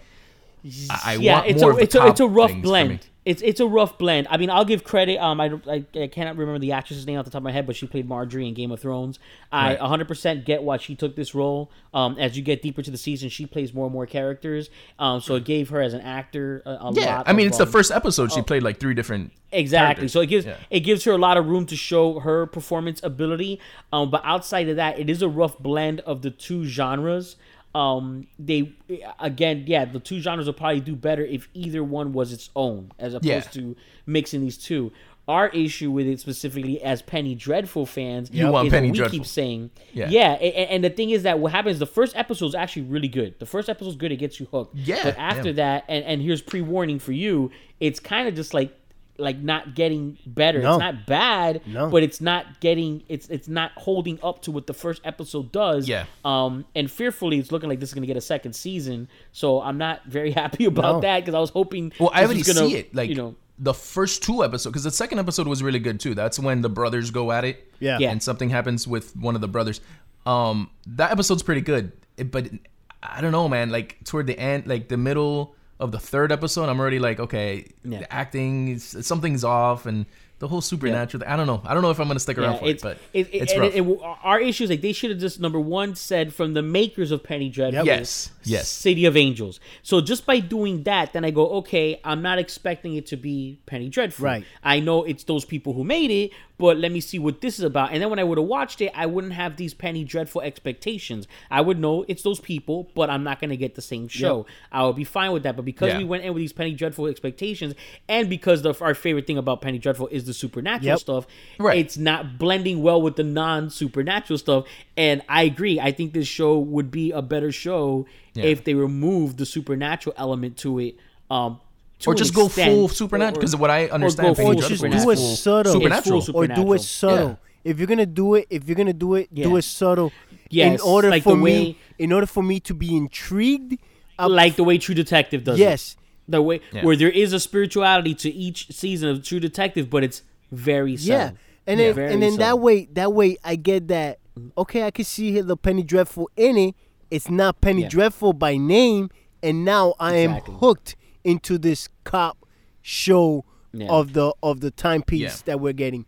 [SPEAKER 6] I, I
[SPEAKER 5] yeah,
[SPEAKER 6] want
[SPEAKER 5] it's
[SPEAKER 6] more
[SPEAKER 5] a
[SPEAKER 6] of the
[SPEAKER 5] it's a
[SPEAKER 6] cop
[SPEAKER 5] it's a rough
[SPEAKER 6] things for me.
[SPEAKER 5] blend. It's it's a rough blend. I mean, I'll give credit. Um, I I, I cannot remember the actress's name off the top of my head, but she played Margaery in Game of Thrones. I
[SPEAKER 6] Right.
[SPEAKER 5] 100% get why she took this role. Um, as you get deeper to the season, she plays more and more characters. Um, so it gave her as an actor a, a
[SPEAKER 6] Yeah,
[SPEAKER 5] lot.
[SPEAKER 6] I mean,
[SPEAKER 5] of,
[SPEAKER 6] it's the
[SPEAKER 5] um,
[SPEAKER 6] first episode. She played like three different.
[SPEAKER 5] Exactly.
[SPEAKER 6] characters.
[SPEAKER 5] So it gives
[SPEAKER 6] Yeah.
[SPEAKER 5] it gives her a lot of room to show her performance ability. Um, but outside of that, it is a rough blend of the two genres. Um, they again, yeah, the two genres will probably do better if either one was its own, as opposed
[SPEAKER 6] Yeah.
[SPEAKER 5] to mixing these two. Our issue with it specifically as Penny Dreadful fans,
[SPEAKER 6] You want
[SPEAKER 5] is
[SPEAKER 6] Penny
[SPEAKER 5] we
[SPEAKER 6] Dreadful.
[SPEAKER 5] keep saying,
[SPEAKER 6] Yeah.
[SPEAKER 5] yeah, a- a- and, the thing is that what happens, the first episode is actually really good. The first episode is good; it gets you hooked.
[SPEAKER 6] Yeah,
[SPEAKER 5] but after
[SPEAKER 6] yeah.
[SPEAKER 5] that, and, and here's pre warning for you, it's kind of just like like not getting better.
[SPEAKER 7] No.
[SPEAKER 5] It's not bad,
[SPEAKER 7] No.
[SPEAKER 5] but it's not getting it's it's not holding up to what the first episode does.
[SPEAKER 6] Yeah.
[SPEAKER 5] Um and fearfully it's looking like this is gonna get a second season. So I'm not very happy about
[SPEAKER 7] No.
[SPEAKER 5] that because I was hoping
[SPEAKER 6] Well, I
[SPEAKER 5] this
[SPEAKER 6] already
[SPEAKER 5] was gonna,
[SPEAKER 6] see it. Like
[SPEAKER 5] you know
[SPEAKER 6] the first two episodes, because the second episode was really good too. That's when the brothers go at it.
[SPEAKER 7] Yeah.
[SPEAKER 5] Yeah.
[SPEAKER 6] and something happens with one of the brothers. Um, that episode's pretty good, It- but I don't know, man. Like toward the end, like the middle of the third episode, I'm already like, okay,
[SPEAKER 5] Yeah.
[SPEAKER 6] the acting, is, something's off, and the whole supernatural. thing, I don't know. I don't know if I'm gonna stick around
[SPEAKER 5] Yeah,
[SPEAKER 6] for it, but
[SPEAKER 5] it, it,
[SPEAKER 6] it's rough.
[SPEAKER 5] it- our issue is like they should have just number one said from the makers of Penny Dreadful.
[SPEAKER 6] Yes, yes.
[SPEAKER 5] City of Angels. So just by doing that, then I go, okay, I'm not expecting it to be Penny Dreadful.
[SPEAKER 7] Right.
[SPEAKER 5] I know it's those people who made it, but let me see what this is about. And then when I would have watched it, I wouldn't have these Penny Dreadful expectations. I would know it's those people, but I'm not going to get the same show. I would be fine with that. But because
[SPEAKER 6] Yeah.
[SPEAKER 5] we went in with these Penny Dreadful expectations, and because the, our favorite thing about Penny Dreadful is the supernatural
[SPEAKER 7] Yep.
[SPEAKER 5] stuff,
[SPEAKER 6] Right.
[SPEAKER 5] it's not blending well with the non supernatural stuff. And I agree. I think this show would be a better show
[SPEAKER 6] Yeah.
[SPEAKER 5] if they remove the supernatural element to it. Um, to
[SPEAKER 6] or
[SPEAKER 5] an
[SPEAKER 6] just go full supernatural. Because what I understand,
[SPEAKER 5] go full
[SPEAKER 7] or just do it
[SPEAKER 5] supernatural.
[SPEAKER 7] subtle,
[SPEAKER 6] supernatural.
[SPEAKER 5] It's full
[SPEAKER 7] or do
[SPEAKER 5] supernatural.
[SPEAKER 7] it subtle.
[SPEAKER 6] Yeah.
[SPEAKER 7] If you're gonna do it, if you're gonna do it, do
[SPEAKER 5] Yeah.
[SPEAKER 7] it subtle.
[SPEAKER 5] Yes,
[SPEAKER 7] in order
[SPEAKER 5] like
[SPEAKER 7] for
[SPEAKER 5] the
[SPEAKER 7] me,
[SPEAKER 5] way-
[SPEAKER 7] in order for me to be intrigued, I-
[SPEAKER 5] like the way True Detective does. it.
[SPEAKER 7] yes,
[SPEAKER 5] the way
[SPEAKER 6] Yeah.
[SPEAKER 5] where there is a spirituality to each season of True Detective, but it's very subtle.
[SPEAKER 7] yeah, and then
[SPEAKER 5] Very
[SPEAKER 7] and then that way, that way I get that. Okay, I can see the Penny Dreadful in it. It's not Penny
[SPEAKER 5] Yeah.
[SPEAKER 7] Dreadful by name, and now I am hooked into this cop show
[SPEAKER 5] Yeah.
[SPEAKER 7] of the of the timepiece
[SPEAKER 6] Yeah.
[SPEAKER 7] that we're getting.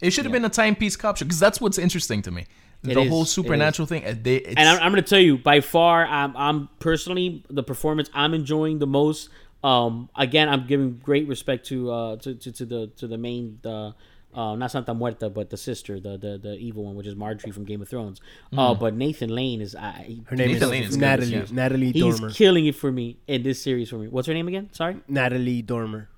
[SPEAKER 6] It should have been a timepiece cop show because that's what's interesting to me.
[SPEAKER 5] It
[SPEAKER 6] the
[SPEAKER 5] is,
[SPEAKER 6] whole
[SPEAKER 5] it is.
[SPEAKER 6] supernatural thing. uh, They, it's,
[SPEAKER 5] And I'm, I'm going to tell you, by far, I'm, I'm personally the performance I'm enjoying the most. Um, again, I'm giving great respect to uh to, to, to the to the main the uh, not Santa Muerta, but the sister, the, the the evil one, which is Margaery from Game of Thrones. Uh, but Nathan Lane is uh, he-
[SPEAKER 7] Her name
[SPEAKER 6] Nathan Lane is
[SPEAKER 7] is
[SPEAKER 6] good,
[SPEAKER 7] Natalie.
[SPEAKER 6] yeah.
[SPEAKER 7] Natalie
[SPEAKER 5] he's
[SPEAKER 7] Dormer.
[SPEAKER 5] killing it for me in this series for me. What's her name again? Sorry,
[SPEAKER 7] Natalie Dormer.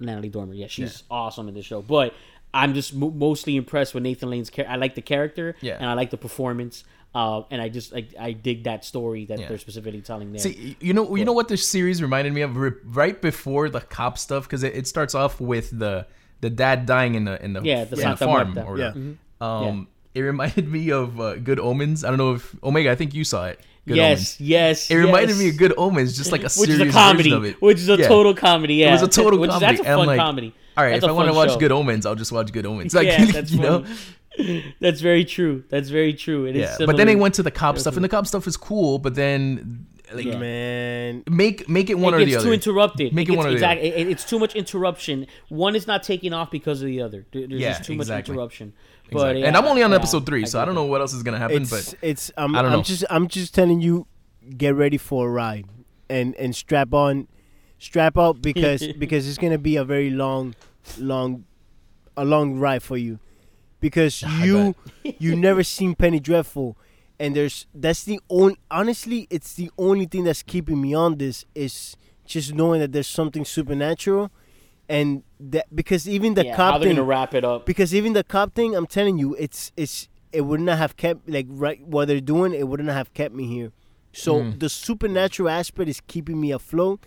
[SPEAKER 5] Natalie Dormer. Yeah, she's awesome in this show. But I'm just mo mostly impressed with Nathan Lane's character. I like the character,
[SPEAKER 6] Yeah.
[SPEAKER 5] and I like the performance. Uh, and I just I, I dig that story that
[SPEAKER 6] Yeah.
[SPEAKER 5] they're specifically telling there.
[SPEAKER 6] See, you know, you know what this series reminded me of Ri- right before the cop stuff because it, it starts off with the the dad dying in the in the,
[SPEAKER 5] Yeah, the
[SPEAKER 6] in
[SPEAKER 5] Santa
[SPEAKER 6] farm
[SPEAKER 5] Muerta.
[SPEAKER 6] or
[SPEAKER 7] Yeah.
[SPEAKER 6] whatever. Um, it reminded me of uh, Good Omens. I don't know if Omega. I think you saw it. Good
[SPEAKER 5] yes,
[SPEAKER 6] Omens.
[SPEAKER 5] yes.
[SPEAKER 6] It reminded
[SPEAKER 5] yes.
[SPEAKER 6] me of Good Omens, just like a
[SPEAKER 5] which
[SPEAKER 6] serious
[SPEAKER 5] is a comedy,
[SPEAKER 6] version of it.
[SPEAKER 5] which is a
[SPEAKER 6] Yeah.
[SPEAKER 5] total comedy. Yeah,
[SPEAKER 6] It was a total
[SPEAKER 5] which is-
[SPEAKER 6] comedy.
[SPEAKER 5] That's a fun
[SPEAKER 6] like,
[SPEAKER 5] comedy.
[SPEAKER 6] All right,
[SPEAKER 5] That's
[SPEAKER 6] if I want to watch
[SPEAKER 5] show.
[SPEAKER 6] Good Omens, I'll just watch Good Omens. Like,
[SPEAKER 5] yeah, that's
[SPEAKER 6] you know.
[SPEAKER 5] That's very true. That's very true. It is
[SPEAKER 6] Yeah, but then they went to the cop stuff, and the cop stuff is cool. But then, like,
[SPEAKER 5] Yeah.
[SPEAKER 7] Man,
[SPEAKER 6] make make it one
[SPEAKER 5] it
[SPEAKER 6] or the
[SPEAKER 5] gets
[SPEAKER 6] It's
[SPEAKER 5] too interrupted.
[SPEAKER 6] Make it,
[SPEAKER 5] gets,
[SPEAKER 6] one or the
[SPEAKER 5] exactly.
[SPEAKER 6] other.
[SPEAKER 5] it- it's too much interruption. One is not taking off because of the other. There's
[SPEAKER 6] Yeah,
[SPEAKER 5] just too
[SPEAKER 6] exactly.
[SPEAKER 5] much interruption. But
[SPEAKER 6] Exactly.
[SPEAKER 5] yeah,
[SPEAKER 6] and I'm only on
[SPEAKER 5] yeah,
[SPEAKER 6] episode three, so I don't know what else is gonna happen.
[SPEAKER 7] it's
[SPEAKER 6] but
[SPEAKER 7] it's I'm,
[SPEAKER 6] I don't know.
[SPEAKER 7] I'm just I'm just telling you, get ready for a ride, and and strap on, strap up because because it's gonna be a very long, long, a long ride for you, because you you never seen Penny Dreadful, and there's that's the only honestly it's the only thing that's keeping me on this is just knowing that there's something supernatural, and that because even the
[SPEAKER 5] yeah, how
[SPEAKER 7] cop
[SPEAKER 5] they're
[SPEAKER 7] thing
[SPEAKER 5] gonna wrap it up.
[SPEAKER 7] because even the cop thing, I'm telling you, it's it's it would not have kept like right what they're doing. It would not have kept me here. So
[SPEAKER 6] Mm.
[SPEAKER 7] the supernatural aspect is keeping me afloat.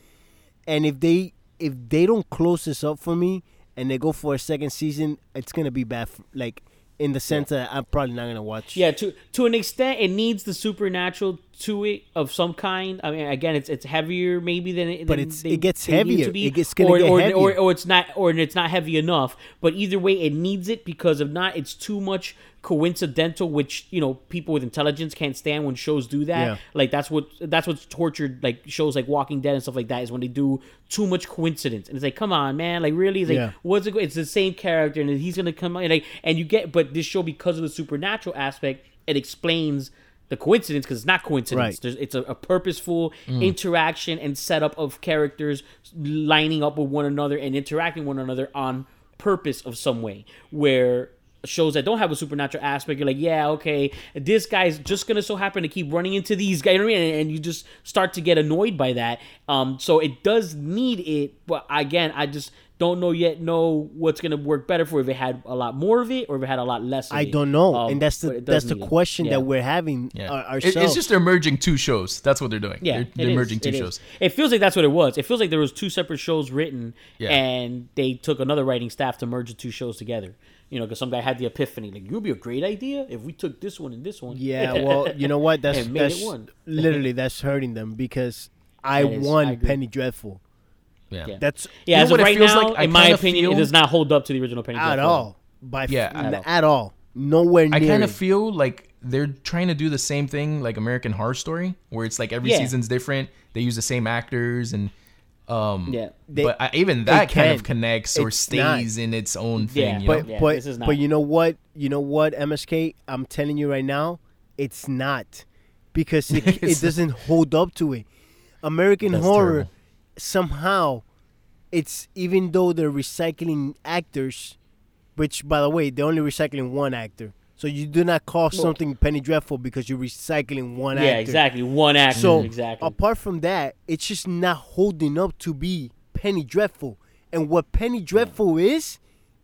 [SPEAKER 7] And if they if they don't close this up for me and they go for a second season, it's gonna be bad. f like in the sense that I'm probably not gonna watch.
[SPEAKER 5] Yeah, to to an extent, it needs the supernatural to it of some kind. I mean, again, it's it's heavier maybe than it.
[SPEAKER 7] But
[SPEAKER 5] than
[SPEAKER 7] it's- it gets heavier.
[SPEAKER 5] To be,
[SPEAKER 7] It gets gonna
[SPEAKER 5] or,
[SPEAKER 7] get
[SPEAKER 5] or,
[SPEAKER 7] heavier.
[SPEAKER 5] or or it's not or it's not heavy enough. But either way, it needs it because if not, it's too much coincidental, which you know people with intelligence can't stand when shows do that.
[SPEAKER 7] Yeah.
[SPEAKER 5] Like that's what that's what's tortured like shows like Walking Dead and stuff like that is when they do too much coincidence. And it's like, come on, man, like really, it's like
[SPEAKER 7] Yeah.
[SPEAKER 5] what's it? It's the same character, and he's gonna come out like, and you get, but this show because of the supernatural aspect, it explains the coincidence because it's not coincidence.
[SPEAKER 7] Right.
[SPEAKER 5] There's, it's a, a purposeful interaction and setup of characters lining up with one another and interacting with one another on purpose of some way. Where shows that don't have a supernatural aspect, you're like, yeah, okay, this guy's just gonna so happen to keep running into these guys, you know what I mean? And, and you just start to get annoyed by that. Um, so it does need it, but again, I just don't know yet know what's gonna work better for if it had a lot more of it or if it had a lot less. Of
[SPEAKER 7] I
[SPEAKER 5] it.
[SPEAKER 7] don't know,
[SPEAKER 5] Um,
[SPEAKER 7] and that's the that's the question
[SPEAKER 5] Yeah.
[SPEAKER 7] that we're having
[SPEAKER 6] yeah,
[SPEAKER 7] our,
[SPEAKER 6] It-
[SPEAKER 7] ourselves.
[SPEAKER 6] it's just they're merging two shows. That's what they're doing.
[SPEAKER 5] Yeah,
[SPEAKER 6] they're, they're merging two
[SPEAKER 5] it is.
[SPEAKER 6] shows.
[SPEAKER 5] It feels like that's what it was. It feels like there was two separate shows written,
[SPEAKER 6] Yeah.
[SPEAKER 5] and they took another writing staff to merge the two shows together. You know, because some guy had the epiphany, like, "You'd be a great idea if we took this one and this one."
[SPEAKER 7] Yeah, well, you know what? That's
[SPEAKER 5] And made it
[SPEAKER 7] that's
[SPEAKER 5] one.
[SPEAKER 7] literally that's hurting them because I
[SPEAKER 5] That is- I
[SPEAKER 7] want
[SPEAKER 5] agree.
[SPEAKER 7] Penny Dreadful.
[SPEAKER 6] Yeah,
[SPEAKER 5] Yeah.
[SPEAKER 7] That's
[SPEAKER 5] yeah.
[SPEAKER 6] You know
[SPEAKER 5] as
[SPEAKER 6] what
[SPEAKER 5] of
[SPEAKER 6] it
[SPEAKER 5] right
[SPEAKER 6] feels
[SPEAKER 5] now,
[SPEAKER 6] like?
[SPEAKER 5] In my opinion,
[SPEAKER 6] feel-
[SPEAKER 5] it does not hold up to the original Penny
[SPEAKER 7] at
[SPEAKER 5] Dreadful.
[SPEAKER 7] all. By
[SPEAKER 6] Yeah,
[SPEAKER 7] n-
[SPEAKER 5] at
[SPEAKER 7] at,
[SPEAKER 5] all.
[SPEAKER 7] all. Nowhere near.
[SPEAKER 6] I kind of feel like they're trying to do the same thing like American Horror Story, where it's like every
[SPEAKER 5] Yeah.
[SPEAKER 6] season's different. They use the same actors and. Um,
[SPEAKER 5] Yeah.
[SPEAKER 7] They-
[SPEAKER 6] but I, even that kind of
[SPEAKER 7] can.
[SPEAKER 6] connects or
[SPEAKER 7] It's not.
[SPEAKER 6] stays in its own thing.
[SPEAKER 5] Yeah,
[SPEAKER 6] you
[SPEAKER 7] but
[SPEAKER 6] know?
[SPEAKER 5] Yeah,
[SPEAKER 7] but
[SPEAKER 5] this is not.
[SPEAKER 7] but you know what? You know what, MSK? I'm telling you right now, it's not because it, it doesn't hold up to it. American
[SPEAKER 6] That's
[SPEAKER 7] horror
[SPEAKER 6] terrible.
[SPEAKER 7] Somehow it's even though they're recycling actors, which by the way, they're only recycling one actor. So you do not call something Penny Dreadful because you're recycling one
[SPEAKER 5] Yeah,
[SPEAKER 7] actor.
[SPEAKER 5] exactly. One actor.
[SPEAKER 7] So
[SPEAKER 5] exactly.
[SPEAKER 7] apart from that, it's just not holding up to be Penny Dreadful. And what Penny Dreadful is,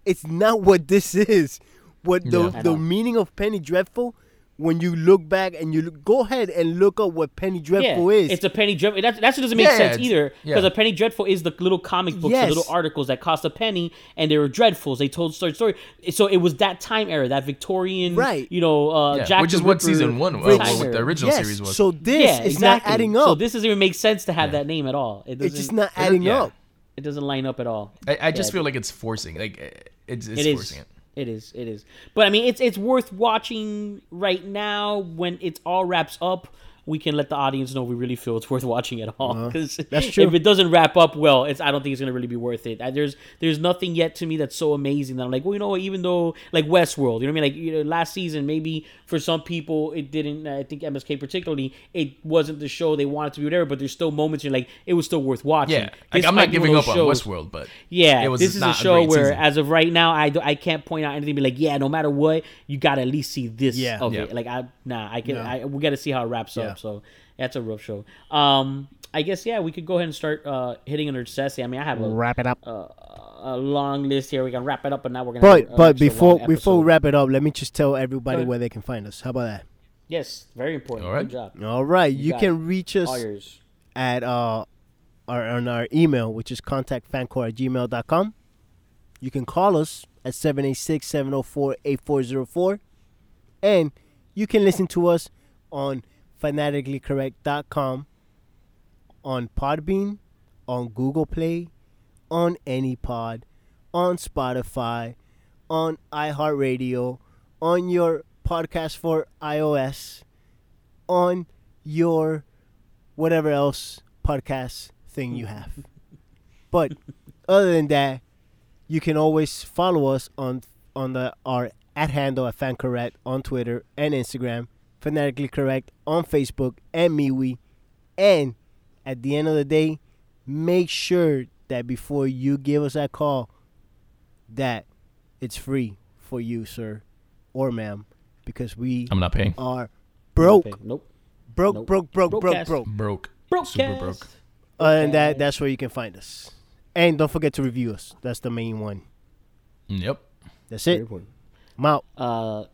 [SPEAKER 7] it's not what this is. What the
[SPEAKER 6] Yeah.
[SPEAKER 7] The meaning of Penny Dreadful, when you look back and you look, go ahead and look up what Penny Dreadful
[SPEAKER 5] yeah,
[SPEAKER 7] is.
[SPEAKER 5] It's a penny dreadful. That, that doesn't make
[SPEAKER 6] Yeah,
[SPEAKER 5] sense
[SPEAKER 6] it's-
[SPEAKER 5] either.
[SPEAKER 6] yeah.
[SPEAKER 5] Because a penny dreadful is the little comic books,
[SPEAKER 7] Yes.
[SPEAKER 5] the little articles that cost a penny, and they were dreadfuls. They told story story. So it was that time era, that Victorian,
[SPEAKER 7] Right.
[SPEAKER 5] You know, uh,
[SPEAKER 6] Yeah,
[SPEAKER 5] Jack
[SPEAKER 6] which
[SPEAKER 5] the
[SPEAKER 6] is what
[SPEAKER 5] Ripper
[SPEAKER 6] season one,
[SPEAKER 5] time
[SPEAKER 6] uh, what the original
[SPEAKER 7] yes.
[SPEAKER 6] series was.
[SPEAKER 7] So this
[SPEAKER 5] yeah,
[SPEAKER 7] is
[SPEAKER 5] exactly.
[SPEAKER 7] not adding up.
[SPEAKER 5] So this doesn't even make sense to have that name at all. It doesn't,
[SPEAKER 7] it's just not adding
[SPEAKER 6] yeah.
[SPEAKER 7] up.
[SPEAKER 5] It doesn't line up at all.
[SPEAKER 6] I, I just
[SPEAKER 5] Yeah,
[SPEAKER 6] feel like it's forcing. Like it's, it's
[SPEAKER 5] It is.
[SPEAKER 6] forcing it.
[SPEAKER 5] It is. It is. But I mean, it's it's worth watching right now when it's all wraps up. We can let the audience know we really feel it's worth watching at all. Because
[SPEAKER 7] that's true.
[SPEAKER 5] if it doesn't wrap up well, it's I don't think it's gonna really be worth it. Uh, There's there's nothing yet to me that's so amazing that I'm like, well, you know, even though like Westworld, you know what I mean? Like you know, last season, maybe for some people it didn't. I think MSK particularly, it wasn't the show they wanted to be, whatever. But there's still moments you're like, it was still worth watching.
[SPEAKER 6] Yeah, like I'm not giving up
[SPEAKER 5] those
[SPEAKER 6] on Westworld, but
[SPEAKER 5] yeah,
[SPEAKER 6] it was
[SPEAKER 5] this is a show
[SPEAKER 6] great
[SPEAKER 5] where,
[SPEAKER 6] season.
[SPEAKER 5] as of right now, I, do, I can't point out anything. Be like, yeah, no matter what, you gotta at least see this
[SPEAKER 7] Yeah.
[SPEAKER 5] of
[SPEAKER 6] Yeah.
[SPEAKER 5] it. Like, I nah, I can.
[SPEAKER 7] No.
[SPEAKER 5] I, we gotta see how it wraps
[SPEAKER 7] Yeah.
[SPEAKER 5] up. So that's a rough show. Um, I guess yeah, we could go ahead and start uh hitting an necessity. I mean, I have a,
[SPEAKER 7] Wrap it up.
[SPEAKER 5] a long list here. We can wrap it up, but now we're gonna.
[SPEAKER 7] But
[SPEAKER 5] have
[SPEAKER 7] but
[SPEAKER 5] an
[SPEAKER 7] before before we wrap it up, let me just tell everybody where they can find us. How about that?
[SPEAKER 5] yes, very important.
[SPEAKER 6] All right.
[SPEAKER 5] Good job.
[SPEAKER 7] All right, you,
[SPEAKER 5] got
[SPEAKER 7] can reach us at uh our on our email, which is contactfancore at gmail.com. You can call us at 786-704-8404. And you can listen to us on fanaticallycorrect.com, on Podbean, on Google Play, on AnyPod, on Spotify, on iHeartRadio, on your podcast for iOS, on your whatever else podcast thing you have. but other than that, you can always follow us on on the our at handle at fancorrect on Twitter and Instagram, fanatically correct on Facebook and MeWe, and at the end of the day, make sure that before you give us that call, that it's free for you, sir or ma'am, because we
[SPEAKER 6] I'm not paying.
[SPEAKER 7] are broke,
[SPEAKER 5] Nope.
[SPEAKER 7] broke,
[SPEAKER 5] Nope.
[SPEAKER 7] broke, broke, broke,
[SPEAKER 5] Broadcast.
[SPEAKER 7] broke.
[SPEAKER 6] Broke.
[SPEAKER 5] Broke.
[SPEAKER 6] Super broke.
[SPEAKER 7] Other than that, that's where you can find us. And don't forget to review us. That's the main one.
[SPEAKER 6] Yep.
[SPEAKER 7] That's it. I'm out.
[SPEAKER 5] Uh,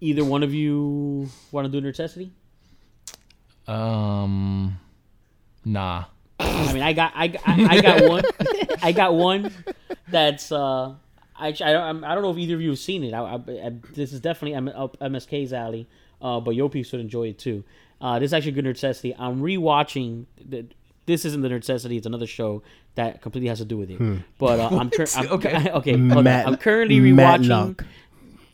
[SPEAKER 5] either one of you want to do necessity?
[SPEAKER 6] Um. Nah.
[SPEAKER 5] I mean, I got, I, got- I, I got one, I got one that's, uh, I, I don't, I don't know if either of you have seen it. I, I, I- this is definitely M- up MSK's alley, uh, but Yo Peace should enjoy it too. Uh, this is actually a good necessity. I'm rewatching. The, this isn't the necessity. It's another show that completely has to do with it. But uh, I'm, cur- I'm
[SPEAKER 6] Okay.
[SPEAKER 5] okay.
[SPEAKER 7] Matt-
[SPEAKER 5] I'm currently rewatching.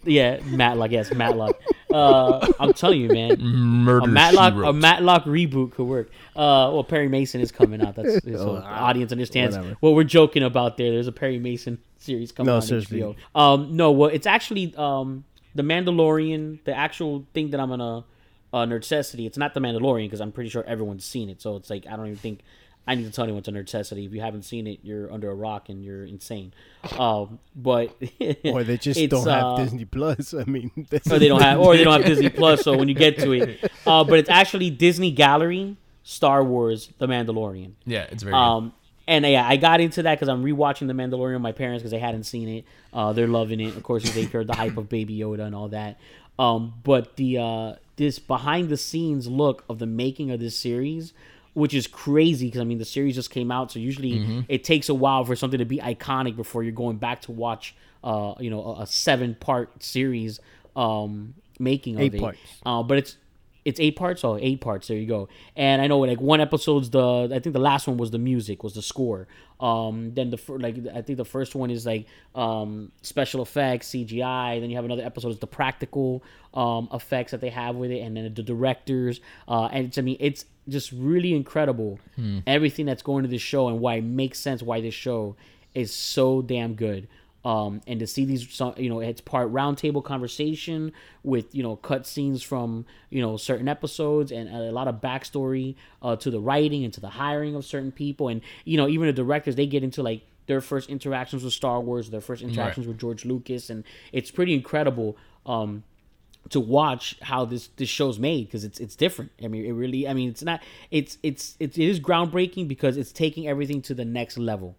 [SPEAKER 7] Matlock.
[SPEAKER 5] Yeah, Matlock. Yes, Matlock. Uh, I'm telling you, man.
[SPEAKER 6] Murder.
[SPEAKER 5] A Matlock, a Matlock reboot could work. Uh, well, Perry Mason is coming out. That's so the audience understands
[SPEAKER 7] whatever.
[SPEAKER 5] what we're joking about. There, there's a Perry Mason series coming
[SPEAKER 7] No,
[SPEAKER 5] on
[SPEAKER 7] seriously.
[SPEAKER 5] HBO. Um, no, well, it's actually um, the Mandalorian. The actual thing that I'm gonna uh, necessity. It's not the Mandalorian because I'm pretty sure everyone's seen it. So it's like I don't even think I need to tell anyone it's a necessity. If you haven't seen it, you're under a rock and you're insane. Um, but
[SPEAKER 7] Or they just don't have
[SPEAKER 5] uh,
[SPEAKER 7] Disney Plus. I mean,
[SPEAKER 5] or they don't have or they don't have Disney Plus. So when you get to it, uh, but it's actually Disney Gallery, Star Wars, The Mandalorian.
[SPEAKER 6] Yeah, it's very. good.
[SPEAKER 5] Um, and yeah, I got into that because I'm rewatching The Mandalorian with my parents because they hadn't seen it. Uh, they're loving it. Of course, they heard the hype of Baby Yoda and all that. Um, but the uh, this behind the scenes look of the making of this series, which is crazy because I mean the series just came out, so usually it takes a while for something to be iconic before you're going back to watch, uh, you know, a, a seven part series um, making of
[SPEAKER 7] Eight
[SPEAKER 5] it.
[SPEAKER 7] parts.
[SPEAKER 5] Uh, but it's it's eight parts. Oh, eight parts. There you go. And I know like one episode's the. I think the last one was the music, was the score. Um, then the fir- like I think the first one is like um special effects, CGI. Then you have another episode is the practical um effects that they have with it, and then the directors. Uh, and it's I mean it's just really incredible everything that's going to this show and why it makes sense why this show is so damn good. Um, and to see these, you know, it's part roundtable conversation with you know cut scenes from you know certain episodes and a lot of backstory uh, to the writing and to the hiring of certain people, and you know even the directors they get into like their first interactions with Star Wars, their first interactions with George Lucas, and it's pretty incredible. Um, to watch how this this show's made because it's it's different. I mean, it really. I mean, it's not. It's it's it's it is groundbreaking because it's taking everything to the next level,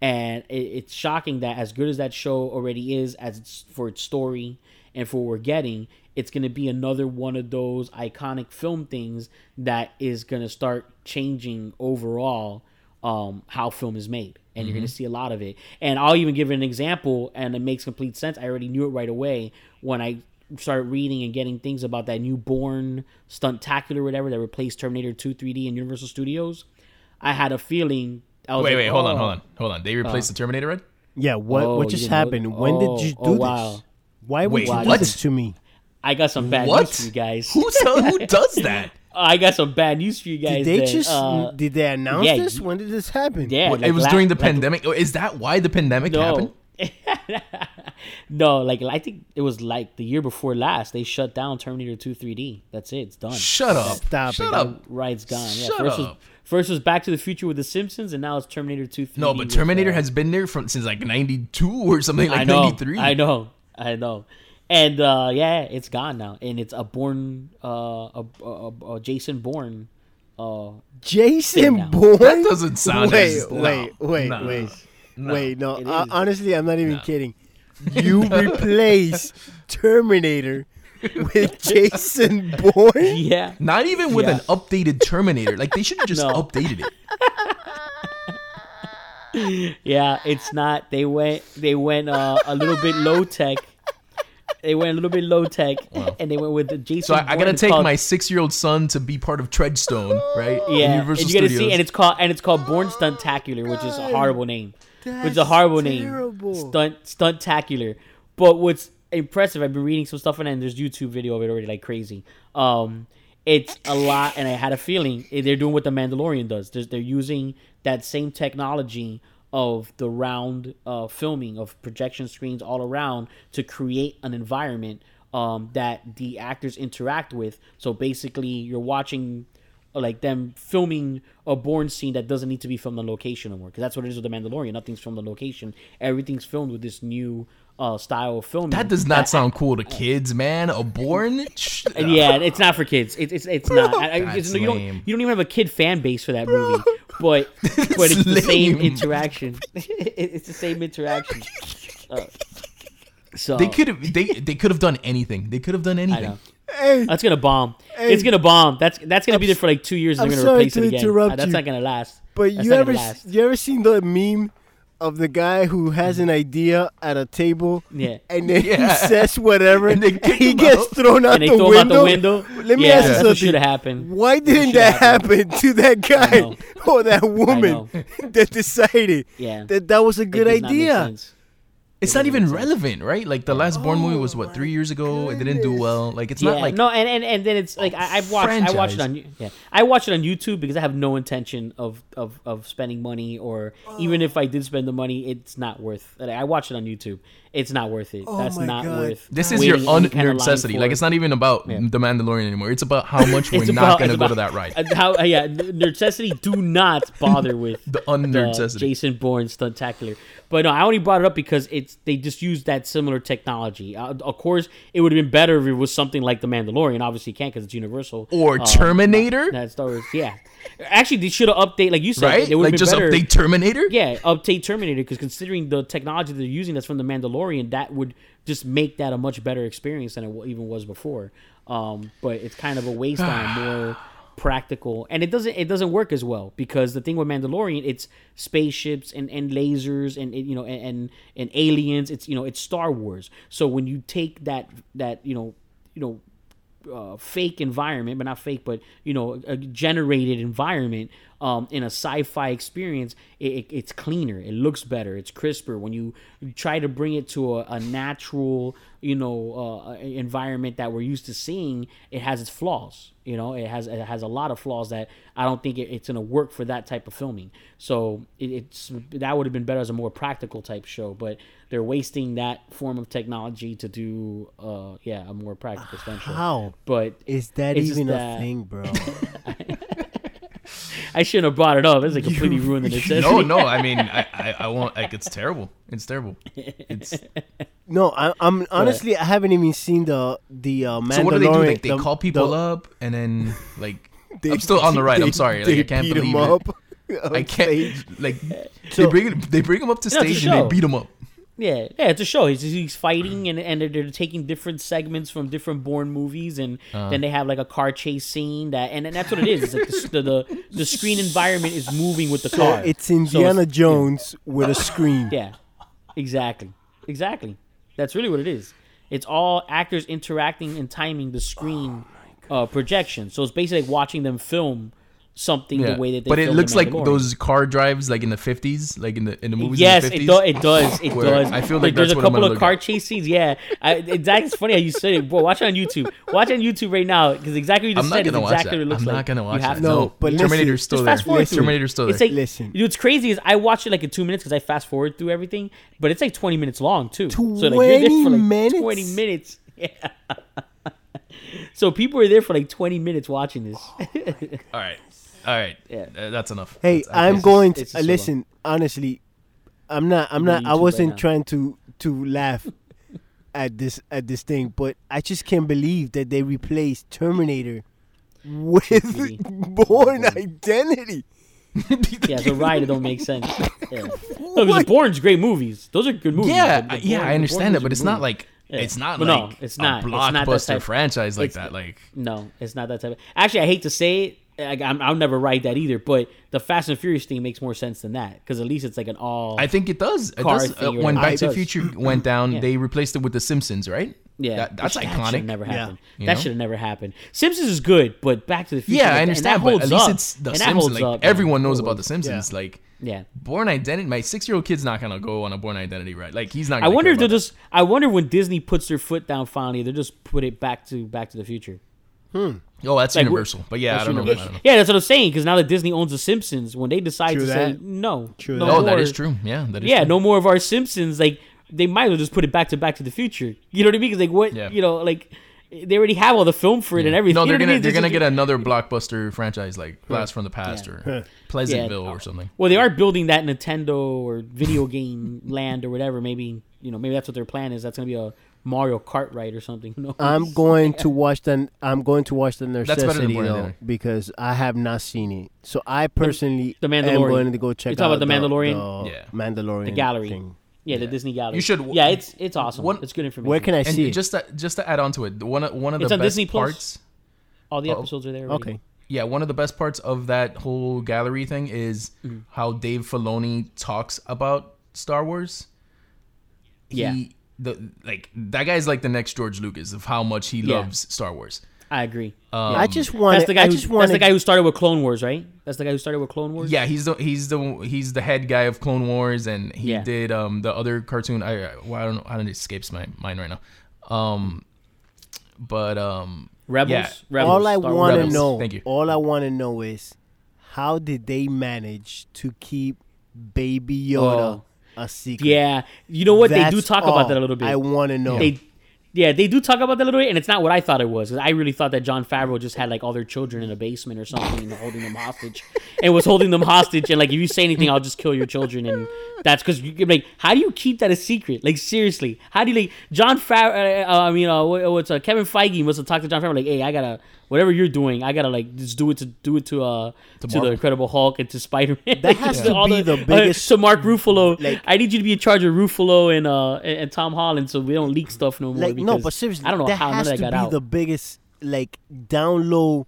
[SPEAKER 5] and it, it's shocking that as good as that show already is, as it's for its story and for what we're getting, it's gonna be another one of those iconic film things that is gonna start changing overall um, how film is made, and you're going to see a lot of it. And I'll even give an example, and it makes complete sense. I already knew it right away when I started reading and getting things about that new Bourne Stuntacular, whatever that replaced Terminator 2 3D in Universal Studios. I had a feeling. I was
[SPEAKER 6] wait,
[SPEAKER 5] like,
[SPEAKER 6] wait, hold on,
[SPEAKER 5] oh.
[SPEAKER 6] hold on, hold on. They replaced the Terminator, right?
[SPEAKER 7] Yeah, what
[SPEAKER 5] Oh,
[SPEAKER 7] what just
[SPEAKER 5] you know-
[SPEAKER 7] happened? When
[SPEAKER 5] oh,
[SPEAKER 7] did you do
[SPEAKER 5] oh,
[SPEAKER 7] this?
[SPEAKER 5] wow.
[SPEAKER 7] Why would
[SPEAKER 6] Wait,
[SPEAKER 7] you do
[SPEAKER 6] what?
[SPEAKER 7] this to me?
[SPEAKER 5] I got some bad
[SPEAKER 6] What?
[SPEAKER 5] news for you guys.
[SPEAKER 6] Who who does that?
[SPEAKER 5] I got some bad news for you guys.
[SPEAKER 7] Did they
[SPEAKER 5] then.
[SPEAKER 7] just
[SPEAKER 5] Uh,
[SPEAKER 7] did they announce
[SPEAKER 5] yeah,
[SPEAKER 7] this? When did this happen?
[SPEAKER 5] yeah,
[SPEAKER 6] What,
[SPEAKER 5] like
[SPEAKER 6] it was
[SPEAKER 5] la-
[SPEAKER 6] during the
[SPEAKER 5] like-
[SPEAKER 6] pandemic. Oh, Is that why the pandemic happened?
[SPEAKER 5] No. no, like I think it was like the year before last. They shut down Terminator 2 3D. That's it. It's done.
[SPEAKER 6] Shut up.
[SPEAKER 7] Stop
[SPEAKER 6] Shut
[SPEAKER 7] it.
[SPEAKER 6] up.
[SPEAKER 5] Ride's gone. Yeah,
[SPEAKER 6] Shut
[SPEAKER 5] first was
[SPEAKER 6] up.
[SPEAKER 5] first was Back to the Future with the Simpsons, and now it's Terminator 2 3D.
[SPEAKER 6] No, but
[SPEAKER 5] with,
[SPEAKER 6] Terminator
[SPEAKER 5] uh,
[SPEAKER 6] has been there from since like '92 or something like
[SPEAKER 5] I know,
[SPEAKER 6] '93.
[SPEAKER 5] I know, I know. And uh, yeah, it's gone now, and it's a Bourne, uh, a, a, a, a Jason Bourne. Uh,
[SPEAKER 7] Jason
[SPEAKER 5] now.
[SPEAKER 7] Bourne.
[SPEAKER 6] That doesn't sound
[SPEAKER 7] Wait,
[SPEAKER 6] as- no,
[SPEAKER 7] wait, wait,
[SPEAKER 6] no,
[SPEAKER 7] wait,
[SPEAKER 6] no.
[SPEAKER 7] wait. No, uh, honestly, I'm not even kidding. You replace Terminator with Jason Bourne.
[SPEAKER 5] yeah,
[SPEAKER 6] Not even with
[SPEAKER 5] Yeah.
[SPEAKER 6] an updated Terminator. Like they should have just
[SPEAKER 5] No.
[SPEAKER 6] updated it.
[SPEAKER 5] yeah, it's not. They went, they went uh, a little bit low tech. They went a little bit low tech, and they went with the Jason.
[SPEAKER 6] So I, I
[SPEAKER 5] Bourne.
[SPEAKER 6] gotta take
[SPEAKER 5] called-
[SPEAKER 6] my six-year-old son to be part of Treadstone, right?
[SPEAKER 5] Yeah,
[SPEAKER 6] Universal
[SPEAKER 5] and you gotta
[SPEAKER 6] Studios.
[SPEAKER 5] see, and it's called and it's called Bourne Stuntacular, which is a horrible name. Which is a horrible
[SPEAKER 7] terrible.
[SPEAKER 5] name. Stunt Stuntacular. But what's impressive, I've been reading some stuff on it, and there's YouTube video of it already like crazy. Um, it's a lot, and I had a feeling eh, they're doing what the Mandalorian does. They're, they're using that same technology of the round uh, filming of projection screens all around to create an environment um, that the actors interact with. So basically, you're watching like them filming a Bourne scene that doesn't need to be filmed on location anymore because that's what it is with the Mandalorian. Nothing's filmed on location. Everything's filmed with this new uh, style of filming.
[SPEAKER 6] that does not sound cool to kids, man. A
[SPEAKER 5] Bourne? Yeah, it's not for kids. It's it's, it's not. I- I- it's- you don't
[SPEAKER 6] lame.
[SPEAKER 5] you don't even have a kid fan base for that movie. But but it's the same interaction. It's the same interaction. Uh, so
[SPEAKER 6] They could have they they could have done anything. They could have done anything.
[SPEAKER 5] Know.
[SPEAKER 7] Hey,
[SPEAKER 5] That's gonna bomb.
[SPEAKER 7] Hey.
[SPEAKER 5] it's gonna bomb. That's that's gonna be there for like two years. and
[SPEAKER 7] I'm
[SPEAKER 5] They're gonna
[SPEAKER 7] sorry
[SPEAKER 5] replace it
[SPEAKER 7] to
[SPEAKER 5] again.
[SPEAKER 7] interrupt
[SPEAKER 5] Uh, that's
[SPEAKER 7] you,
[SPEAKER 5] not gonna last.
[SPEAKER 7] but
[SPEAKER 5] That's
[SPEAKER 7] you ever
[SPEAKER 5] last.
[SPEAKER 7] you ever seen the meme of the guy who has an idea at a table
[SPEAKER 5] Yeah.
[SPEAKER 7] and then
[SPEAKER 6] Yeah.
[SPEAKER 7] he says whatever
[SPEAKER 6] And
[SPEAKER 7] and, he gets
[SPEAKER 6] out.
[SPEAKER 7] thrown out,
[SPEAKER 5] and they
[SPEAKER 7] the,
[SPEAKER 5] throw
[SPEAKER 7] window.
[SPEAKER 5] out the window.
[SPEAKER 7] Let me
[SPEAKER 5] yeah,
[SPEAKER 7] ask you something.
[SPEAKER 5] should have happened.
[SPEAKER 7] Why didn't that
[SPEAKER 5] happen.
[SPEAKER 7] happen to that guy or that woman that decided
[SPEAKER 5] Yeah.
[SPEAKER 7] that that was a good
[SPEAKER 5] does not make
[SPEAKER 7] idea?
[SPEAKER 5] Sense.
[SPEAKER 6] It's not even relevant, right? Like the last Bourne movie was what three years ago. It didn't do well. Like it's
[SPEAKER 5] Yeah,
[SPEAKER 6] not like
[SPEAKER 5] no, and, and and then it's like I, I've watched I watched it on yeah I watched it on YouTube because I have no intention of of, of spending money or even if I did spend the money, it's not worth. Like, I watched it on YouTube. It's not worth it.
[SPEAKER 7] Oh
[SPEAKER 5] That's
[SPEAKER 7] my
[SPEAKER 5] not
[SPEAKER 7] God.
[SPEAKER 5] worth.
[SPEAKER 6] this is your
[SPEAKER 5] waiting any kind of line
[SPEAKER 6] Like it's not even about
[SPEAKER 5] Yeah.
[SPEAKER 6] the Mandalorian anymore. It's about how much we're
[SPEAKER 5] It's
[SPEAKER 6] not gonna go to that ride.
[SPEAKER 5] How uh, yeah, necessity. Do not bother with
[SPEAKER 6] The un necessity.
[SPEAKER 5] Jason Bourne stuntacular. But no, I only brought it up because it's they just used that similar technology. Uh, of course, it would have been better if it was something like the Mandalorian. Obviously, you can't because it's Universal
[SPEAKER 6] Or
[SPEAKER 5] Uh,
[SPEAKER 6] Terminator,
[SPEAKER 5] That Star Wars, yeah. Actually, they should have update like you said.
[SPEAKER 6] right?
[SPEAKER 5] They would
[SPEAKER 6] Like
[SPEAKER 5] been
[SPEAKER 6] just
[SPEAKER 5] better.
[SPEAKER 6] update Terminator.
[SPEAKER 5] Yeah, update Terminator because considering the technology they're using that's from the Mandalorian, that would just make that a much better experience than it even was before. Um, but it's kind of a waste on more practical, and it doesn't it doesn't work as well because the thing with Mandalorian, it's spaceships and, and lasers and, you know and, and and aliens. It's you know it's Star Wars. So when you take that that you know you know uh, fake environment, but not fake, but you know, a generated environment um, in a sci-fi experience, it, it, it's cleaner, it looks better, it's crisper. When you, try to bring it to a, a natural, you know, uh, environment that we're used to seeing, it has its flaws. You know, it has it has a lot of flaws that I don't think it, it's gonna work for that type of filming. So it, it's that would have been better as a more practical type show, but they're wasting that form of technology to do, uh, yeah, a more practical stunt show.
[SPEAKER 7] How
[SPEAKER 5] But
[SPEAKER 7] is that even a thing, bro?
[SPEAKER 5] I shouldn't have brought it up. It's like completely ruined the necessity.
[SPEAKER 6] No, no. I mean, I, I, I won't. Like, it's terrible. It's terrible. It's
[SPEAKER 7] no, I, I'm honestly I haven't even seen the the uh, Mandalorian.
[SPEAKER 6] so. What do they do? Like they
[SPEAKER 7] the-
[SPEAKER 6] call people
[SPEAKER 7] the-
[SPEAKER 6] up, and then like
[SPEAKER 7] they-
[SPEAKER 6] I'm still on the ride. I'm sorry. Like
[SPEAKER 7] they
[SPEAKER 6] I can't
[SPEAKER 7] beat
[SPEAKER 6] believe
[SPEAKER 7] him
[SPEAKER 6] it.
[SPEAKER 7] up on
[SPEAKER 6] I can't. Like
[SPEAKER 7] So-
[SPEAKER 6] they bring they bring him up to
[SPEAKER 5] No,
[SPEAKER 6] stage and they beat him up.
[SPEAKER 5] Yeah, yeah, it's a show. He's, he's fighting, and, and they're, they're taking different segments from different Bourne movies, and
[SPEAKER 6] Uh.
[SPEAKER 5] then they have like a car chase scene that, and, and that's what it is. It's like the, the, the the screen environment is moving with the
[SPEAKER 7] So
[SPEAKER 5] car.
[SPEAKER 7] it's
[SPEAKER 5] So
[SPEAKER 7] Indiana
[SPEAKER 5] it's-
[SPEAKER 7] Jones with a screen.
[SPEAKER 5] Yeah, exactly, exactly. That's really what it is. It's all actors interacting and timing the screen uh, projection. So it's basically like watching them film something
[SPEAKER 6] Yeah.
[SPEAKER 5] the way that they
[SPEAKER 6] but it looks like those car drives like in the 50s, like in the in the movies
[SPEAKER 5] Yes,
[SPEAKER 6] in the 50s.
[SPEAKER 5] it, do, it does. It does.
[SPEAKER 6] I feel
[SPEAKER 5] There-
[SPEAKER 6] like
[SPEAKER 5] there's
[SPEAKER 6] that's
[SPEAKER 5] a
[SPEAKER 6] what I'm
[SPEAKER 5] couple
[SPEAKER 6] gonna
[SPEAKER 5] of car
[SPEAKER 6] at.
[SPEAKER 5] chase scenes. Yeah, I, exactly. It's funny how you said it. Bro, watch it on YouTube. Watch it on YouTube right now because exactly what you just said is exactly
[SPEAKER 6] that.
[SPEAKER 5] what it looks
[SPEAKER 6] I'm
[SPEAKER 5] like.
[SPEAKER 6] not gonna
[SPEAKER 5] You
[SPEAKER 6] watch
[SPEAKER 5] have
[SPEAKER 6] that.
[SPEAKER 5] to.
[SPEAKER 7] No,
[SPEAKER 6] No,
[SPEAKER 7] but listen,
[SPEAKER 6] Terminator's still there.
[SPEAKER 5] fast forward through.
[SPEAKER 6] Terminator's still there.
[SPEAKER 5] It's like
[SPEAKER 7] Listen.
[SPEAKER 5] Dude, what's crazy is I watch it like in two minutes because I fast forward through everything, but it's like 20 minutes long too. so like you're there
[SPEAKER 7] 20
[SPEAKER 5] for like
[SPEAKER 7] minutes?
[SPEAKER 5] 20 minutes. Yeah. so people are there for like 20 minutes watching this.
[SPEAKER 6] Oh All right, all right.
[SPEAKER 5] Yeah.
[SPEAKER 6] Uh, that's enough.
[SPEAKER 7] Hey,
[SPEAKER 6] That's- I
[SPEAKER 7] I'm going to uh, listen. Honestly, I'm not. I'm not. I
[SPEAKER 5] YouTube right
[SPEAKER 7] wasn't
[SPEAKER 5] now.
[SPEAKER 7] trying to to laugh at this at this thing, but I just can't believe that they replaced Terminator with Bourne Identity.
[SPEAKER 5] yeah, so right, it don't make sense. Yeah. No, because Bourne's great movies. Those are good movies.
[SPEAKER 6] Yeah,
[SPEAKER 5] but- but
[SPEAKER 6] yeah,
[SPEAKER 5] Bourne-
[SPEAKER 6] I understand
[SPEAKER 5] Bourne
[SPEAKER 6] it,
[SPEAKER 5] is
[SPEAKER 6] but
[SPEAKER 5] good
[SPEAKER 6] it's not like
[SPEAKER 5] Yeah.
[SPEAKER 6] it's not
[SPEAKER 5] But
[SPEAKER 6] like
[SPEAKER 5] no, it's
[SPEAKER 6] a
[SPEAKER 5] not. It's not that
[SPEAKER 6] blockbuster
[SPEAKER 5] type-
[SPEAKER 6] franchise like
[SPEAKER 5] it's-
[SPEAKER 6] that. Like
[SPEAKER 5] No, it's not that type of. Actually, I hate to say it. Like, I'm, I'll never write that either. But the Fast and Furious thing makes more sense than that because at least it's like an all.
[SPEAKER 6] I think it does. It does. Uh, when. Back to the. Future went down,
[SPEAKER 5] Yeah.
[SPEAKER 6] they replaced it with The Simpsons, right?
[SPEAKER 5] yeah,
[SPEAKER 6] That- that's
[SPEAKER 5] which- That
[SPEAKER 6] iconic.
[SPEAKER 5] should never happen.
[SPEAKER 6] You
[SPEAKER 5] That should have never happened. Simpsons is good, but Back to the Future.
[SPEAKER 6] Yeah,
[SPEAKER 5] like,
[SPEAKER 6] I understand,
[SPEAKER 5] that
[SPEAKER 6] but
[SPEAKER 5] holds
[SPEAKER 6] at least
[SPEAKER 5] up.
[SPEAKER 6] it's The
[SPEAKER 5] And that
[SPEAKER 6] Simpsons.
[SPEAKER 5] holds
[SPEAKER 6] Like
[SPEAKER 5] up,
[SPEAKER 6] everyone knows about The Simpsons. Like
[SPEAKER 5] Yeah.
[SPEAKER 6] Bourne Identity. My six-year-old kid's not gonna go on a Bourne Identity ride. Like he's not.
[SPEAKER 5] I
[SPEAKER 6] Gonna
[SPEAKER 5] wonder if they'll just. I wonder when Disney puts their foot down finally, they'll just put it back to Back to the Future.
[SPEAKER 6] Oh, that's
[SPEAKER 5] Like,
[SPEAKER 6] Universal. But yeah, I don't know. I
[SPEAKER 5] Yeah,
[SPEAKER 6] don't know.
[SPEAKER 5] yeah, that's what I'm saying. Because now that Disney owns the Simpsons, when they decide
[SPEAKER 7] True
[SPEAKER 5] to say no,
[SPEAKER 7] True
[SPEAKER 5] no
[SPEAKER 6] oh, that.
[SPEAKER 5] Oh, more-
[SPEAKER 6] is true. Yeah, that is.
[SPEAKER 5] yeah,
[SPEAKER 6] true.
[SPEAKER 5] no more of our Simpsons. Like they might as well just put it back to Back to the Future. You know what I mean? Because like what
[SPEAKER 6] Yeah.
[SPEAKER 5] you know, like they already have all the film for it and everything.
[SPEAKER 6] No, they're
[SPEAKER 5] what I
[SPEAKER 6] gonna
[SPEAKER 5] mean?
[SPEAKER 6] they're
[SPEAKER 5] Just-
[SPEAKER 6] gonna get another blockbuster franchise like Blast from the Past or Pleasantville
[SPEAKER 5] Yeah.
[SPEAKER 6] or something.
[SPEAKER 5] Well, they are building that Nintendo or video game land or whatever. Maybe you know, maybe that's what their plan is. That's gonna be a Mario Kart ride or something. Who knows?
[SPEAKER 7] I'm going to watch the. I'm going to watch the
[SPEAKER 6] better than
[SPEAKER 7] necessity
[SPEAKER 6] Bourne
[SPEAKER 7] though because I have not seen it. So I personally
[SPEAKER 5] The
[SPEAKER 7] am
[SPEAKER 5] Mandalorian.
[SPEAKER 7] going to go check
[SPEAKER 5] talking
[SPEAKER 7] out
[SPEAKER 5] about The Mandalorian?
[SPEAKER 7] the
[SPEAKER 6] Yeah.
[SPEAKER 7] Mandalorian,
[SPEAKER 5] The gallery.
[SPEAKER 7] thing.
[SPEAKER 5] yeah, the Disney Gallery.
[SPEAKER 6] You should-
[SPEAKER 5] Yeah, it's it's awesome.
[SPEAKER 6] One-
[SPEAKER 5] it's good information.
[SPEAKER 7] Where can I
[SPEAKER 6] And
[SPEAKER 7] see it?
[SPEAKER 6] just to, just to add on to it, one of one of
[SPEAKER 5] It's
[SPEAKER 6] the
[SPEAKER 5] on
[SPEAKER 6] best
[SPEAKER 5] Disney Plus.
[SPEAKER 6] parts.
[SPEAKER 5] all the
[SPEAKER 6] Oh,
[SPEAKER 5] episodes are there. Already.
[SPEAKER 7] okay.
[SPEAKER 6] Yeah, one of the best parts of that whole gallery thing is
[SPEAKER 5] Mm-hmm.
[SPEAKER 6] how Dave Filoni talks about Star Wars.
[SPEAKER 5] Yeah.
[SPEAKER 6] He, the like that guy's like the next George Lucas of how much he
[SPEAKER 5] Yeah.
[SPEAKER 6] loves Star Wars.
[SPEAKER 5] I agree.
[SPEAKER 6] Um,
[SPEAKER 7] I just want.
[SPEAKER 5] that's the guy.
[SPEAKER 7] I
[SPEAKER 5] Who,
[SPEAKER 7] just
[SPEAKER 5] that's the guy who started with Clone Wars, right? That's the guy who started with Clone Wars.
[SPEAKER 6] Yeah, he's the he's the he's the head guy of Clone Wars, and he
[SPEAKER 5] Yeah.
[SPEAKER 6] did um the other cartoon. I I- well, I don't know. I don't it escapes my mind right now. Um, but um,
[SPEAKER 5] Rebels.
[SPEAKER 6] Yeah.
[SPEAKER 5] Rebels.
[SPEAKER 7] all I
[SPEAKER 5] Star
[SPEAKER 7] want to
[SPEAKER 6] Rebels.
[SPEAKER 7] know.
[SPEAKER 6] Thank you.
[SPEAKER 7] All I want to know is how did they manage to keep Baby Yoda
[SPEAKER 5] Oh.
[SPEAKER 7] A secret?
[SPEAKER 5] Yeah, you know what? they do talk about that a little bit.
[SPEAKER 7] I want to know.
[SPEAKER 5] they yeah they do talk about that a little bit and it's not what i thought it was. i really thought that jon favreau just had like all their children in a basement or something and holding them hostage and was holding them hostage and like if you say anything i'll just kill your children and that's because you like how do you keep that a secret like seriously how do you like jon favreau uh, i mean uh, what's uh, kevin feige must have talked to jon favreau like hey i gotta whatever you're doing i gotta like just do it to do it to uh to, the incredible hulk and to spider-man
[SPEAKER 7] That has to be the biggest-
[SPEAKER 5] to mark ruffalo
[SPEAKER 7] Like-
[SPEAKER 5] i need you to be in charge of ruffalo and uh and, and tom holland so we don't leak stuff no more
[SPEAKER 7] like no, but seriously,
[SPEAKER 5] I don't know
[SPEAKER 7] that
[SPEAKER 5] how none
[SPEAKER 7] has
[SPEAKER 5] of that
[SPEAKER 7] to
[SPEAKER 5] got
[SPEAKER 7] be
[SPEAKER 5] out.
[SPEAKER 7] the biggest like down low,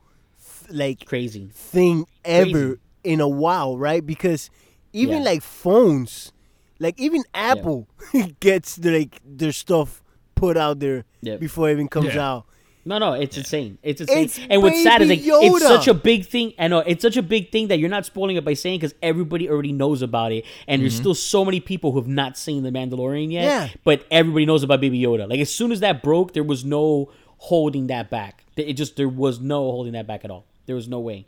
[SPEAKER 7] like
[SPEAKER 5] Crazy.
[SPEAKER 7] thing ever
[SPEAKER 5] Crazy.
[SPEAKER 7] in a while, right? Because even
[SPEAKER 5] Yeah.
[SPEAKER 7] like phones, like even Apple gets like their stuff put out there
[SPEAKER 5] Yep.
[SPEAKER 7] before it even comes
[SPEAKER 6] Yeah.
[SPEAKER 7] out.
[SPEAKER 5] No, no, it's insane. It's insane.
[SPEAKER 7] It's
[SPEAKER 5] and what's sad is like it's such a big thing. I know it's such a big thing that you're not spoiling it by saying because everybody already knows about it, and there's still so many people who have not seen the Mandalorian yet.
[SPEAKER 7] Yeah.
[SPEAKER 5] But everybody knows about Baby Yoda. Like as soon as that broke, there was no holding that back. It just there was no holding that back at all. There was no way.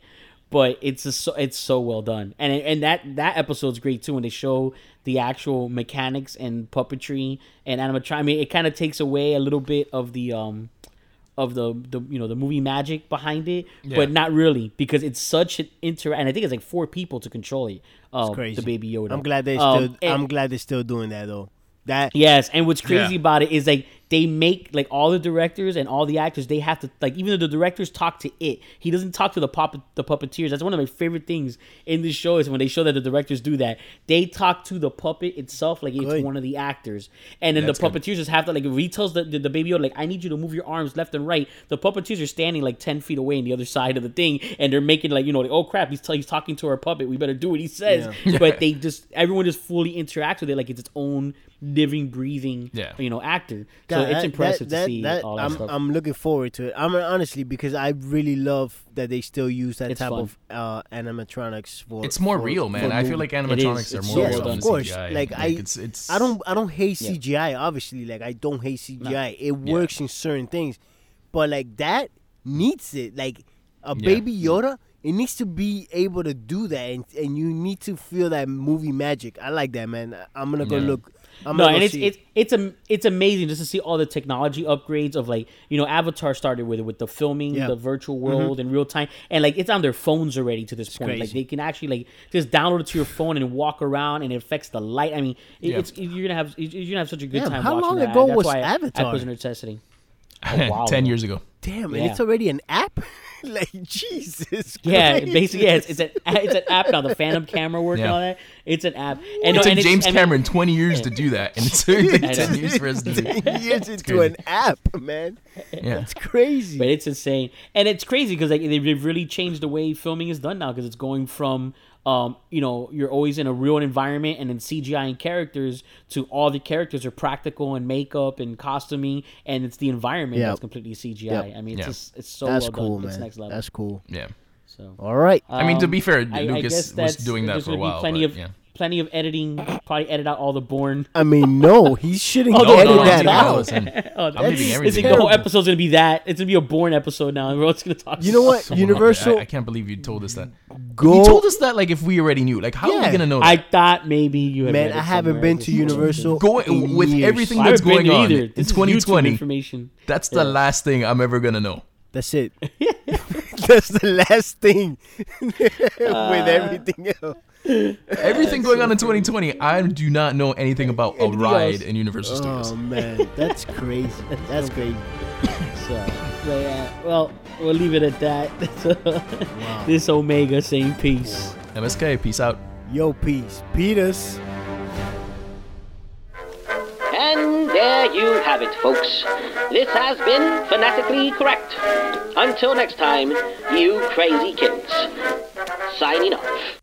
[SPEAKER 5] But it's a, so it's so well done, and and that that episode's great too when they show the actual mechanics and puppetry and animatronic. I mean, it kind of takes away a little bit of the um of the the you know the movie magic behind it,
[SPEAKER 6] Yeah.
[SPEAKER 5] but not really because it's such an inter and I think it's like four people to control it. Uh,
[SPEAKER 7] Crazy.
[SPEAKER 5] The baby Yoda.
[SPEAKER 7] I'm glad they
[SPEAKER 5] Um,
[SPEAKER 7] still.
[SPEAKER 5] and-
[SPEAKER 7] I'm glad they're still doing that though. That
[SPEAKER 5] Yes, and what's crazy
[SPEAKER 6] Yeah.
[SPEAKER 5] about it is like they make like all the directors and all the actors they have to like even though the directors talk to it, he doesn't talk to the puppet the puppeteers. That's one of my favorite things in this show is when they show that the directors do that. They talk to the puppet itself like it's
[SPEAKER 7] Good.
[SPEAKER 5] one of the actors, and then
[SPEAKER 6] That's
[SPEAKER 5] the
[SPEAKER 6] good.
[SPEAKER 5] puppeteers just have to like if he tells the, the the baby Yoda like I need you to move your arms left and right. The puppeteers are standing like ten feet away on the other side of the thing, and they're making like you know like oh crap he's t- he's talking to our puppet. We better do what he says. But they just everyone just fully interacts with it like it's its own living breathing
[SPEAKER 6] Yeah.
[SPEAKER 5] you know actor so So it's
[SPEAKER 7] that-
[SPEAKER 5] impressive
[SPEAKER 7] that,
[SPEAKER 5] to see
[SPEAKER 7] that,
[SPEAKER 5] all that
[SPEAKER 7] I'm,
[SPEAKER 5] stuff.
[SPEAKER 7] I'm looking forward to it. I'm honestly because I really love that they still use that
[SPEAKER 5] It's
[SPEAKER 7] type
[SPEAKER 5] fun.
[SPEAKER 7] of uh, animatronics for.
[SPEAKER 6] It's more
[SPEAKER 7] for-
[SPEAKER 6] real, man. I feel like animatronics are more
[SPEAKER 5] so
[SPEAKER 6] real than.
[SPEAKER 7] Of course,
[SPEAKER 6] CGI.
[SPEAKER 7] like, I-
[SPEAKER 6] it's, it's
[SPEAKER 7] I don't I don't hate
[SPEAKER 5] Yeah.
[SPEAKER 7] CGI. Obviously, like I don't hate CGI. It
[SPEAKER 6] Yeah.
[SPEAKER 7] works in certain things, but like that needs it. Like a
[SPEAKER 6] Yeah.
[SPEAKER 7] baby Yoda, it needs to be able to do that, and, and you need to feel that movie magic. I like that, man. I'm gonna go
[SPEAKER 6] Yeah.
[SPEAKER 7] look. I'm
[SPEAKER 5] no, and it's it's it's am- it's amazing just to see all the technology upgrades of like you know Avatar started with it with the filming,
[SPEAKER 7] Yeah.
[SPEAKER 5] the virtual mm-hmm. world in real time, and like it's on their phones already to this point. Like they can actually like just download it to your phone and walk around, and it affects the light. I mean, it,
[SPEAKER 6] Yeah.
[SPEAKER 5] it's you're gonna have you're gonna have such a good time.
[SPEAKER 7] how long ago was
[SPEAKER 5] why I- I
[SPEAKER 7] Avatar?
[SPEAKER 5] put it in necessity. Wow.
[SPEAKER 6] ten years ago.
[SPEAKER 7] Damn,
[SPEAKER 5] Yeah.
[SPEAKER 7] and it's already an app. like Jesus.
[SPEAKER 5] Yeah,
[SPEAKER 7] Christ.
[SPEAKER 5] basically, yeah, it's, it's an it's an app now. The Phantom camera work and
[SPEAKER 6] Yeah.
[SPEAKER 5] all that. It's an app. And
[SPEAKER 6] It
[SPEAKER 5] no,
[SPEAKER 6] took
[SPEAKER 5] and
[SPEAKER 6] James
[SPEAKER 5] I mean-
[SPEAKER 6] Cameron 20 years to do that, and it's took like
[SPEAKER 5] I know.
[SPEAKER 6] 10 years for us to do.
[SPEAKER 7] Ten years into
[SPEAKER 6] crazy.
[SPEAKER 7] an app, man.
[SPEAKER 6] Yeah,
[SPEAKER 7] It's crazy.
[SPEAKER 5] but it's insane and it's crazy because like they've they've really changed the way filming is done now because it's going from um you know you're always in a real environment and then cgi and characters to all the characters are practical and makeup and costuming and it's the environment
[SPEAKER 7] Yep.
[SPEAKER 5] that's completely cgi
[SPEAKER 7] Yep.
[SPEAKER 5] i mean it's
[SPEAKER 6] Yeah.
[SPEAKER 5] just it's so
[SPEAKER 7] That's
[SPEAKER 5] well
[SPEAKER 7] cool,
[SPEAKER 5] done
[SPEAKER 7] man.
[SPEAKER 5] it's next level
[SPEAKER 7] That's cool.
[SPEAKER 6] yeah.
[SPEAKER 5] so
[SPEAKER 7] All right.
[SPEAKER 6] I mean, to
[SPEAKER 5] Um,
[SPEAKER 6] be fair,
[SPEAKER 5] I- I
[SPEAKER 6] Lucas
[SPEAKER 5] guess
[SPEAKER 6] was doing that for a while.
[SPEAKER 5] plenty
[SPEAKER 6] but,
[SPEAKER 5] of
[SPEAKER 6] yeah.
[SPEAKER 5] Plenty of editing probably edit out all the Bourne
[SPEAKER 7] I mean, no, he shouldn't
[SPEAKER 5] Oh,
[SPEAKER 6] No,
[SPEAKER 7] edit
[SPEAKER 6] no,
[SPEAKER 7] that
[SPEAKER 6] leaving
[SPEAKER 7] out.
[SPEAKER 5] oh,
[SPEAKER 6] I'm leaving everything.
[SPEAKER 5] the whole
[SPEAKER 7] terrible.
[SPEAKER 5] episode's gonna be that it's gonna be a Bourne episode now everyone's gonna talk
[SPEAKER 7] You know what?
[SPEAKER 6] Someone-
[SPEAKER 7] Universal
[SPEAKER 6] I, I can't believe you told us that.
[SPEAKER 7] go.
[SPEAKER 6] You told us that like if we already knew. Like, how are
[SPEAKER 7] Yeah.
[SPEAKER 6] we gonna know?
[SPEAKER 5] I thought maybe you had
[SPEAKER 7] Man,
[SPEAKER 5] read it
[SPEAKER 7] I haven't been to Universal
[SPEAKER 6] Going with
[SPEAKER 7] years.
[SPEAKER 6] everything
[SPEAKER 5] I
[SPEAKER 6] that's going on
[SPEAKER 5] either.
[SPEAKER 6] in
[SPEAKER 5] This is YouTube
[SPEAKER 6] 2020.
[SPEAKER 5] information.
[SPEAKER 6] That's the last thing I'm ever gonna know.
[SPEAKER 7] That's it. That's the last thing with
[SPEAKER 5] Uh,
[SPEAKER 7] everything else.
[SPEAKER 6] Everything going on in 2020, I do not know anything about a ride
[SPEAKER 5] else?
[SPEAKER 6] in Universal oh, Studios.
[SPEAKER 7] Oh man, that's crazy. That's crazy.
[SPEAKER 5] So, but yeah, well, we'll leave it at that. So, This Omega saying peace.
[SPEAKER 6] MSK, peace out.
[SPEAKER 7] Yo, peace, Peters.
[SPEAKER 8] And there you have it, folks. This has been Fanatically Correct. Until next time, you crazy kids. Signing off.